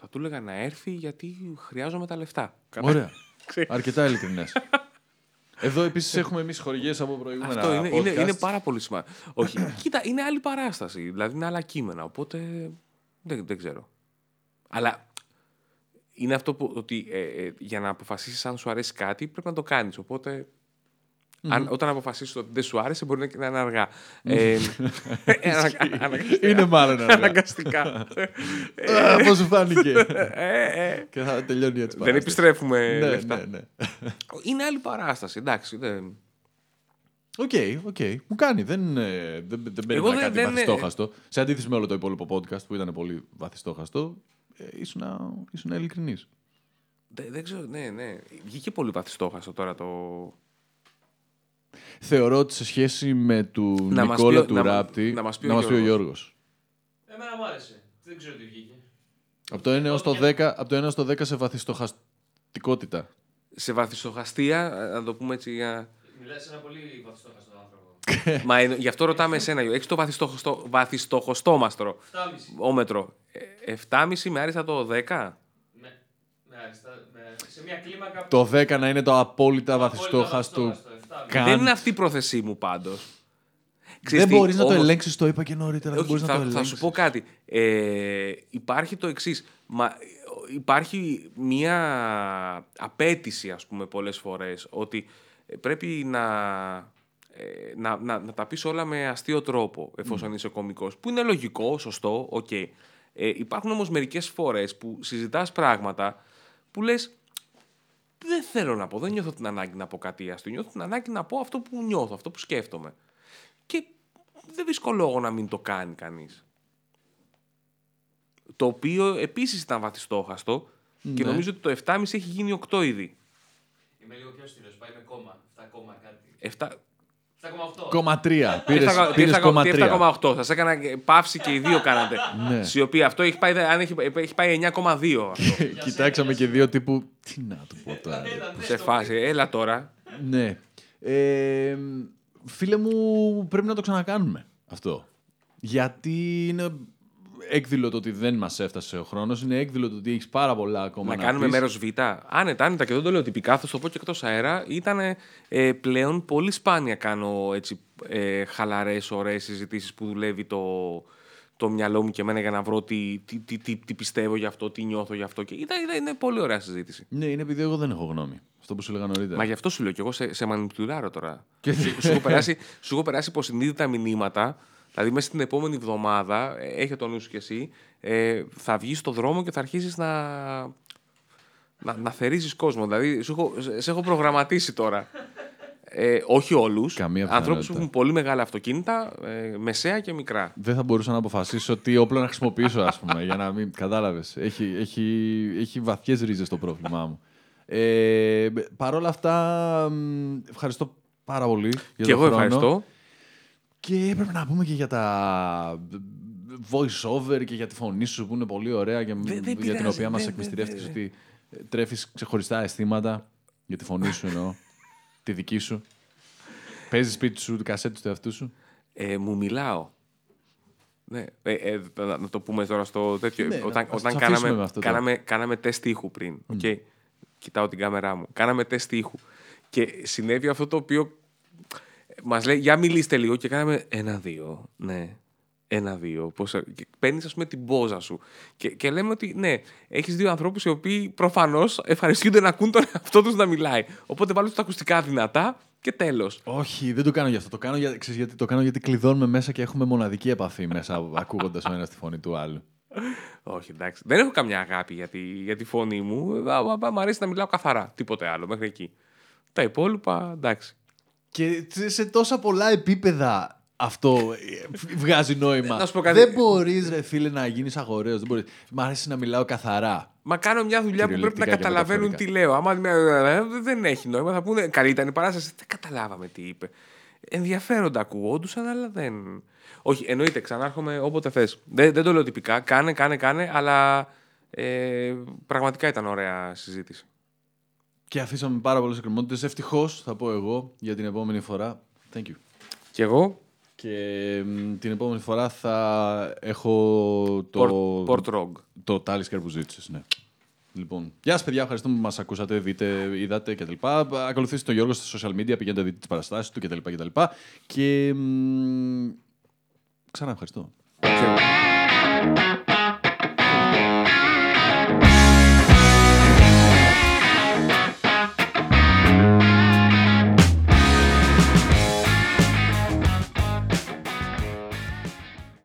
θα του έλεγα να έρθει γιατί χρειάζομαι τα λεφτά.
Ωραία. Αρκετά ειλικρινές. Εδώ επίσης έχουμε εμείς χορηγίε από προηγούμενα.
Αυτό είναι, είναι, είναι πάρα πολύ σημαντικό. Όχι. Κοίτα, είναι άλλη παράσταση. Δηλαδή είναι άλλα κείμενα. Οπότε δεν, δεν ξέρω. Αλλά είναι αυτό που ότι ε, ε, για να αποφασίσεις αν σου αρέσει κάτι πρέπει να το κάνεις. Οπότε αν, όταν αποφασίσεις ότι δεν σου άρεσε, μπορεί να είναι αργά. ε,
είναι μάλλον αργά.
Αναγκαστικά.
Πώς σου φάνηκε. Και θα τελειώνει έτσι.
Δεν επιστρέφουμε
ναι, λεφτά. Ναι, ναι.
Είναι άλλη παράσταση, εντάξει.
OK, OK. Μου κάνει. Δεν, δεν, δεν παίρνει κάτι δεν, βαθυστόχαστο. Σε αντίθεση με όλο το υπόλοιπο podcast που ήταν πολύ βαθυστόχαστο, ήσουν, ήσουν ειλικρινής.
Δεν, ξέρω, ναι, ναι. Βγήκε πολύ βαθυστόχαστο τώρα το,
Θεωρώ ότι σε σχέση με του να Νικόλα του να, Ράπτη.
Να μας πει, ο,
Γιώργος.
Εμένα μου άρεσε. Δεν ξέρω τι βγήκε.
Από το 1 έως το 10, από το 1 στο 10 σε βαθιστοχαστικότητα.
Σε βαθιστοχαστία, να το πούμε έτσι για.
Μιλάς ένα πολύ βαθιστοχαστό άνθρωπο.
Μα γι' αυτό ρωτάμε εσένα. Έχεις το βαθιστοχωστόμαστρο. 7,5. Όμετρο. 7,5 με άριστα το 10.
Σε μια κλίμακα...
Το 10 να είναι το απόλυτα βαθυστόχαστο.
Δεν είναι αυτή η πρόθεσή μου πάντως.
Δεν μπορείς να το ελέγξεις, το είπα και νωρίτερα. Όχι,
θα, να το θα σου πω κάτι. Ε, υπάρχει το εξής. Υπάρχει μία απαίτηση, ας πούμε, πολλές φορές, ότι πρέπει να, ε, να, να, να τα πεις όλα με αστείο τρόπο, εφόσον μμ. είσαι κωμικός. Που είναι λογικό, σωστό, OK. Okay. Ε, υπάρχουν όμως μερικές φορές που συζητάς πράγματα που λες δεν θέλω να πω, δεν νιώθω την ανάγκη να πω κάτι άστο. Νιώθω την ανάγκη να πω αυτό που νιώθω, αυτό που σκέφτομαι. Και δεν βρίσκω λόγο να μην το κάνει κανείς. Το οποίο επίσης ήταν βαθιστόχαστο ναι. και νομίζω ότι το 7,5 έχει γίνει 8 ήδη.
Είμαι λίγο πιο στήλο, πάει με κόμμα. 7 κόμμα κάτι.
7...
7,8.
Κόμμα 3.
Τι
Πήρες,
εφτα- τι
πήρες
εφτα-
κόμμα
τι
3.
7,8. Σας έκανα και παύση και οι δύο κάνατε.
Ναι.
Σιωπή. Αυτό έχει πάει, αν έχει, έχει πάει 9,2. αυτό.
Κοιτάξαμε και δύο τύπου. Τι να του πω τώρα. ρε.
σε φάση. Έλα τώρα.
Ναι. Ε, φίλε μου, πρέπει να το ξανακάνουμε αυτό. Γιατί είναι έκδηλο το ότι δεν μας έφτασε ο χρόνος, είναι έκδηλο το ότι έχεις πάρα πολλά ακόμα
Να
να,
κάνουμε
πεις.
μέρος Β. Άνετα, άνετα και δεν το λέω τυπικά, θα σου το πω και εκτός αέρα. Ήταν ε, πλέον πολύ σπάνια κάνω έτσι ε, χαλαρές, ωραίες συζητήσεις που δουλεύει το, το μυαλό μου και εμένα για να βρω τι, τι, τι, τι, τι πιστεύω γι' αυτό, τι νιώθω γι' αυτό. Και ήταν, ήταν, είναι πολύ ωραία συζήτηση.
Ναι, είναι επειδή εγώ δεν έχω γνώμη. Αυτό που σου έλεγα νωρίτερα.
Μα γι' αυτό σου λέω και εγώ σε, σε μανιπουλάρω τώρα.
Και-
σου, σου, έχω περάσει, σου έχω περάσει υποσυνείδητα μηνύματα. Δηλαδή, μέσα στην επόμενη εβδομάδα, ε, έχει το νους σου κι εσύ, ε, θα βγεις στο δρόμο και θα αρχίσεις να, να, να θερίζεις κόσμο. Δηλαδή, σου έχω, σε- σε έχω προγραμματίσει τώρα. Ε, όχι όλους.
Καμία
Ανθρώπους που
πιθανότητα.
έχουν πολύ μεγάλα αυτοκίνητα, ε, μεσαία και μικρά.
Δεν θα μπορούσα να αποφασίσω τι όπλο να χρησιμοποιήσω, ας πούμε, για να μην κατάλαβες. Έχει, έχει, έχει βαθιές ρίζες το πρόβλημά μου. Ε, Παρ' όλα αυτά, μ, ευχαριστώ πάρα πολύ για
και
τον
εγώ
χρόνο.
ευχαριστώ.
Και έπρεπε να πούμε και για τα voice over και για τη φωνή σου που είναι πολύ ωραία και
δεν
για την
πειράζει,
οποία μας
δεν-
εκμυστηρεύτηκες
δεν-
ότι τρέφεις ξεχωριστά αισθήματα για τη φωνή σου εννοώ, τη δική σου. Παίζεις σπίτι σου, κασέτες του εαυτού σου.
Ε, μου μιλάω. Ναι, ε, ε, να, να το πούμε τώρα στο τέτοιο.
Ναι,
όταν
να- ας
όταν
τους αφήσουμε
κάναμε,
με αυτό τώρα.
κάναμε, κάναμε τεστ ήχου πριν. οκ; Κοιτάω την κάμερά μου. Κάναμε τεστ ήχου. Και συνέβη αυτό το οποίο μας λέει, για μιλήστε λίγο και κάναμε ένα-δύο. Ναι. Ένα-δύο. Παίρνεις, ας πούμε, την πόζα σου. Και, και λέμε ότι ναι, έχεις δύο ανθρώπους οι οποίοι προφανώς ευχαριστούνται να ακούν τον εαυτό τους να μιλάει. Οπότε βάλω τα ακουστικά δυνατά και τέλος.
Όχι, δεν το κάνω γι' αυτό. Το κάνω, για, ξέρεις, γιατί, το κάνω γιατί κλειδώνουμε μέσα και έχουμε μοναδική επαφή μέσα, ακούγοντας ο ένας τη φωνή του άλλου.
Όχι, εντάξει. Δεν έχω καμιά αγάπη για τη, για τη φωνή μου. Α, α, α, Μ' αρέσει να μιλάω καθαρά. Τίποτε άλλο μέχρι εκεί. Τα υπόλοιπα, εντάξει.
Και σε τόσα πολλά επίπεδα αυτό ε, βγάζει νόημα.
Να σου πω κάτι.
Δεν μπορείς, ρε φίλε, να γίνεις αγοραίος. Δεν μπορείς. Μ' αρέσει να μιλάω καθαρά.
Μα κάνω μια δουλειά που πρέπει να
Κυριολεκτικά και
καταλαβαίνουν τι λέω. Άμα μια- δεν έχει νόημα, θα πούνε καλή ήταν η παράσταση. Δεν καταλάβαμε τι είπε. Ενδιαφέροντα ακουγόντουσαν, αλλά δεν. Όχι, εννοείται, ξανάρχομαι όποτε θες. Δεν, δεν το λέω τυπικά. Κάνε, κάνε, κάνε, αλλά ε, πραγματικά ήταν ωραία συζήτηση.
Και αφήσαμε πάρα πολλές εκκρεμότητες. Ευτυχώς, θα πω εγώ, για την επόμενη φορά. Thank you.
Και εγώ,
Και μ, την επόμενη φορά θα έχω το.
Port, Port Rog.
Το Talisker που ζήτησε, ναι. Λοιπόν, γεια σας, παιδιά. Ευχαριστούμε που μας ακούσατε, δείτε, είδατε κτλ. Ακολουθήστε τον Γιώργο στα social media, πηγαίνετε δείτε τις παραστάσεις του κτλ. Και, και, και μ, ξανά ευχαριστώ.
Και εγώ.